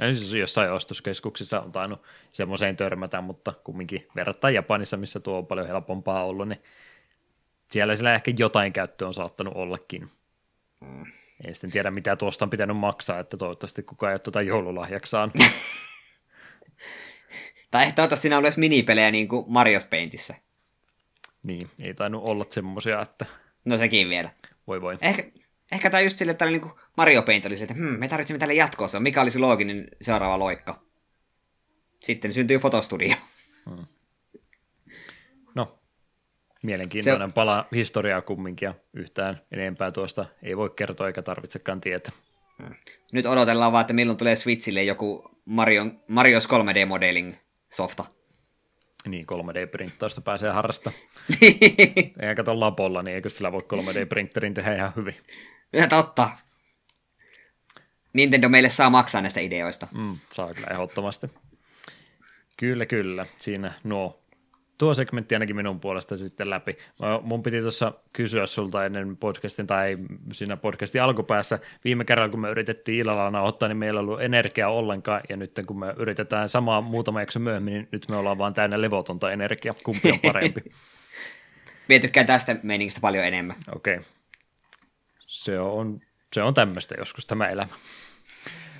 Ja siis jossain ostoskeskuksissa on tainnut semmoiseen törmätä, mutta kumminkin verrattain Japanissa, missä tuo on paljon helpompaa ollut, niin siellä sillä ehkä jotain käyttöä on saattanut ollakin. Mm. En sitten tiedä, mitä tuosta on pitänyt maksaa, että toivottavasti kukaan ei ole tuota joululahjaksi saanut. tai ehkä toivottavasti siinä olisi minipelejä niin kuin Mario's Paintissa. Niin, ei tainnut olla semmoisia, että... No sekin vielä. Voi voi. Ehkä, ehkä tämä just sille, että niin Mario Paint oli että hmm, me tarvitsemme tälle jatkoa, mikä olisi looginen seuraava loikka. Sitten syntyy fotostudio. Hmm. Mielenkiintoinen se... pala historiaa kumminkin ja yhtään enempää tuosta ei voi kertoa eikä tarvitsekaan tietää. Nyt odotellaan vaan, että milloin tulee Switchille joku Mario, Marios 3D-modeling softa. Niin, 3D-printtausta pääsee harrastamaan. Eikä kato lapolla, niin eikö sillä voi 3D-printerin tehdä ihan hyvin. Ja totta. Nintendo meille saa maksaa näistä ideoista. Mm, saa kyllä ehdottomasti. Kyllä, kyllä. Siinä nuo tuo segmentti ainakin minun puolesta sitten läpi. Mun piti tuossa kysyä sulta ennen podcastin tai siinä podcastin alkupäässä. Viime kerralla, kun me yritettiin illalla ottaa, niin meillä ei ollut energiaa ollenkaan, ja nyt kun me yritetään samaa muutama jakso myöhemmin, niin nyt me ollaan vaan täynnä levotonta energiaa. Kumpi on parempi? Mie tykkään tästä meiningistä paljon enemmän. Okei. Okay. Se on, se on tämmöistä joskus tämä elämä.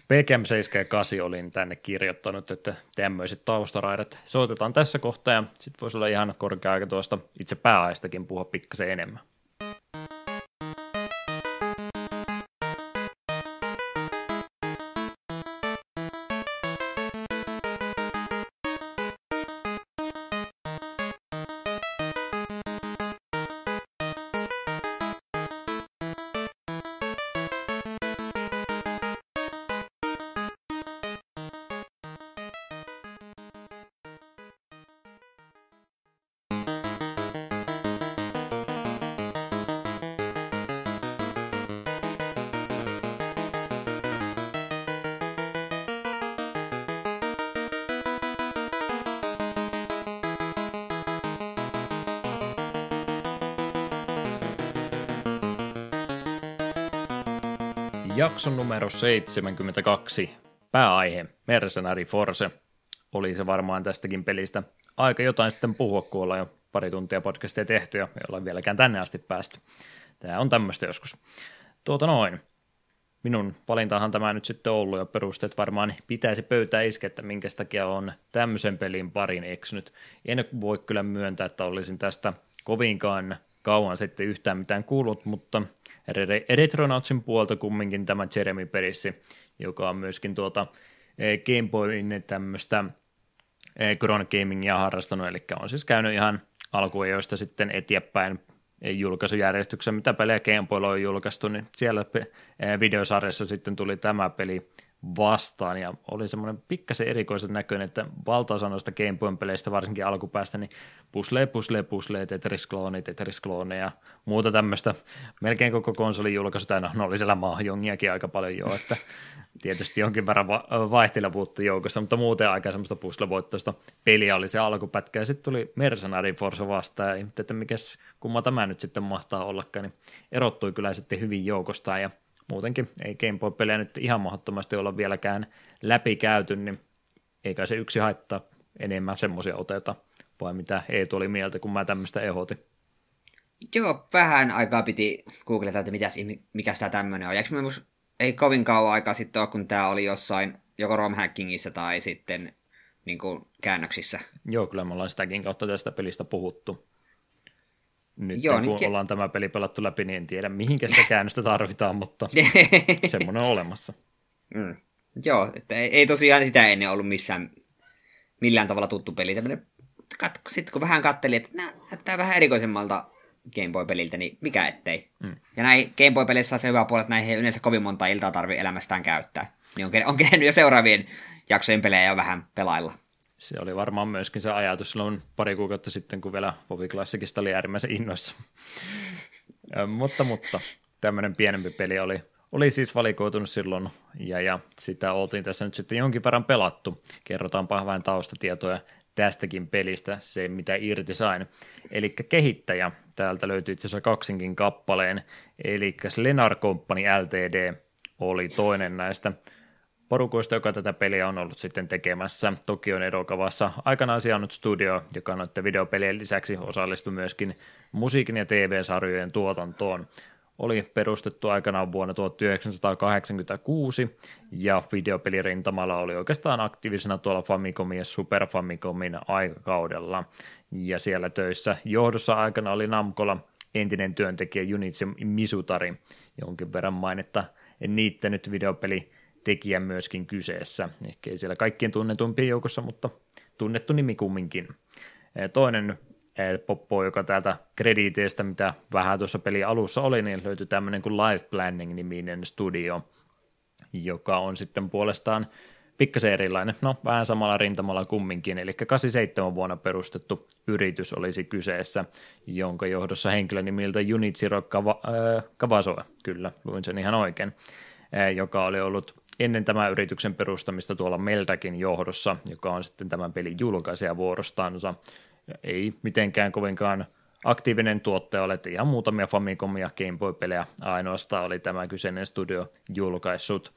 PGM 7 ja 8 olin tänne kirjoittanut, että tämmöiset taustaraidat soitetaan tässä kohtaa ja sitten voisi olla ihan korkea aika tuosta itse pääaistakin puhua pikkasen enemmän. Jakson numero 72, pääaihe, Mercenary Force, oli se varmaan tästäkin pelistä. Aika jotain sitten puhua, kun ollaan jo pari tuntia podcastia tehty ja ei olla vieläkään tänne asti päästy. Tämä on tämmöistä joskus. Tuota noin. Minun valintahan tämä nyt sitten ollut ja perusteet varmaan pitäisi pöytää iskeä, että minkä takia on tämmöisen pelin parin eksynyt. En voi kyllä myöntää, että olisin tästä kovinkaan kauan sitten yhtään mitään kuullut, mutta Retronautsin puolta kumminkin tämä Jeremy Perissi, joka on myöskin tuota eh, Game Boyin tämmöistä eh, Chron Gamingia harrastanut, eli on siis käynyt ihan alkuajoista sitten eteenpäin julkaisujärjestyksen, mitä pelejä Game Boylla on julkaistu, niin siellä eh, videosarjassa sitten tuli tämä peli vastaan ja oli semmoinen pikkasen erikoisen näköinen, että valtaosa noista Game Boyn peleistä, varsinkin alkupäästä, niin puslee, puslee, puslee, Tetris klooni, Tetris klooni ja muuta tämmöistä. Melkein koko konsolin julkaisu, tai no, oli siellä mahjongiakin aika paljon jo, että tietysti jonkin verran va- vaihtelevuutta joukossa, mutta muuten aika semmoista puslevoittoista peliä oli se alkupätkä, ja sitten tuli Mercenary Force vastaan, ja että mikäs kumma tämä nyt sitten mahtaa ollakaan, niin erottui kyllä sitten hyvin joukostaan, ja muutenkin ei Game Boy-pelejä nyt ihan mahdottomasti olla vieläkään läpikäyty, niin eikä se yksi haittaa enemmän semmoisia oteta, vai mitä ei oli mieltä, kun mä tämmöistä ehdotin. Joo, vähän aikaa piti googleta, että mitäs, mikä tämä tämmöinen on. Eikö mus, ei kovin kauan aikaa sitten ole, kun tämä oli jossain joko ROM hackingissa tai sitten niin kuin käännöksissä. Joo, kyllä me ollaan sitäkin kautta tästä pelistä puhuttu. Nyt Joo, kun niin... ollaan tämä peli pelattu läpi, niin en tiedä mihinkä sitä käännöstä tarvitaan, mutta semmoinen on olemassa. Mm. Joo, että ei, ei tosiaan sitä ennen ollut missään millään tavalla tuttu peli. Sitten kun vähän katteli, että näyttää vähän erikoisemmalta Game Boy-peliltä, niin mikä ettei. Mm. Ja näin Game Boy-pelissä se hyvä puoli, että näihin ei yleensä kovin monta iltaa tarvitse elämästään käyttää. Niin on, on kerennyt jo seuraavien jaksojen pelejä jo vähän pelailla. Se oli varmaan myöskin se ajatus silloin pari kuukautta sitten, kun vielä Bobby Classicista oli äärimmäisen innoissa. mutta, mutta tämmöinen pienempi peli oli, oli siis valikoitunut silloin, ja, ja sitä oltiin tässä nyt sitten jonkin verran pelattu. Kerrotaanpa vähän taustatietoja tästäkin pelistä, se mitä irti sain. Eli kehittäjä, täältä löytyy itse asiassa kaksinkin kappaleen, eli Lenar Company Ltd. oli toinen näistä porukoista, joka tätä peliä on ollut sitten tekemässä Tokion edokavassa. Aikanaan sijannut studio, joka noiden videopelien lisäksi osallistui myöskin musiikin ja TV-sarjojen tuotantoon. Oli perustettu aikanaan vuonna 1986 ja videopelirintamalla oli oikeastaan aktiivisena tuolla Famicomin ja Super Famicomin aikakaudella. Ja siellä töissä johdossa aikana oli Namkola entinen työntekijä Junitsi Misutari, jonkin verran mainetta niitä nyt videopeli tekijä myöskin kyseessä. Ehkä ei siellä kaikkien tunnetumpien joukossa, mutta tunnettu nimi kumminkin. Toinen poppo, joka täältä krediteistä, mitä vähän tuossa peli alussa oli, niin löytyi tämmöinen kuin Life Planning-niminen studio, joka on sitten puolestaan pikkasen erilainen, no vähän samalla rintamalla kumminkin, eli 87 vuonna perustettu yritys olisi kyseessä, jonka johdossa henkilönimiltä Junichiro Kavasoe, kyllä, luin sen ihan oikein, joka oli ollut ennen tämän yrityksen perustamista tuolla Meldakin johdossa, joka on sitten tämän pelin julkaisija vuorostansa. Ei mitenkään kovinkaan aktiivinen tuottaja ole, että ihan muutamia Famicom ja Game Boy-pelejä ainoastaan oli tämä kyseinen studio julkaissut.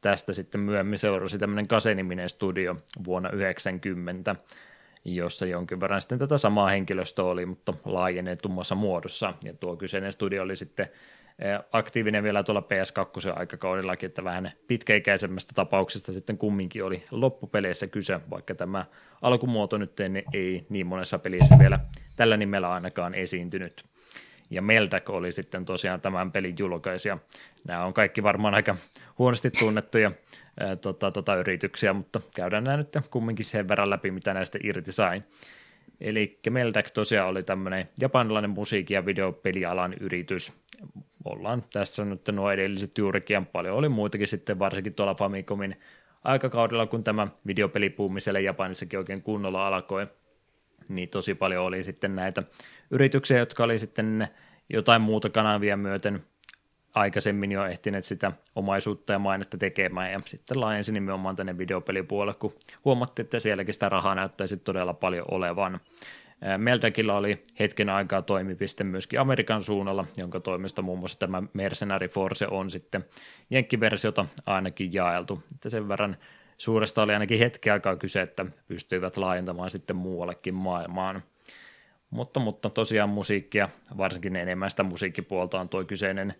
Tästä sitten myöhemmin seurasi tämmöinen Kase-niminen studio vuonna 1990, jossa jonkin verran sitten tätä samaa henkilöstöä oli, mutta laajennetummassa muodossa. Ja tuo kyseinen studio oli sitten aktiivinen vielä tuolla PS2 aikakaudellakin, että vähän pitkäikäisemmästä tapauksesta sitten kumminkin oli loppupeleissä kyse, vaikka tämä alkumuoto nyt ei niin monessa pelissä vielä tällä nimellä ainakaan esiintynyt. Ja Meldak oli sitten tosiaan tämän pelin julkaisija. Nämä on kaikki varmaan aika huonosti tunnettuja ää, tota, tota, yrityksiä, mutta käydään nämä nyt kumminkin sen verran läpi, mitä näistä irti sai. Eli Meldak tosiaan oli tämmöinen japanilainen musiikki- ja videopelialan yritys, ollaan tässä nyt nuo edelliset juurikin, paljon oli muitakin sitten varsinkin tuolla Famicomin aikakaudella, kun tämä videopelipuumi siellä Japanissakin oikein kunnolla alkoi, niin tosi paljon oli sitten näitä yrityksiä, jotka oli sitten jotain muuta kanavia myöten aikaisemmin jo ehtineet sitä omaisuutta ja mainetta tekemään, ja sitten laajensi nimenomaan tänne videopelipuolelle, kun huomattiin, että sielläkin sitä rahaa näyttäisi todella paljon olevan. Meltäkillä oli hetken aikaa toimipiste myöskin Amerikan suunnalla, jonka toimesta muun muassa tämä Mercenary Force on sitten jenkkiversiota ainakin jaeltu. Että sen verran suuresta oli ainakin hetki aikaa kyse, että pystyivät laajentamaan sitten muuallekin maailmaan. Mutta, mutta tosiaan musiikkia, varsinkin enemmän sitä musiikkipuolta on tuo kyseinen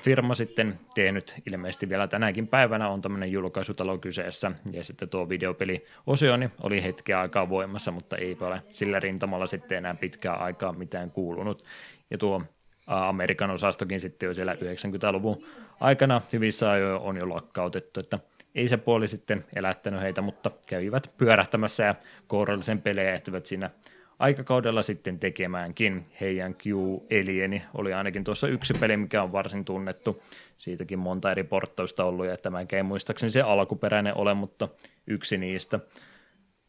firma sitten tehnyt. Ilmeisesti vielä tänäkin päivänä on tämmöinen julkaisutalo kyseessä. Ja sitten tuo videopeli osioni oli hetken aikaa voimassa, mutta ei ole sillä rintamalla sitten enää pitkää aikaa mitään kuulunut. Ja tuo Amerikan osastokin sitten jo siellä 90-luvun aikana hyvissä ajoin on jo lakkautettu, että ei se puoli sitten elättänyt heitä, mutta kävivät pyörähtämässä ja kourallisen pelejä ehtivät siinä aikakaudella sitten tekemäänkin. Heijan Q Elieni oli ainakin tuossa yksi peli, mikä on varsin tunnettu. Siitäkin monta eri porttausta ollut, ja tämä ei muistaakseni se alkuperäinen ole, mutta yksi niistä.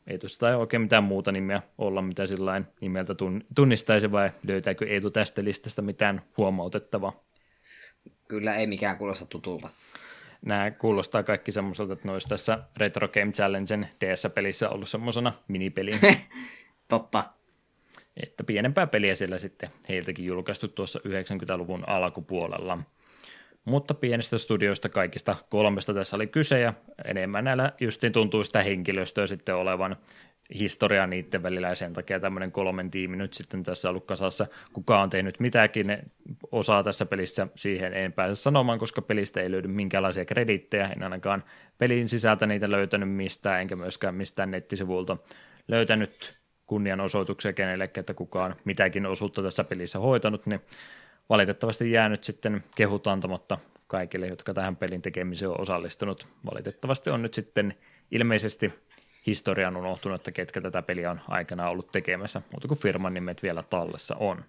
Ei tuosta oikein mitään muuta nimeä olla, mitä sillä nimeltä tunnistaisi, vai löytääkö Eetu tästä listasta mitään huomautettavaa? Kyllä ei mikään kuulosta tutulta. Nämä kuulostaa kaikki semmoiselta, että ne olisi tässä Retro Game Challengen DS-pelissä ollut semmoisena minipeliin. Totta. Että pienempää peliä siellä sitten heiltäkin julkaistu tuossa 90-luvun alkupuolella. Mutta pienistä studioista kaikista kolmesta tässä oli kyse ja enemmän näillä justiin tuntuu sitä henkilöstöä sitten olevan historia niiden välillä ja sen takia tämmöinen kolmen tiimi nyt sitten tässä ollut kasassa. Kuka on tehnyt mitäkin osaa tässä pelissä, siihen en pääse sanomaan, koska pelistä ei löydy minkäänlaisia kredittejä, en ainakaan pelin sisältä niitä löytänyt mistään, enkä myöskään mistään nettisivulta löytänyt kunnianosoituksia kenellekään, että kukaan mitäkin osuutta tässä pelissä hoitanut, niin valitettavasti jäänyt sitten kehut antamatta kaikille, jotka tähän pelin tekemiseen on osallistunut. Valitettavasti on nyt sitten ilmeisesti historian unohtunut, että ketkä tätä peliä on aikana ollut tekemässä, mutta kuin firman nimet vielä tallessa on.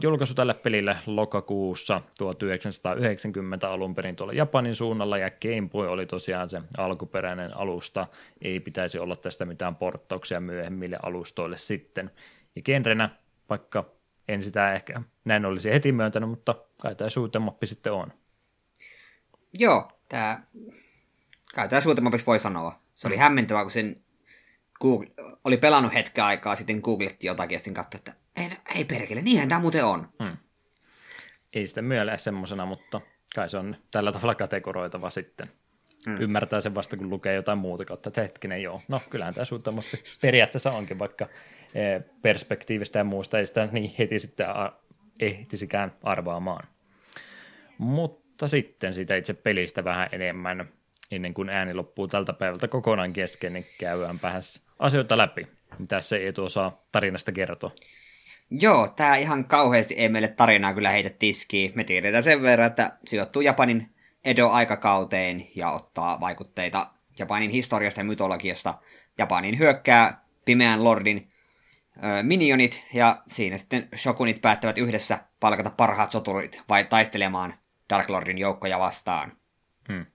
Julkaisu tälle pelille lokakuussa 1990 alun perin tuolla Japanin suunnalla ja Game Boy oli tosiaan se alkuperäinen alusta. Ei pitäisi olla tästä mitään porttauksia myöhemmille alustoille sitten. Ja genrenä, vaikka en sitä ehkä näin olisi heti myöntänyt, mutta kai tämä suutemappi sitten on. Joo, tämä, kai tämä suutemappi voi sanoa. Se oli hämmentävää, kun sen Google, oli pelannut hetken aikaa, sitten googletti jotakin ja sitten katsoi, että ei, ei perkele, niinhän tämä muuten on. Hmm. Ei sitä myöllä semmoisena, mutta kai se on tällä tavalla kategoroitava sitten. Hmm. Ymmärtää sen vasta, kun lukee jotain muuta kautta, että hetkinen, joo, no kyllähän tämä suunnitelmasti periaatteessa onkin, vaikka e, perspektiivistä ja muusta ei sitä niin heti sitten ehtisikään arvaamaan. Mutta sitten siitä itse pelistä vähän enemmän, ennen kuin ääni loppuu tältä päivältä kokonaan kesken, niin käydään vähän asioita läpi. Mitä se ei tuossa tarinasta kertoa? Joo, tämä ihan kauheasti ei meille tarinaa kyllä heitä tiskiin. Me tiedetään sen verran, että sijoittuu Japanin Edo-aikakauteen ja ottaa vaikutteita Japanin historiasta ja mytologiasta. Japanin hyökkää pimeän lordin ö, minionit ja siinä sitten shokunit päättävät yhdessä palkata parhaat soturit vai taistelemaan Dark Lordin joukkoja vastaan. Hmm.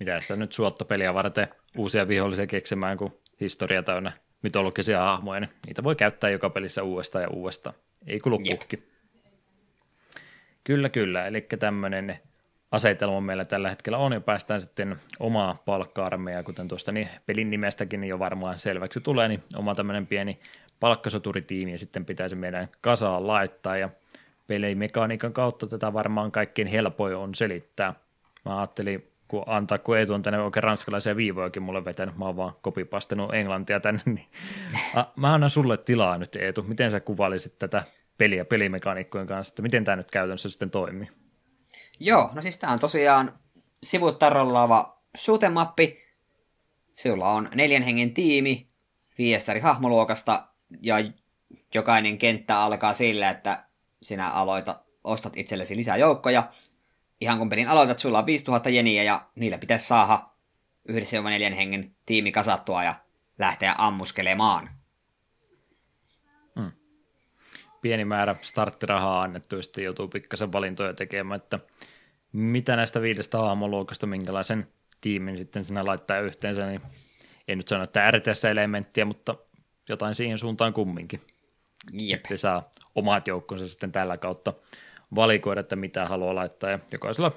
Mitä sitä nyt suottopeliä varten uusia vihollisia keksimään, kun historia täynnä mytologisia hahmoja, niin niitä voi käyttää joka pelissä uudestaan ja uudestaan. Ei kulu pukki. Kyllä, kyllä. Eli tämmöinen asetelma meillä tällä hetkellä on, ja päästään sitten omaa palkka kuten tuosta niin pelin nimestäkin jo varmaan selväksi tulee, niin oma tämmöinen pieni palkkasoturitiimi, ja sitten pitäisi meidän kasaan laittaa, ja pelimekaniikan kautta tätä varmaan kaikkein helpoin on selittää. Mä ajattelin kun antaa, kun Eetu on tänne oikein ranskalaisia viivojakin mulle vetänyt, mä oon vaan kopipastanut englantia tänne, niin mä annan sulle tilaa nyt Eetu, miten sä kuvailisit tätä peliä pelimekaniikkojen kanssa, että miten tämä nyt käytännössä sitten toimii? Joo, no siis tämä on tosiaan sivuttarollaava shoot'em-mappi, Sulla on neljän hengen tiimi viestari hahmoluokasta ja jokainen kenttä alkaa sillä, että sinä aloita, ostat itsellesi lisää joukkoja ihan kun pelin aloitat, sulla on 5000 jeniä ja niillä pitäisi saada yhdessä neljän hengen tiimi kasattua ja lähteä ammuskelemaan. Hmm. Pieni määrä starttirahaa annettu ja sitten joutuu pikkasen valintoja tekemään, että mitä näistä viidestä hahmoluokasta, minkälaisen tiimin sitten sinä laittaa yhteensä, niin en nyt sano, että RTS-elementtiä, mutta jotain siihen suuntaan kumminkin. Jep. Että saa omat joukkonsa sitten tällä kautta valikoida, että mitä haluaa laittaa, ja jokaisella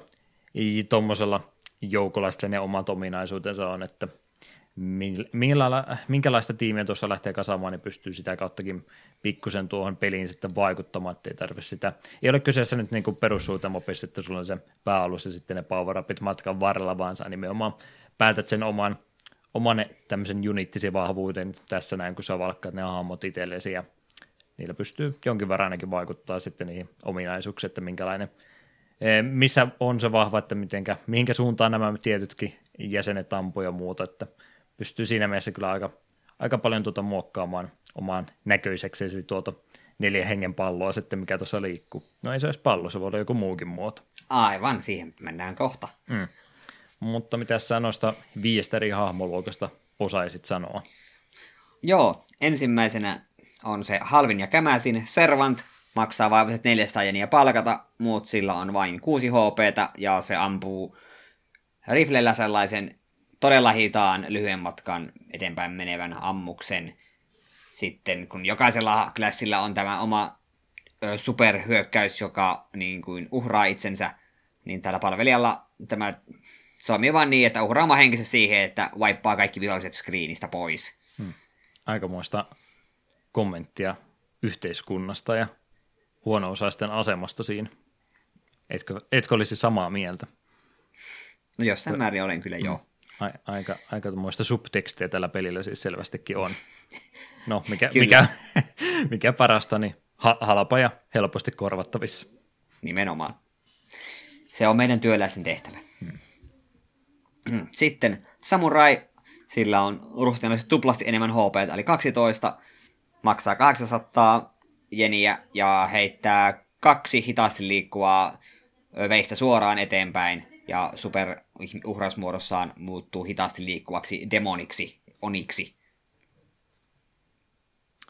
tuommoisella joukolla sitten ne omat ominaisuutensa on, että minkälaista tiimiä tuossa lähtee kasaamaan, niin pystyy sitä kauttakin pikkusen tuohon peliin sitten vaikuttamaan, ettei tarvitse sitä. Ei ole kyseessä nyt niin perussuutemopissa, että sulla on se pääalus ja sitten ne power matkan varrella, vaan sä nimenomaan päätät sen oman, oman tämmöisen unittisi vahvuuden tässä näin, kun sä valkkaat ne hahmot itsellesi ja niillä pystyy jonkin verran ainakin vaikuttaa sitten niihin ominaisuuksiin, että minkälainen, e, missä on se vahva, että mitenkä, mihinkä suuntaan nämä tietytkin jäsenet ampuu ja muuta, että pystyy siinä mielessä kyllä aika, aika paljon tuota muokkaamaan omaan näköiseksi tuota neljä hengen palloa sitten, mikä tuossa liikkuu. No ei se olisi pallo, se voi olla joku muukin muoto. Aivan, siihen mennään kohta. Mm. Mutta mitä sä noista viiestä eri hahmoluokasta osaisit sanoa? Joo, ensimmäisenä on se halvin ja kämäsin. Servant maksaa vain 400 jeniä palkata, muut sillä on vain 6 HP ja se ampuu riflellä sellaisen todella hitaan lyhyen matkan eteenpäin menevän ammuksen. Sitten kun jokaisella klassilla on tämä oma ö, superhyökkäys, joka niin kuin uhraa itsensä, niin tällä palvelijalla tämä toimii vain niin, että uhraa henkensä siihen, että waippaa kaikki viholliset screenistä pois. Hmm. Aikamoista kommenttia yhteiskunnasta ja huono-osaisten asemasta siinä. Etkö, etkö olisi samaa mieltä? No jossain määrin olen kyllä joo. Mm. A, aika, aika muista subtekstiä tällä pelillä siis selvästikin on. No, mikä, mikä, mikä parasta, niin ha, halpa ja helposti korvattavissa. Nimenomaan. Se on meidän työläisten tehtävä. Hmm. hmm. Sitten Samurai, sillä on ruhtinallisesti tuplasti enemmän HP, eli 12, maksaa 800 jeniä ja heittää kaksi hitaasti liikkuvaa veistä suoraan eteenpäin, ja super uhrausmuodossaan muuttuu hitaasti liikkuvaksi demoniksi, oniksi.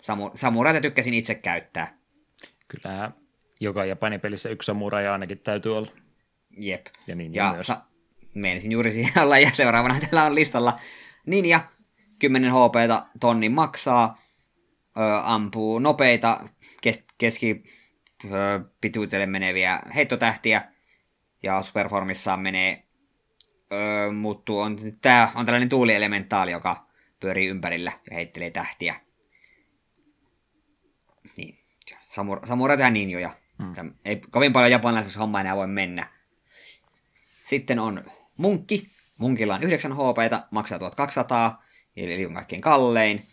Samu, samuraita tykkäsin itse käyttää. Kyllä joka Japanin pelissä yksi samurai ainakin täytyy olla. Jep. Ja niin ja myös. Sa- juuri siihen olla, ja seuraavana täällä on listalla Ninja, 10 HP tonnin maksaa, ampuu nopeita kes- keskipituutelle meneviä heittotähtiä, ja superformissaan menee, ö, muuttuu, on, tää on tällainen tuulielementaali, joka pyörii ympärillä ja heittelee tähtiä. Niin, Samur- samurai ja ninjoja. Hmm. Ei kovin paljon japanilaisessa homma enää voi mennä. Sitten on munkki. Munkilla on 9 HP, maksaa 1200, eli on kaikkein kallein.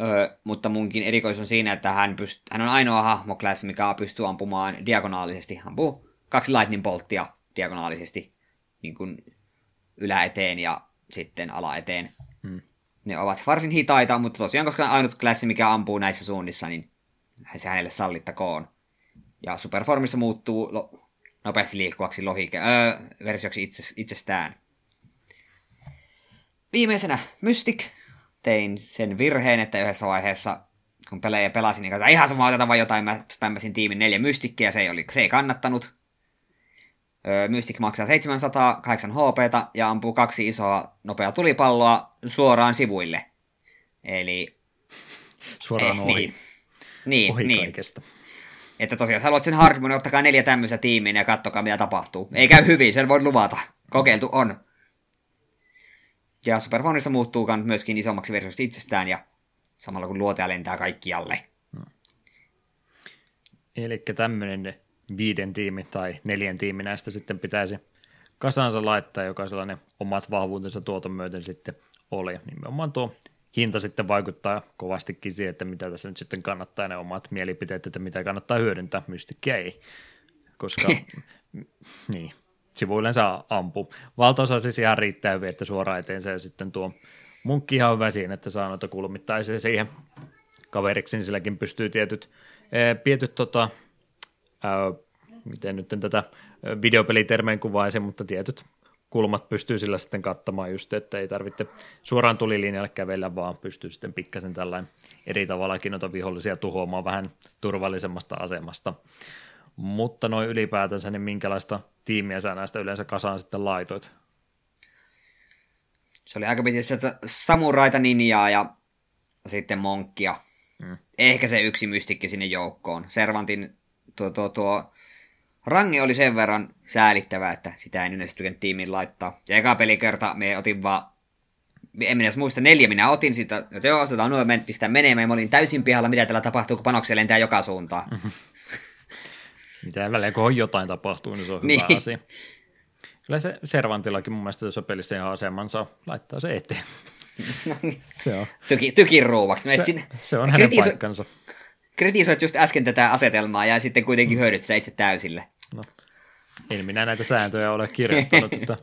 Öö, mutta munkin erikoisuus on siinä, että hän, pyst- hän on ainoa hahmoklassi, mikä pystyy ampumaan diagonaalisesti. Ampuu kaksi lightning bolttia diagonaalisesti niin kuin yläeteen ja sitten alaeteen. Hmm. Ne ovat varsin hitaita, mutta tosiaan koska ainut klassi, mikä ampuu näissä suunnissa, niin se hänelle sallittakoon. Ja Superformissa muuttuu lo- nopeasti liikkuvaksi lohike- öö, versioksi itse- itsestään. Viimeisenä Mystic. Tein sen virheen, että yhdessä vaiheessa, kun pelejä pelasin, niin katsoin, ihan sama oteta vai jotain, mä spämmäsin tiimin neljä Mystikkiä, se ei, oli, se ei kannattanut. Öö, Mystic maksaa 700, 8 HP ja ampuu kaksi isoa nopeaa tulipalloa suoraan sivuille. Eli Suoraan eh, ohi, niin. Niin, ohi niin. kaikesta. Että tosiaan, jos haluat sen hardmoon, ottakaa neljä tämmöistä tiimiin ja kattokaa, mitä tapahtuu. Ei käy hyvin, sen voit luvata. Kokeiltu on. Ja Superfonissa muuttuu myöskin isommaksi versiosta itsestään ja samalla kun luotaja lentää kaikkialle. Eli tämmöinen viiden tiimi tai neljän tiimi näistä sitten pitäisi kasansa laittaa, joka sellainen omat vahvuutensa tuoton myöten sitten oli. Nimenomaan tuo hinta sitten vaikuttaa kovastikin siihen, että mitä tässä nyt sitten kannattaa ne omat mielipiteet, että mitä kannattaa hyödyntää, mystikkiä ei, koska niin, sivuilleen saa ampuu. Valtaosa siis ihan riittää hyvin, että suoraan eteensä ja sitten tuo munkki ihan hyvä siinä, että saa noita kulmittaisia siihen kaveriksi, niin silläkin pystyy tietyt, ää, tietyt tota, ää, miten nyt tätä videopelitermeen kuvaisin, mutta tietyt kulmat pystyy sillä sitten kattamaan just, että ei tarvitse suoraan tulilinjalle kävellä, vaan pystyy sitten pikkasen tällainen eri tavallakin noita vihollisia tuhoamaan vähän turvallisemmasta asemasta. Mutta noin ylipäätänsä, niin minkälaista tiimiä sä näistä yleensä kasaan sitten laitoit? Se oli aika pitkälti samuraita ninjaa ja sitten monkkia. Mm. Ehkä se yksi mystikki sinne joukkoon. Servantin tuo, tuo, tuo range oli sen verran säälittävä, että sitä en yleensä tykännyt tiimiin laittaa. Ja eka pelikerta me otin vaan, en minä edes muista, neljä minä otin sitä, että joo, otetaan nuo mennyt pistää menemään, ja mä olin täysin pihalla, mitä täällä tapahtuu, kun panoksia lentää joka suuntaan. Mitä välein, kun jotain tapahtuu, niin se on Niin. hyvä asia. Kyllä se Servantillakin mun mielestä tuossa pelissä ihan asemansa laittaa se eteen. Se on, Tyki, tykin ruuvaksi. se, Etsin, se on hänen kritiso- paikkansa. kritisoit just äsken tätä asetelmaa ja sitten kuitenkin hyödyt sitä itse täysille. No, en minä näitä sääntöjä ole kirjoittanut, että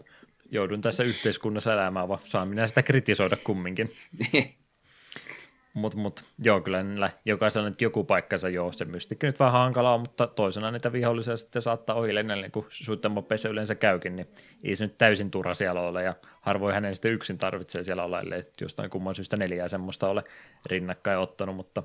joudun tässä yhteiskunnassa elämään, vaan saan minä sitä kritisoida kumminkin. Mutta mut, joo, kyllä niillä jokaisella nyt joku paikkansa joo, se mystikki nyt vähän hankalaa, mutta toisena niitä vihollisia sitten saattaa ohi lennellä, kuin suutemmopeissa yleensä käykin, niin ei se nyt täysin turha siellä ole, ja harvoin hänen sitten yksin tarvitsee siellä olla, ellei jostain kumman syystä neljää semmoista ole rinnakkain ottanut, mutta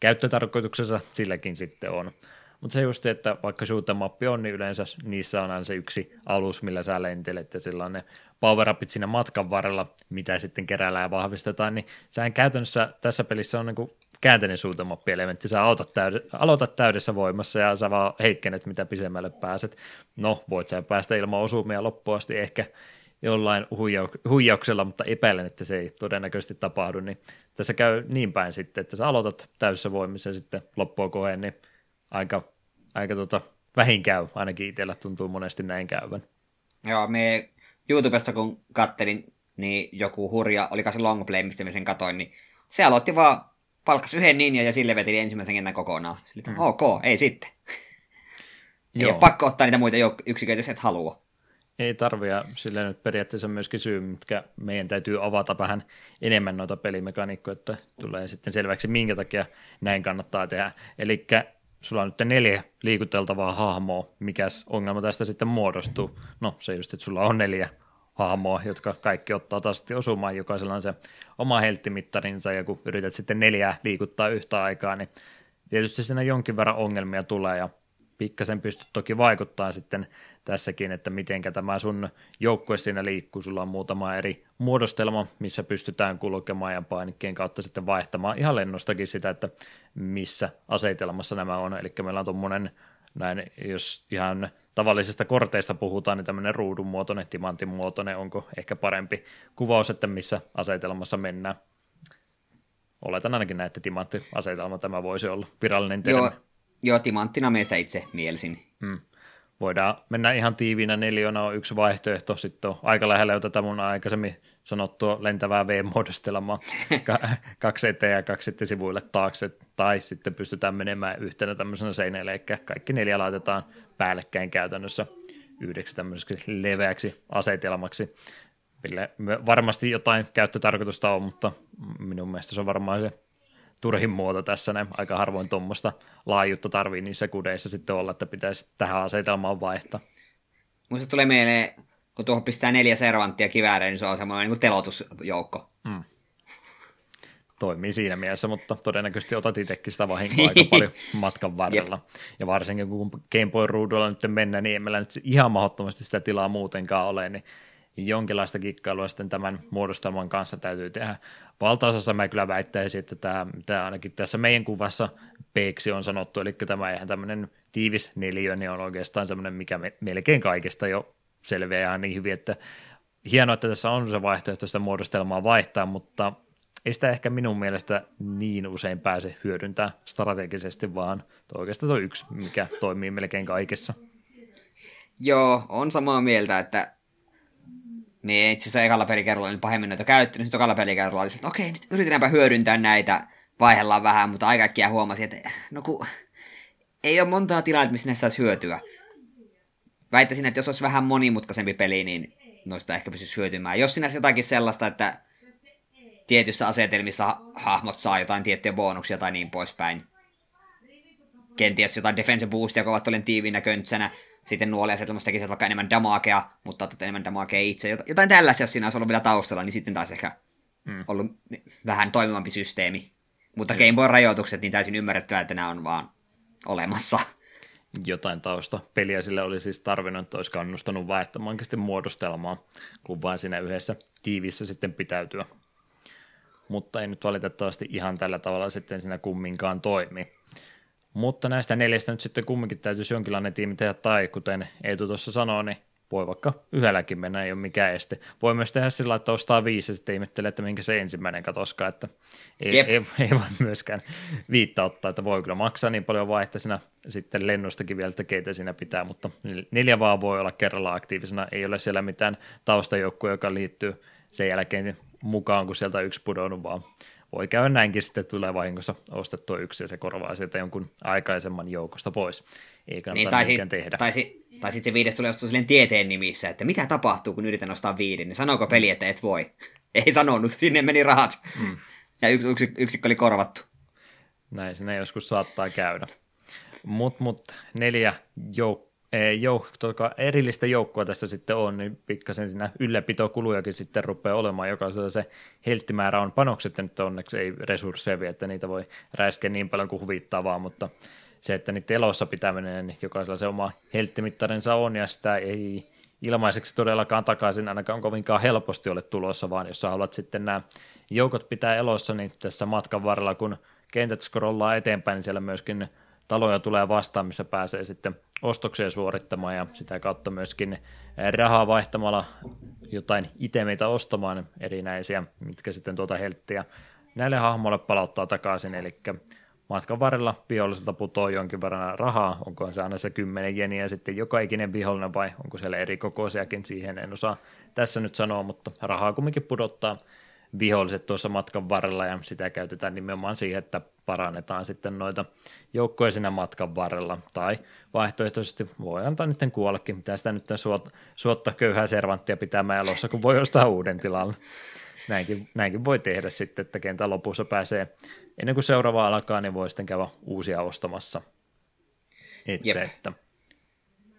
käyttötarkoituksensa silläkin sitten on. Mutta se just, että vaikka shoot'em on, niin yleensä niissä on aina se yksi alus, millä sä lentelet, ja sillä on ne power siinä matkan varrella, mitä sitten keräillään ja vahvistetaan, niin sehän käytännössä tässä pelissä on niin käänteinen shoot'em elementti sä aloitat, täyde, aloitat täydessä voimassa, ja sä vaan heikkenet, mitä pisemmälle pääset. No, voit sä päästä ilman osumia loppuun asti ehkä jollain huijau- huijauksella, mutta epäilen, että se ei todennäköisesti tapahdu, niin tässä käy niin päin sitten, että sä aloitat täydessä voimissa ja sitten loppua kohden, niin aika, aika tota, vähin käy, ainakin itsellä tuntuu monesti näin käyvän. Joo, me YouTubessa kun kattelin, niin joku hurja, oliko se longplay, mistä mä sen katoin, niin se aloitti vaan, palkkasi yhden ninjan ja sille veteli ensimmäisen kentän kokonaan. Sille, mm. ok, ei sitten. ei Joo. ole pakko ottaa niitä muita yksiköitä, jos et halua. Ei tarvi, ja sillä nyt periaatteessa myöskin syy, mitkä meidän täytyy avata vähän enemmän noita pelimekaniikkoja, että tulee sitten selväksi, minkä takia näin kannattaa tehdä. Eli sulla on nyt neljä liikuteltavaa hahmoa, mikäs ongelma tästä sitten muodostuu? No se just, että sulla on neljä hahmoa, jotka kaikki ottaa taas osumaan, jokaisella on se oma helttimittarinsa, ja kun yrität sitten neljää liikuttaa yhtä aikaa, niin tietysti siinä jonkin verran ongelmia tulee, ja pikkasen pystyt toki vaikuttaa sitten tässäkin, että miten tämä sun joukkue siinä liikkuu. Sulla on muutama eri muodostelma, missä pystytään kulkemaan ja painikkeen kautta sitten vaihtamaan ihan lennostakin sitä, että missä asetelmassa nämä on. Eli meillä on tuommoinen, näin, jos ihan tavallisista korteista puhutaan, niin tämmöinen ruudun muotoinen, timantin muotoinen, onko ehkä parempi kuvaus, että missä asetelmassa mennään. Oletan ainakin näin, että timanttiasetelma tämä voisi olla virallinen termi. Joo, joo timanttina meistä itse mielsin. Hmm voidaan mennä ihan tiiviinä, neljönä on yksi vaihtoehto, sitten on aika lähellä jo tätä mun aikaisemmin sanottua lentävää V-muodostelmaa, kaksi eteen ja kaksi sitten sivuille taakse, tai sitten pystytään menemään yhtenä tämmöisenä seinällä, eli kaikki neljä laitetaan päällekkäin käytännössä yhdeksi tämmöiseksi leveäksi asetelmaksi, mille varmasti jotain käyttötarkoitusta on, mutta minun mielestä se on varmaan se turhin muoto tässä, ne aika harvoin tuommoista laajuutta tarvii niissä kudeissa sitten olla, että pitäisi tähän asetelmaan vaihtaa. Muista tulee mieleen, kun tuohon pistää neljä servanttia kivääreen, niin se on semmoinen niin telotusjoukko. Mm. Toimii siinä mielessä, mutta todennäköisesti otat itsekin sitä vahinkoa aika paljon matkan varrella. ja varsinkin kun Game Boy ruudulla nyt mennään, niin ei meillä nyt ihan mahdottomasti sitä tilaa muutenkaan ole, niin jonkinlaista kikkailua sitten tämän muodostelman kanssa täytyy tehdä. Valtaosassa mä kyllä väittäisin, että tämä, tämä ainakin tässä meidän kuvassa peeksi on sanottu, eli tämä ihan tämmöinen tiivis neliö, niin on oikeastaan semmoinen, mikä me, melkein kaikesta jo selviää niin hyvin, että hienoa, että tässä on se vaihtoehto sitä muodostelmaa vaihtaa, mutta ei sitä ehkä minun mielestä niin usein pääse hyödyntää strategisesti, vaan tuo oikeastaan tuo yksi, mikä toimii melkein kaikessa. Joo, on samaa mieltä, että niin itse asiassa ekalla pelikerralla oli pahemmin noita käyttänyt, sitten ekalla pelikerralla oli että okei, nyt yritetäänpä hyödyntää näitä, vaihdellaan vähän, mutta aika äkkiä huomasin, että no ku, ei ole montaa tilannetta, missä näistä saisi hyötyä. Väittäisin, että jos olisi vähän monimutkaisempi peli, niin noista ehkä pystyisi hyötymään. Jos sinä jotakin sellaista, että tietyissä asetelmissa hahmot saa jotain tiettyjä bonuksia tai niin poispäin. Kenties jotain defense boostia, kun ovat tiiviinä köntsänä, sitten nuoliasetelmassa tekisivät vaikka enemmän damakea, mutta otat enemmän damakea itse. Jotain tällaisia, jos siinä olisi ollut vielä taustalla, niin sitten taas ehkä mm. ollut vähän toimivampi systeemi. Mutta mm. Game Boy rajoitukset, niin täysin ymmärrettävää, että nämä on vaan olemassa. Jotain tausta peliä sille oli siis tarvinnut, että olisi kannustanut vaihtamaan muodostelmaa, kun vain siinä yhdessä tiivissä sitten pitäytyä. Mutta ei nyt valitettavasti ihan tällä tavalla sitten siinä kumminkaan toimi. Mutta näistä neljästä nyt sitten kumminkin täytyisi jonkinlainen tiimi tehdä, tai kuten Eetu tuossa sanoi, niin voi vaikka yhdelläkin mennä, ei ole mikään este. Voi myös tehdä sillä että ostaa viisi ja sitten ihmettelee, että minkä se ensimmäinen katoskaa, että ei, ei, ei, voi myöskään viittaa ottaa, että voi kyllä maksaa niin paljon vaihtaisena sitten lennostakin vielä, että keitä siinä pitää, mutta neljä vaan voi olla kerralla aktiivisena, ei ole siellä mitään taustajoukkoa, joka liittyy sen jälkeen mukaan, kun sieltä yksi pudonnut, vaan voi käydä näinkin sitten, tulee vahingossa ostettua yksi ja se korvaa sieltä jonkun aikaisemman joukosta pois. Ei kannata niin, tai sit, tehdä. Tai, si, tai sitten se viides tulee ostaa silleen tieteen nimissä, että mitä tapahtuu, kun yritän ostaa viiden, niin sanooko peli, että et voi? Ei sanonut, sinne meni rahat. Mm. Ja yksi, yksi, yksikkö oli korvattu. Näin sinne joskus saattaa käydä. Mutta mut, neljä joukkoa jouk- tuota, erillistä joukkoa tässä sitten on, niin pikkasen siinä ylläpitokulujakin sitten rupeaa olemaan. Jokaisella se helttimäärä on panokset, ja nyt onneksi ei resursseja vielä, että niitä voi räiskeä niin paljon kuin huvittaa vaan, mutta se, että niitä elossa pitäminen, niin jokaisella se oma helttimittarinsa on, ja sitä ei ilmaiseksi todellakaan takaisin ainakaan kovinkaan helposti ole tulossa, vaan jos sä haluat sitten nämä joukot pitää elossa, niin tässä matkan varrella, kun kentät scrollaa eteenpäin, niin siellä myöskin taloja tulee vastaan, missä pääsee sitten ostoksia suorittamaan ja sitä kautta myöskin rahaa vaihtamalla jotain itemeitä ostamaan erinäisiä, mitkä sitten tuota helttiä näille hahmoille palauttaa takaisin, eli matkan varrella viholliselta putoaa jonkin verran rahaa, onko se aina se 10 jeniä sitten joka ikinen vihollinen vai onko siellä eri kokoisiakin, siihen en osaa tässä nyt sanoa, mutta rahaa kumminkin pudottaa viholliset tuossa matkan varrella ja sitä käytetään nimenomaan siihen, että parannetaan sitten noita joukkoja siinä matkan varrella. Tai vaihtoehtoisesti voi antaa niiden kuollekin, mitä sitä nyt suot, suotta köyhää servanttia pitämään elossa, kun voi ostaa uuden tilalle. Näinkin, näinkin voi tehdä sitten, että kentän lopussa pääsee, ennen kuin seuraava alkaa, niin voi sitten käydä uusia ostamassa. Että, että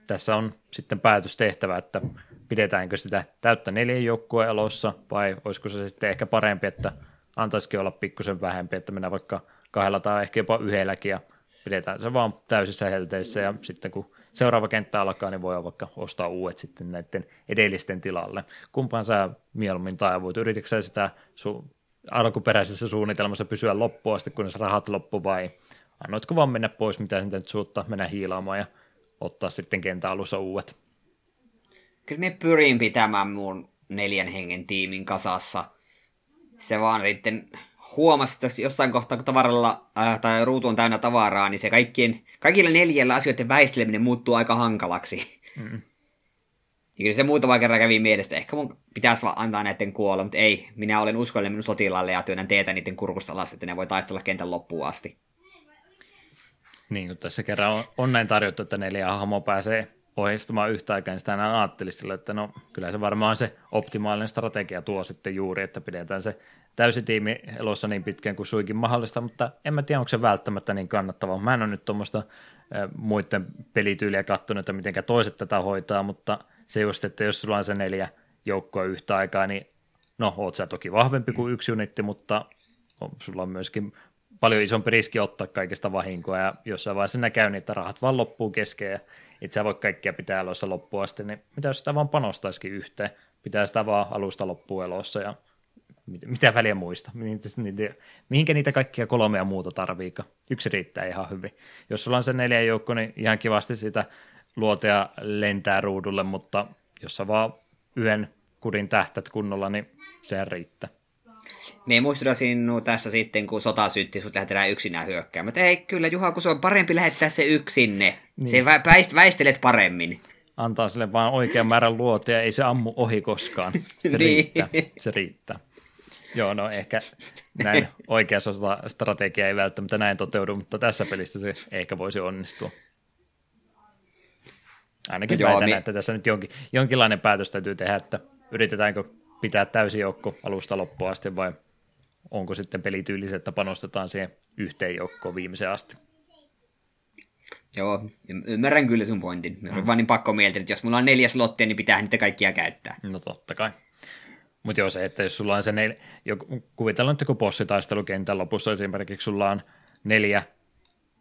tässä on sitten päätös tehtävä, että pidetäänkö sitä täyttä neljän joukkueen elossa vai olisiko se sitten ehkä parempi, että antaisikin olla pikkusen vähempi, että mennään vaikka kahdella tai ehkä jopa yhdelläkin ja pidetään se vaan täysissä helteissä ja sitten kun seuraava kenttä alkaa, niin voi vaikka ostaa uudet sitten näiden edellisten tilalle. Kumpaan sä mieluummin taivuit? Yritätkö sitä su- alkuperäisessä suunnitelmassa pysyä loppuun asti, kunnes rahat loppu vai annoitko vaan mennä pois, mitä nyt suutta mennä hiilaamaan ja ottaa sitten kentän alussa uudet? Kyllä me pyrin pitämään mun neljän hengen tiimin kasassa. Se vaan sitten huomasi, että jossain kohtaa, kun tavaralla äh, tai ruutu on täynnä tavaraa, niin se kaikkien, kaikilla neljällä asioiden väisteleminen muuttuu aika hankalaksi. Mm. Ja kyllä se muutama kerran kävi mielestä, ehkä mun pitäisi vaan antaa näiden kuolla, mutta ei, minä olen uskollinen minun sotilaalle ja työnnän teetä niiden kurkusta alas, että ne voi taistella kentän loppuun asti. Niin kuin tässä kerran on, on näin tarjottu, että neljä hahmoa pääsee ohjeistamaan yhtä aikaa, niin sitä aina ajattelin sillä, että no kyllä se varmaan se optimaalinen strategia tuo sitten juuri, että pidetään se täysi tiimi elossa niin pitkään kuin suikin mahdollista, mutta en mä tiedä, onko se välttämättä niin kannattavaa. Mä en ole nyt tuommoista muiden pelityyliä katsonut, että miten toiset tätä hoitaa, mutta se just, että jos sulla on se neljä joukkoa yhtä aikaa, niin no, oot sä toki vahvempi kuin yksi unitti, mutta sulla on myöskin paljon isompi riski ottaa kaikista vahinkoa, ja jossain vaiheessa siinä käy niin, että rahat vaan loppuu kesken, ja itse sä voi kaikkia pitää elossa loppuun asti, niin mitä jos sitä vaan panostaisikin yhteen, pitää sitä vaan alusta loppuun elossa, ja mitä, mitä väliä muista, mihinkä niitä kaikkia kolmea muuta tarviika. Yksi riittää ihan hyvin. Jos sulla on se neljä joukko, niin ihan kivasti sitä luotea lentää ruudulle, mutta jos sä vaan yhden kudin tähtät kunnolla, niin sehän riittää. Me muistuta sinua tässä sitten, kun sota sytti, sut lähdetään yksinään hyökkäämään. Mutta ei, kyllä Juha, kun se on parempi lähettää se yksinne. Niin. Se väist, väistelet paremmin. Antaa sille vaan oikean määrän luotia, ei se ammu ohi koskaan. Se niin. riittää. Se riittää. Joo, no ehkä näin oikeassa strategia ei välttämättä näin toteudu, mutta tässä pelissä se ehkä voisi onnistua. Ainakin Joo, väitän, mi- että tässä nyt jonkin, jonkinlainen päätös täytyy tehdä, että yritetäänkö pitää täysi joukko alusta loppuun asti vai onko sitten pelityyliset, että panostetaan siihen yhteen joukkoon viimeiseen asti. Joo, ymmärrän kyllä sun pointin. Mä mm. vaan niin pakko mieltä, että jos mulla on neljä slottia, niin pitää niitä kaikkia käyttää. No totta kai. Mutta joo se, että jos sulla on se neljä, kuvitellaan, että kun bossitaistelukentän lopussa esimerkiksi sulla on neljä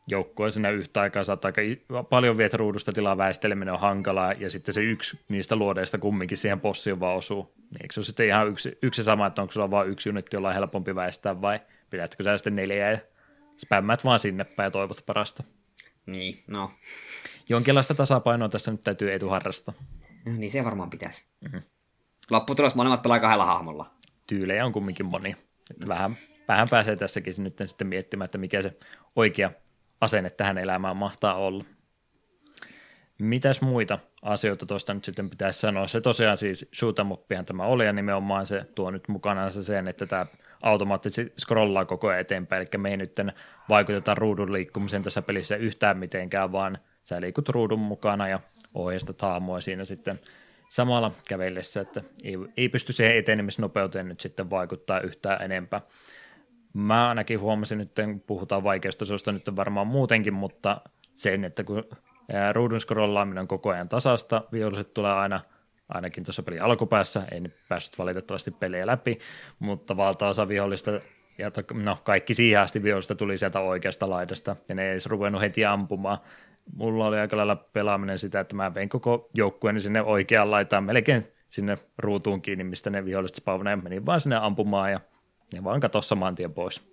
joukkoa sinne yhtä aikaa, saattaa aika paljon viet ruudusta tilaa, väisteleminen on hankalaa, ja sitten se yksi niistä luodeista kumminkin siihen bossiin vaan osuu. Niin eikö se ole sitten ihan yksi, yksi sama, että onko sulla vain yksi unitti, jolla on helpompi väistää, vai pidätkö sä sitten neljä ja spämmät vaan sinne päin ja toivot parasta? Niin, no. Jonkinlaista tasapainoa tässä nyt täytyy etuharrasta. No, niin se varmaan pitäisi. Mm-hmm. Lopputulos molemmat pelaa kahdella hahmolla. Tyylejä on kumminkin moni. Vähän, vähän pääsee tässäkin nyt sitten miettimään, että mikä se oikea asenne tähän elämään mahtaa olla. Mitäs muita asioita tuosta nyt sitten pitäisi sanoa? Se tosiaan siis shootamoppihan tämä oli ja nimenomaan se tuo nyt mukana se sen, että tämä automaattisesti scrollaa koko ajan eteenpäin, eli me ei nyt vaikuteta ruudun liikkumiseen tässä pelissä yhtään mitenkään, vaan sä liikut ruudun mukana ja ohjeistat haamoa siinä sitten samalla kävellessä, että ei, ei pysty siihen etenemisnopeuteen nyt sitten vaikuttaa yhtään enempää. Mä ainakin huomasin nyt, puhutaan vaikeustasosta nyt varmaan muutenkin, mutta sen, että kun ruudun scrollaaminen on koko ajan tasasta, viholliset tulee aina, ainakin tuossa pelin alkupäässä, en päässyt valitettavasti pelejä läpi, mutta valtaosa vihollista ja no, kaikki siihen asti vihollista tuli sieltä oikeasta laidasta, ja ne ei edes ruvennut heti ampumaan. Mulla oli aika lailla pelaaminen sitä, että mä vein koko joukkueeni sinne oikeaan laitaan, melkein sinne ruutuun kiinni, mistä ne viholliset spawneja, menin vaan sinne ampumaan, ja ne vaan katossa saman tien pois.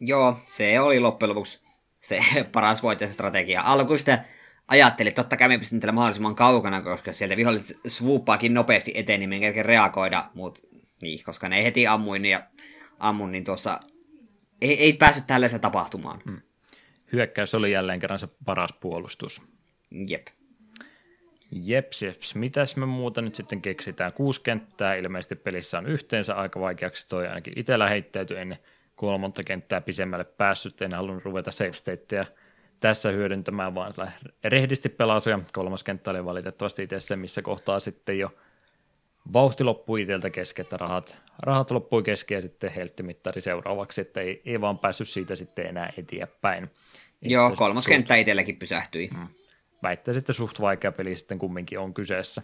Joo, se oli loppujen lopuksi se paras strategia. Alkuun sitä ajattelin, että totta kai me pystyn tällä mahdollisimman kaukana, koska sieltä viholliset swooppaakin nopeasti eteen, niin me kerkeä reagoida, mutta niin, koska ne ei heti ammuin ja ammun, niin tuossa ei, ei päässyt tällaisen tapahtumaan. Hmm. Hyökkäys oli jälleen kerran se paras puolustus. Jep. Jeps, jeps. Mitäs me muuta nyt sitten keksitään? Kuusi kenttää ilmeisesti pelissä on yhteensä aika vaikeaksi toi ainakin itsellä heittäytyi ennen kolmonta kenttää pisemmälle päässyt. En halunnut ruveta save stateja tässä hyödyntämään, vaan rehdisti pelasi ja kolmas kenttä oli valitettavasti itse se, missä kohtaa sitten jo vauhti loppui itseltä kesken, että rahat, rahat loppui kesken ja sitten helttimittari seuraavaksi, että ei, ei vaan päässyt siitä sitten enää eteenpäin. Joo, kolmoskenttä itselläkin pysähtyi. Hmm. Väittäisin, että suht vaikea peli sitten kumminkin on kyseessä.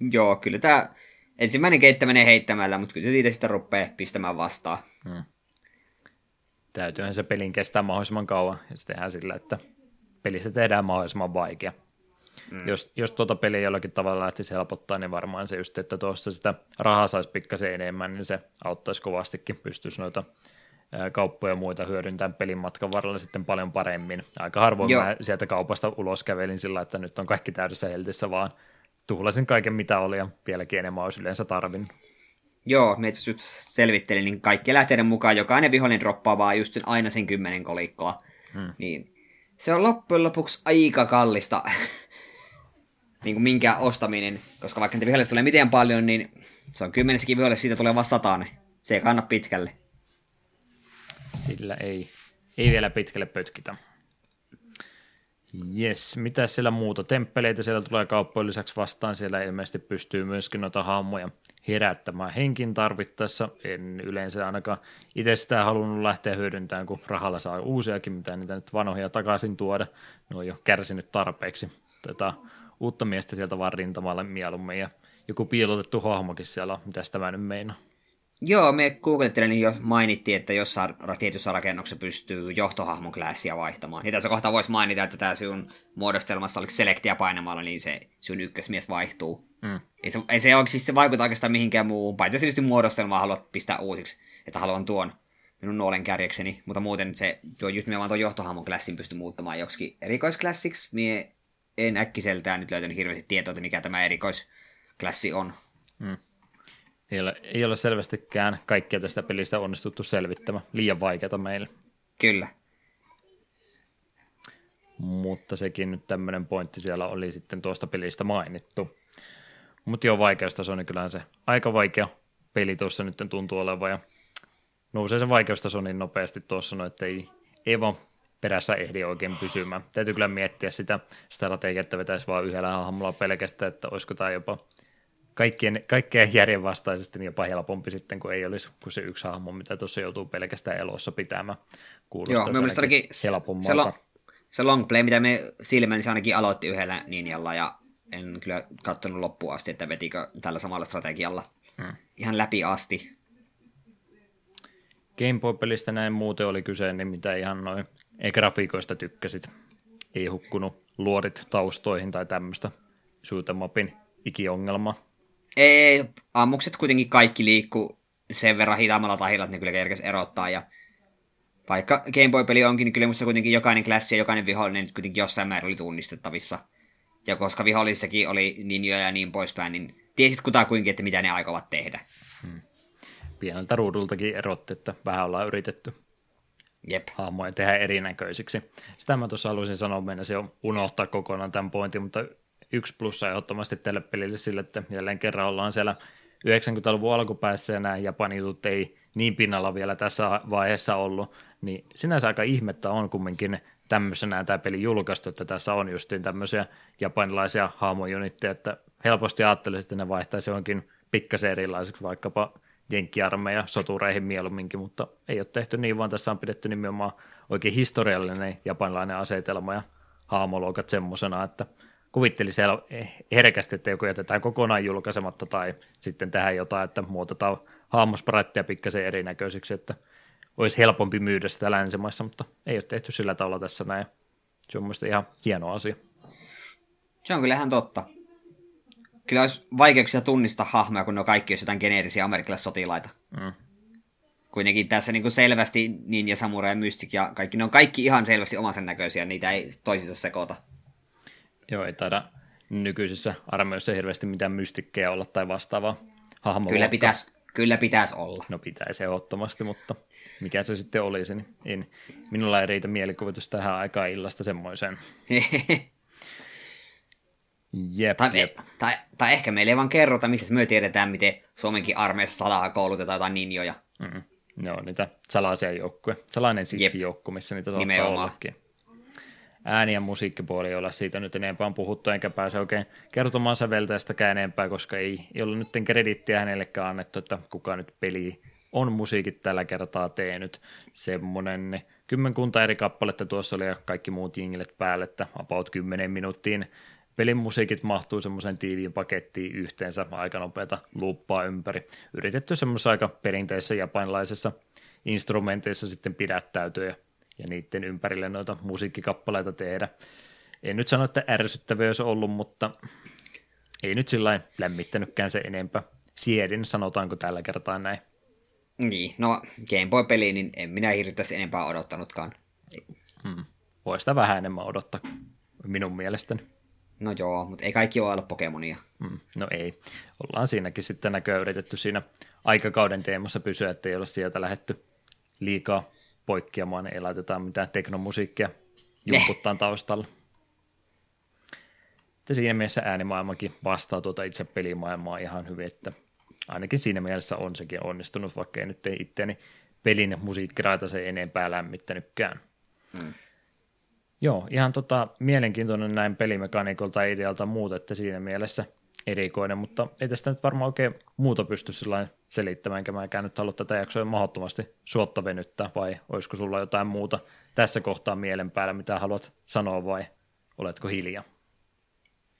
Joo, kyllä tämä ensimmäinen keittä menee heittämällä, mutta kyllä se siitä sitten rupeaa pistämään vastaan. Hmm. Täytyyhän se pelin kestää mahdollisimman kauan, ja se tehdään sillä, että pelistä tehdään mahdollisimman vaikea. Mm. Jos, jos tuota peliä jollakin tavalla lähtisi helpottaa, niin varmaan se just, että tuossa sitä rahaa saisi pikkasen enemmän, niin se auttaisi kovastikin, pystyisi noita kauppoja ja muita hyödyntämään pelin matkan varrella sitten paljon paremmin. Aika harvoin Joo. mä sieltä kaupasta ulos kävelin sillä, että nyt on kaikki täydessä heltissä, vaan tuhlasin kaiken mitä oli ja vieläkin enemmän olisi yleensä tarvinnut. Joo, me itse selvittelin, niin kaikki lähteiden mukaan jokainen vihollinen droppaa vaan just aina sen kymmenen kolikkoa. Hmm. Niin se on loppujen lopuksi aika kallista niin kuin minkä ostaminen, koska vaikka niitä vihollisia tulee miten paljon, niin se on kymmenessäkin vihollista, siitä tulee vasta sataane. Se ei kanna pitkälle. Sillä ei, ei vielä pitkälle pötkitä. Jes, mitä siellä muuta? Temppeleitä siellä tulee kauppojen lisäksi vastaan. Siellä ilmeisesti pystyy myöskin noita hahmoja herättämään henkin tarvittaessa. En yleensä ainakaan itse sitä halunnut lähteä hyödyntämään, kun rahalla saa uusiakin, mitä niitä nyt vanhoja takaisin tuoda. Ne on jo kärsinyt tarpeeksi. Tätä uutta miestä sieltä vaan rintamalle mieluummin ja joku piilotettu hahmokin siellä on. Mitäs tämä nyt meinaa? Joo, me googlettelin niin jo mainittiin, että jossain tietyssä rakennuksessa pystyy johtohahmon klassia vaihtamaan. Ja tässä kohtaa voisi mainita, että tämä sinun muodostelmassa oliko selektiä painamalla, niin se sun ykkösmies vaihtuu. Mm. Ei, se, ei se, siis se vaikuta oikeastaan mihinkään muuhun, paitsi jos tietysti muodostelmaa haluat pistää uusiksi, että haluan tuon minun nuolen kärjekseni, mutta muuten se, jo, just vaan tuon johtohahmon klassin pysty muuttamaan joksikin erikoisklassiksi. Mie en äkkiseltään nyt löytänyt hirveästi tietoa, että mikä tämä erikoisklassi on. Mm. Ei ole, ei ole selvästikään kaikkea tästä pelistä onnistuttu selvittämään. Liian vaikeata meille. Kyllä. Mutta sekin nyt tämmöinen pointti siellä oli sitten tuosta pelistä mainittu. Mutta joo, vaikeustaso, niin kyllähän se aika vaikea peli tuossa nyt tuntuu olevan. Ja nousee se vaikeustaso niin nopeasti tuossa, no, että ei, ei vaan perässä ehdi oikein pysymään. Täytyy kyllä miettiä sitä strategiaa, että vetäisi vaan yhdellä hahmolla pelkästään, että olisiko tämä jopa kaikkien, kaikkeen järjenvastaisesti niin jopa helpompi sitten, kun ei olisi kuin se yksi hahmo, mitä tuossa joutuu pelkästään elossa pitämään. Kuulostaa Joo, mielestäni. Se, long, se long play, mitä me silmäni, niin se ainakin aloitti yhdellä ninjalla ja en kyllä katsonut loppuun asti, että vetikö tällä samalla strategialla hmm. ihan läpi asti. Gameboy-pelistä näin muuten oli kyse, niin mitä ihan noin ei grafiikoista tykkäsit. Ei hukkunut luorit taustoihin tai tämmöistä shoot'em ikiongelmaa. Ei, ammukset kuitenkin kaikki liikkuu sen verran hitaammalla tahilla, että ne kyllä kerkes erottaa. Ja vaikka Game Boy-peli onkin, niin kyllä musta kuitenkin jokainen klassi ja jokainen vihollinen nyt kuitenkin jossain määrin oli tunnistettavissa. Ja koska vihollissakin oli ninjoja ja niin poispäin, niin tiesit kutakuinkin, että mitä ne aikovat tehdä. Hmm. Pieneltä ruudultakin erotti, että vähän ollaan yritetty Jep. hahmoja tehdä erinäköisiksi. Sitä mä tuossa haluaisin sanoa, mennä jo unohtaa kokonaan tämän pointin, mutta yksi plussa ehdottomasti tälle pelille sille, että jälleen kerran ollaan siellä 90-luvun alkupäässä ja nämä japanitut ei niin pinnalla vielä tässä vaiheessa ollut, niin sinänsä aika ihmettä on kumminkin tämmöisenä tämä peli julkaistu, että tässä on justiin tämmöisiä japanilaisia haamonjunitteja, että helposti ajattelisin, että ne vaihtaisi johonkin pikkasen erilaiseksi vaikkapa jenkkiarmeija sotureihin mieluumminkin, mutta ei ole tehty niin, vaan tässä on pidetty nimenomaan oikein historiallinen japanilainen asetelma ja haamoluokat semmoisena, että kuvitteli siellä herkästi, että joku jätetään kokonaan julkaisematta tai sitten tähän jotain, että muutetaan hahmosparattia pikkasen erinäköisiksi, että olisi helpompi myydä sitä länsimaissa, mutta ei ole tehty sillä tavalla tässä näin. Se on mielestäni ihan hieno asia. Se on kyllä ihan totta. Kyllä olisi vaikeuksia tunnistaa hahmoja, kun ne on kaikki jotain geneerisiä amerikkalaisia sotilaita. Mm. Kuitenkin tässä niin kuin selvästi Ninja, Samurai ja Mystic ja kaikki, ne on kaikki ihan selvästi omansa näköisiä, niitä ei toisissa sekoita. Joo, ei taida nykyisissä armeijoissa hirveästi mitään mystikkejä olla tai vastaavaa hahmoa. Kyllä pitäisi, kyllä pitäisi olla. No pitäisi ehdottomasti, mutta mikä se sitten olisi, niin en, minulla ei riitä mielikuvitus tähän aikaan illasta semmoiseen. jep, tai, jep. Tai, tai, ehkä meille ei vaan kerrota, missä me tiedetään, miten Suomenkin armeijassa salaa koulutetaan jotain ninjoja. Mm. No, niitä salaisia joukkuja. Salainen sissijoukku, missä niitä saattaa ollakin ääni- ja musiikkipuoli ei olla siitä nyt enempää puhuttu, enkä pääse oikein kertomaan säveltäjästäkään enempää, koska ei, ei ollut nyt kredittiä hänellekään annettu, että kuka nyt peli on musiikit tällä kertaa tehnyt. Semmoinen kymmenkunta eri kappaletta tuossa oli ja kaikki muut jinglet päälle, että about 10 minuuttiin pelin musiikit mahtuu semmoisen tiiviin pakettiin yhteensä aika nopeata luuppaa ympäri. Yritetty semmoisessa aika perinteisessä japanilaisessa instrumenteissa sitten pidättäytyä ja, ja niiden ympärille noita musiikkikappaleita tehdä. En nyt sano, että ärsyttävä olisi ollut, mutta ei nyt sillä lämmittänytkään se enempää. Siedin, sanotaanko tällä kertaa näin. Niin, no Game Boy-peli, niin en minä hirveästi enempää odottanutkaan. Hmm. Voi sitä vähän enemmän odottaa, minun mielestäni. No joo, mutta ei kaikki ole ollut Pokemonia. Hmm. No ei. Ollaan siinäkin sitten näköjään yritetty siinä aikakauden teemassa pysyä, että ei ole sieltä lähetty liikaa poikkeamaan, ei laiteta mitään teknomusiikkia jumputtaan taustalla. Että siinä mielessä äänimaailmakin vastaa tuota itse pelimaailmaa ihan hyvin, että ainakin siinä mielessä on sekin onnistunut, vaikka ei nyt ei itseäni pelin musiikkiraita se enempää lämmittänytkään. Hmm. Joo, ihan tota, mielenkiintoinen näin pelimekaniikolta idealta muuta, että siinä mielessä erikoinen, mutta ei tästä nyt varmaan oikein muuta pysty selittämään, enkä mäkään nyt halua tätä jaksoa mahdottomasti suotta venyttää, vai olisiko sulla jotain muuta tässä kohtaa mielen päällä, mitä haluat sanoa, vai oletko hiljaa?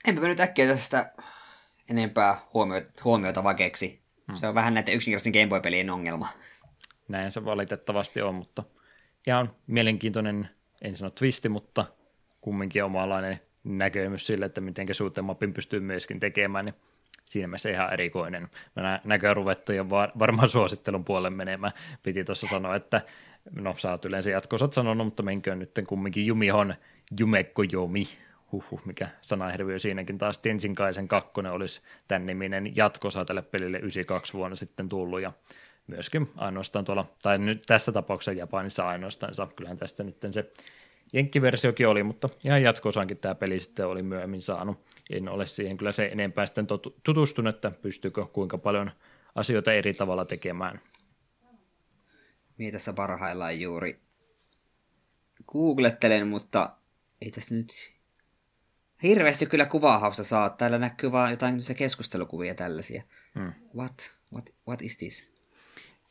Enpä nyt äkkiä tästä enempää huomiota, huomiota vakeeksi. Hmm. Se on vähän näiden yksinkertaisen Game Boy-pelien ongelma. Näin se valitettavasti on, mutta ihan mielenkiintoinen, en sano twisti, mutta kumminkin omalainen näkemys sille, että miten mapin pystyy myöskin tekemään, niin siinä mielessä ihan erikoinen. Mä näköjään ruvettu jo var, varmaan suosittelun puolelle menemään. Piti tuossa sanoa, että no sä oot yleensä jatkosat sanonut, mutta menköön nyt kumminkin Jumihon Jumekko Jomi huhhuh, mikä sanaherviö siinäkin taas Tensinkaisen kakkonen olisi tämän niminen jatkosa tälle pelille 92 vuonna sitten tullut ja myöskin ainoastaan tuolla, tai nyt tässä tapauksessa Japanissa ainoastaan, kyllähän tästä nyt se jenkkiversiokin oli, mutta ihan jatkosaankin tämä peli sitten oli myöhemmin saanut. En ole siihen kyllä se enempää sitten tutustunut, että pystyykö kuinka paljon asioita eri tavalla tekemään. Minä tässä parhaillaan juuri googlettelen, mutta ei tästä nyt hirveästi kyllä kuvahausta saa. Täällä näkyy vaan jotain se keskustelukuvia tällaisia. Hmm. What? What? What is this?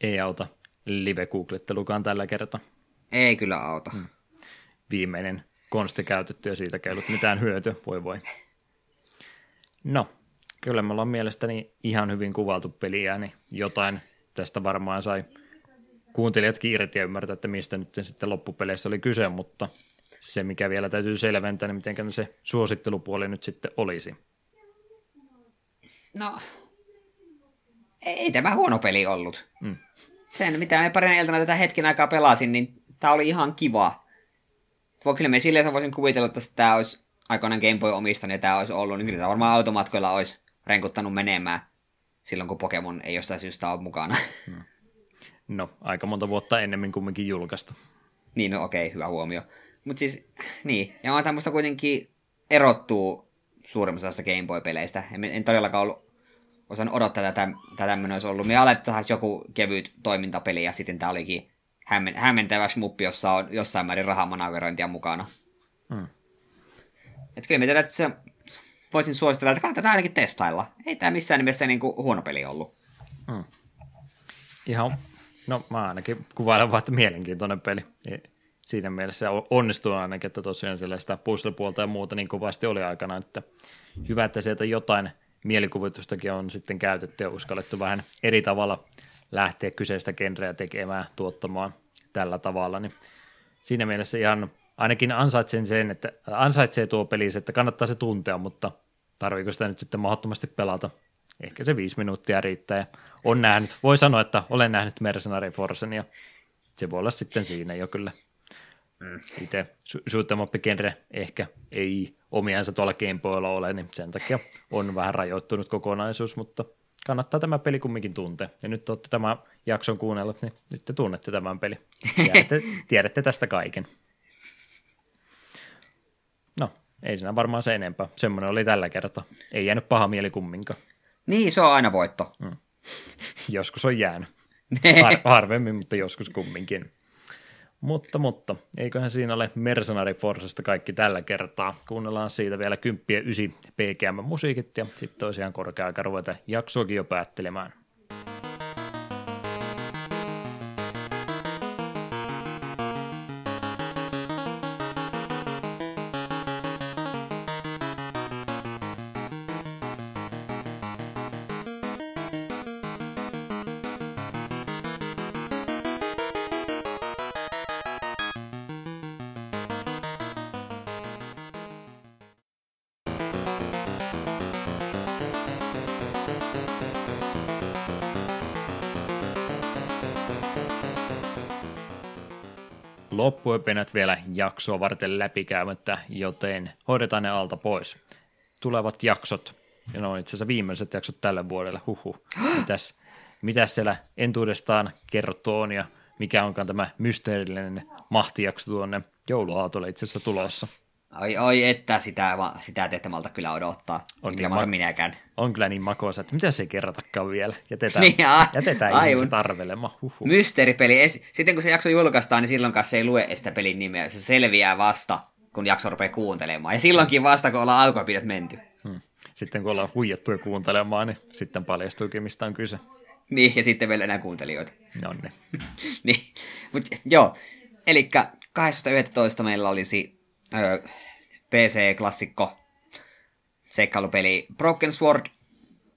Ei auta live-googlettelukaan tällä kertaa. Ei kyllä auta. Hmm. Viimeinen konsti käytetty ja siitä käynyt mitään hyötyä. Voi voi. No, kyllä me ollaan mielestäni ihan hyvin kuvaltu peliä, niin jotain tästä varmaan sai kuuntelijat kiiret ja ymmärtää, että mistä nyt sitten loppupeleissä oli kyse, mutta se, mikä vielä täytyy selventää, niin miten se suosittelupuoli nyt sitten olisi. No, ei tämä huono peli ollut. Mm. Sen, mitä me parin iltana tätä hetken aikaa pelasin, niin tämä oli ihan kiva. Voi kyllä me silleen voisin kuvitella, että tämä olisi aikoinaan Game Boy omistanut ja tämä olisi ollut, niin kyllä tämä varmaan automatkoilla olisi renkuttanut menemään silloin, kun Pokemon ei jostain syystä ole mukana. Hmm. No, aika monta vuotta ennemmin kumminkin julkaistu. Niin, no okei, okay, hyvä huomio. Mutta siis, niin, ja on tämmöistä kuitenkin erottuu suurimmassa osassa Game Boy-peleistä. En, en todellakaan ollut osannut odottaa, että tämä tämmöinen olisi ollut. Me alettaisiin joku kevyt toimintapeli, ja sitten tämä olikin hämmen, hämmentävä smuppi, jossa on jossain määrin rahamanagerointia mukana. Hmm. Että kyllä että se voisin suositella, että kannattaa ainakin testailla. Ei tämä missään nimessä niin kuin huono peli ollut. Hmm. Ihan, no mä ainakin kuvailen vaan, että mielenkiintoinen peli siinä mielessä onnistuu ainakin, että tosiaan sellaista puzzle-puolta ja muuta niin kovasti oli aikana, että hyvä, että sieltä jotain mielikuvitustakin on sitten käytetty ja uskallettu vähän eri tavalla lähteä kyseistä genreä tekemään, tuottamaan tällä tavalla, niin siinä mielessä ihan ainakin ansaitsen sen, että ansaitsee tuo peli, että kannattaa se tuntea, mutta tarviiko sitä nyt sitten mahdottomasti pelata? Ehkä se viisi minuuttia riittää ja on nähnyt, voi sanoa, että olen nähnyt Mercenary Forcen ja se voi olla sitten siinä jo kyllä Mm. Itse shoot'em ehkä ei omiansa tuolla Gameboylla ole, niin sen takia on vähän rajoittunut kokonaisuus, mutta kannattaa tämä peli kumminkin tuntea. Ja nyt olette tämän jakson kuunnellut, niin nyt te tunnette tämän peli. Tiedätte, tiedätte tästä kaiken. No, ei siinä varmaan se enempää. Semmoinen oli tällä kertaa. Ei jäänyt paha mieli kumminkaan. Niin, se on aina voitto. Mm. Joskus on jäänyt. Har- harvemmin, mutta joskus kumminkin. Mutta, mutta, eiköhän siinä ole Mercenary Forcesta kaikki tällä kertaa. Kuunnellaan siitä vielä 10 9 PGM-musiikit ja sitten tosiaan korkea aika ruveta jaksoakin jo päättelemään. Loppuöpinät vielä jaksoa varten läpikäymättä, joten hoidetaan ne alta pois. Tulevat jaksot, ja ne on itse asiassa viimeiset jaksot tälle vuodelle, huhu. Mitäs, mitäs siellä entuudestaan kerrottu on ja mikä onkaan tämä mysteerillinen mahtijakso tuonne jouluaatolle itse asiassa tulossa. Oi, oi, että sitä, sitä te ette malta kyllä odottaa. On kyllä niin ma- minäkään. On kyllä niin makoisa, että mitä se ei kerrotakaan vielä. Jätetään, niin, a, jätetään aivan. ihmiset arvelemaan. Huhhuh. Mysteeripeli. Sitten kun se jakso julkaistaan, niin silloin se ei lue sitä pelin nimeä. Se selviää vasta, kun jakso rupeaa kuuntelemaan. Ja silloinkin vasta, kun ollaan alkuapidet menty. Hmm. Sitten kun ollaan huijattu kuuntelemaan, niin sitten paljastuukin, mistä on kyse. Niin, ja sitten vielä enää kuuntelijoita. No niin. niin. Mut, joo, eli 12.11. meillä olisi öö, PC-klassikko seikkailupeli Broken Sword,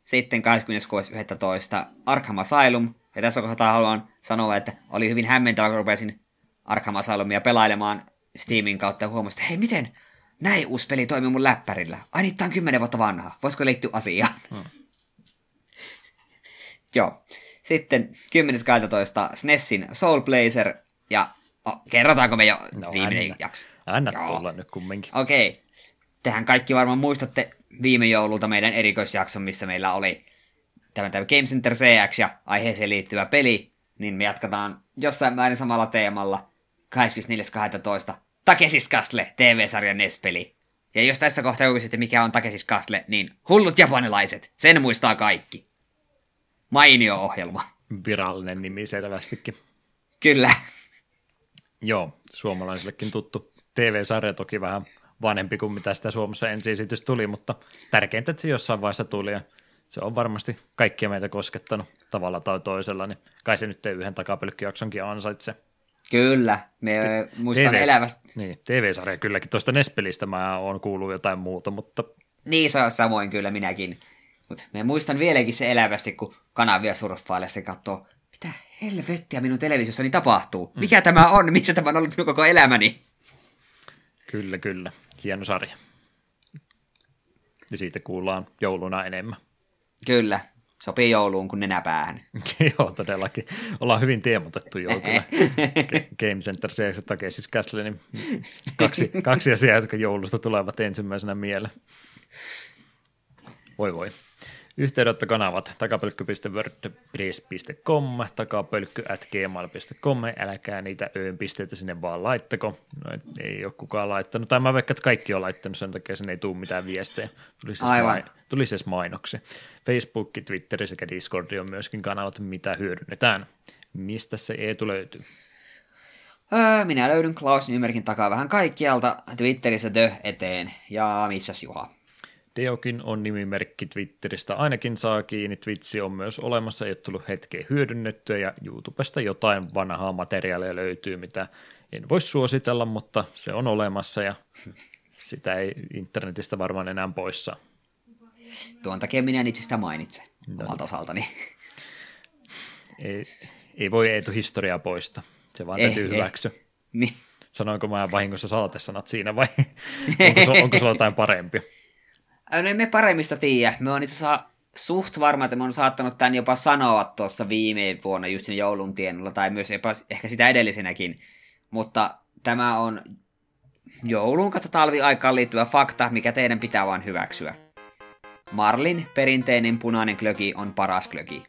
sitten 26.11. Arkham Asylum, ja tässä kohtaa haluan sanoa, että oli hyvin hämmentävä, kun rupesin Arkham Asylumia pelailemaan Steamin kautta ja huomasin, että hei, miten näin uusi peli toimii mun läppärillä? Ai niin, on kymmenen vuotta vanha. Voisiko liittyä asiaan? Hmm. Joo. Sitten 10.12. SNESin Soul Blazer ja Oh, kerrotaanko me jo no, viimeinen anna. jakso? Anna Joo. tulla nyt kumminkin. Okei. Okay. Tehän kaikki varmaan muistatte viime joululta meidän erikoisjakson, missä meillä oli tämä, tämä Game Center CX ja aiheeseen liittyvä peli, niin me jatketaan jossain määrin samalla teemalla 24.12. Takesis Castle, TV-sarjan NES-peli. Ja jos tässä kohtaa kysytte, mikä on Takesis Castle, niin hullut japanilaiset, sen muistaa kaikki. Mainio ohjelma. Virallinen nimi selvästikin. Kyllä. Joo, suomalaisillekin tuttu TV-sarja toki vähän vanhempi kuin mitä sitä Suomessa ensi tuli, mutta tärkeintä, että se jossain vaiheessa tuli ja se on varmasti kaikkia meitä koskettanut tavalla tai toisella, niin kai se nyt yhden takapelkkijaksonkin ansaitse. Kyllä, me muistan TV, elävästä. Niin, TV-sarja kylläkin. Tuosta Nespelistä mä oon kuullut jotain muuta, mutta... Niin, se on samoin kyllä minäkin. Mutta me muistan vieläkin se elävästi, kun kanavia surffaille se katsoo mitä helvettiä minun televisiossani tapahtuu? Mm. Mikä tämä on? Missä tämä on ollut minun koko elämäni? Kyllä, kyllä. Hieno sarja. Ja siitä kuullaan jouluna enemmän. Kyllä. Sopii jouluun kuin nenäpäähän. Joo, todellakin. Ollaan hyvin teemotettu jo kyllä. Game Center CX takia siis Castle, niin kaksi, kaksi asiaa, jotka joulusta tulevat ensimmäisenä mieleen. Voi voi. Yhteydenottokanavat takapölkky.wordpress.com, takapölkky.gmail.com, älkää niitä öön pisteitä sinne vaan laittako. No, ei ole kukaan laittanut, tai mä vaikka, että kaikki on laittanut, sen takia sen ei tule mitään viestejä. Tulisi Aivan. Tulisi edes mainoksi. Facebook, Twitter sekä Discord on myöskin kanavat, mitä hyödynnetään. Mistä se Eetu löytyy? Öö, minä löydyn Klaus Nymerkin takaa vähän kaikkialta, Twitterissä The eteen, ja missäs Juha? Deokin on nimimerkki Twitteristä, ainakin saa kiinni. Twitchi on myös olemassa, ei ole tullut hetkeä hyödynnettyä ja YouTubesta jotain vanhaa materiaalia löytyy, mitä en voi suositella, mutta se on olemassa ja sitä ei internetistä varmaan enää poissa. Tuon takia minä en itse sitä mainitse no. omalta osaltani. Ei, ei voi Eetu historiaa poista, se vaan ei, täytyy hyväksyä. Niin. Sanoinko mä vahingossa saatesanat siinä vai onko, onko sulla jotain parempi? No emme paremmista tiedä. Me on itse asiassa suht varma, että me on saattanut tämän jopa sanoa tuossa viime vuonna just siinä joulun tienolla, tai myös jopa ehkä sitä edellisenäkin. Mutta tämä on joulun kautta talviaikaan liittyvä fakta, mikä teidän pitää vain hyväksyä. Marlin perinteinen punainen klöki on paras klöki.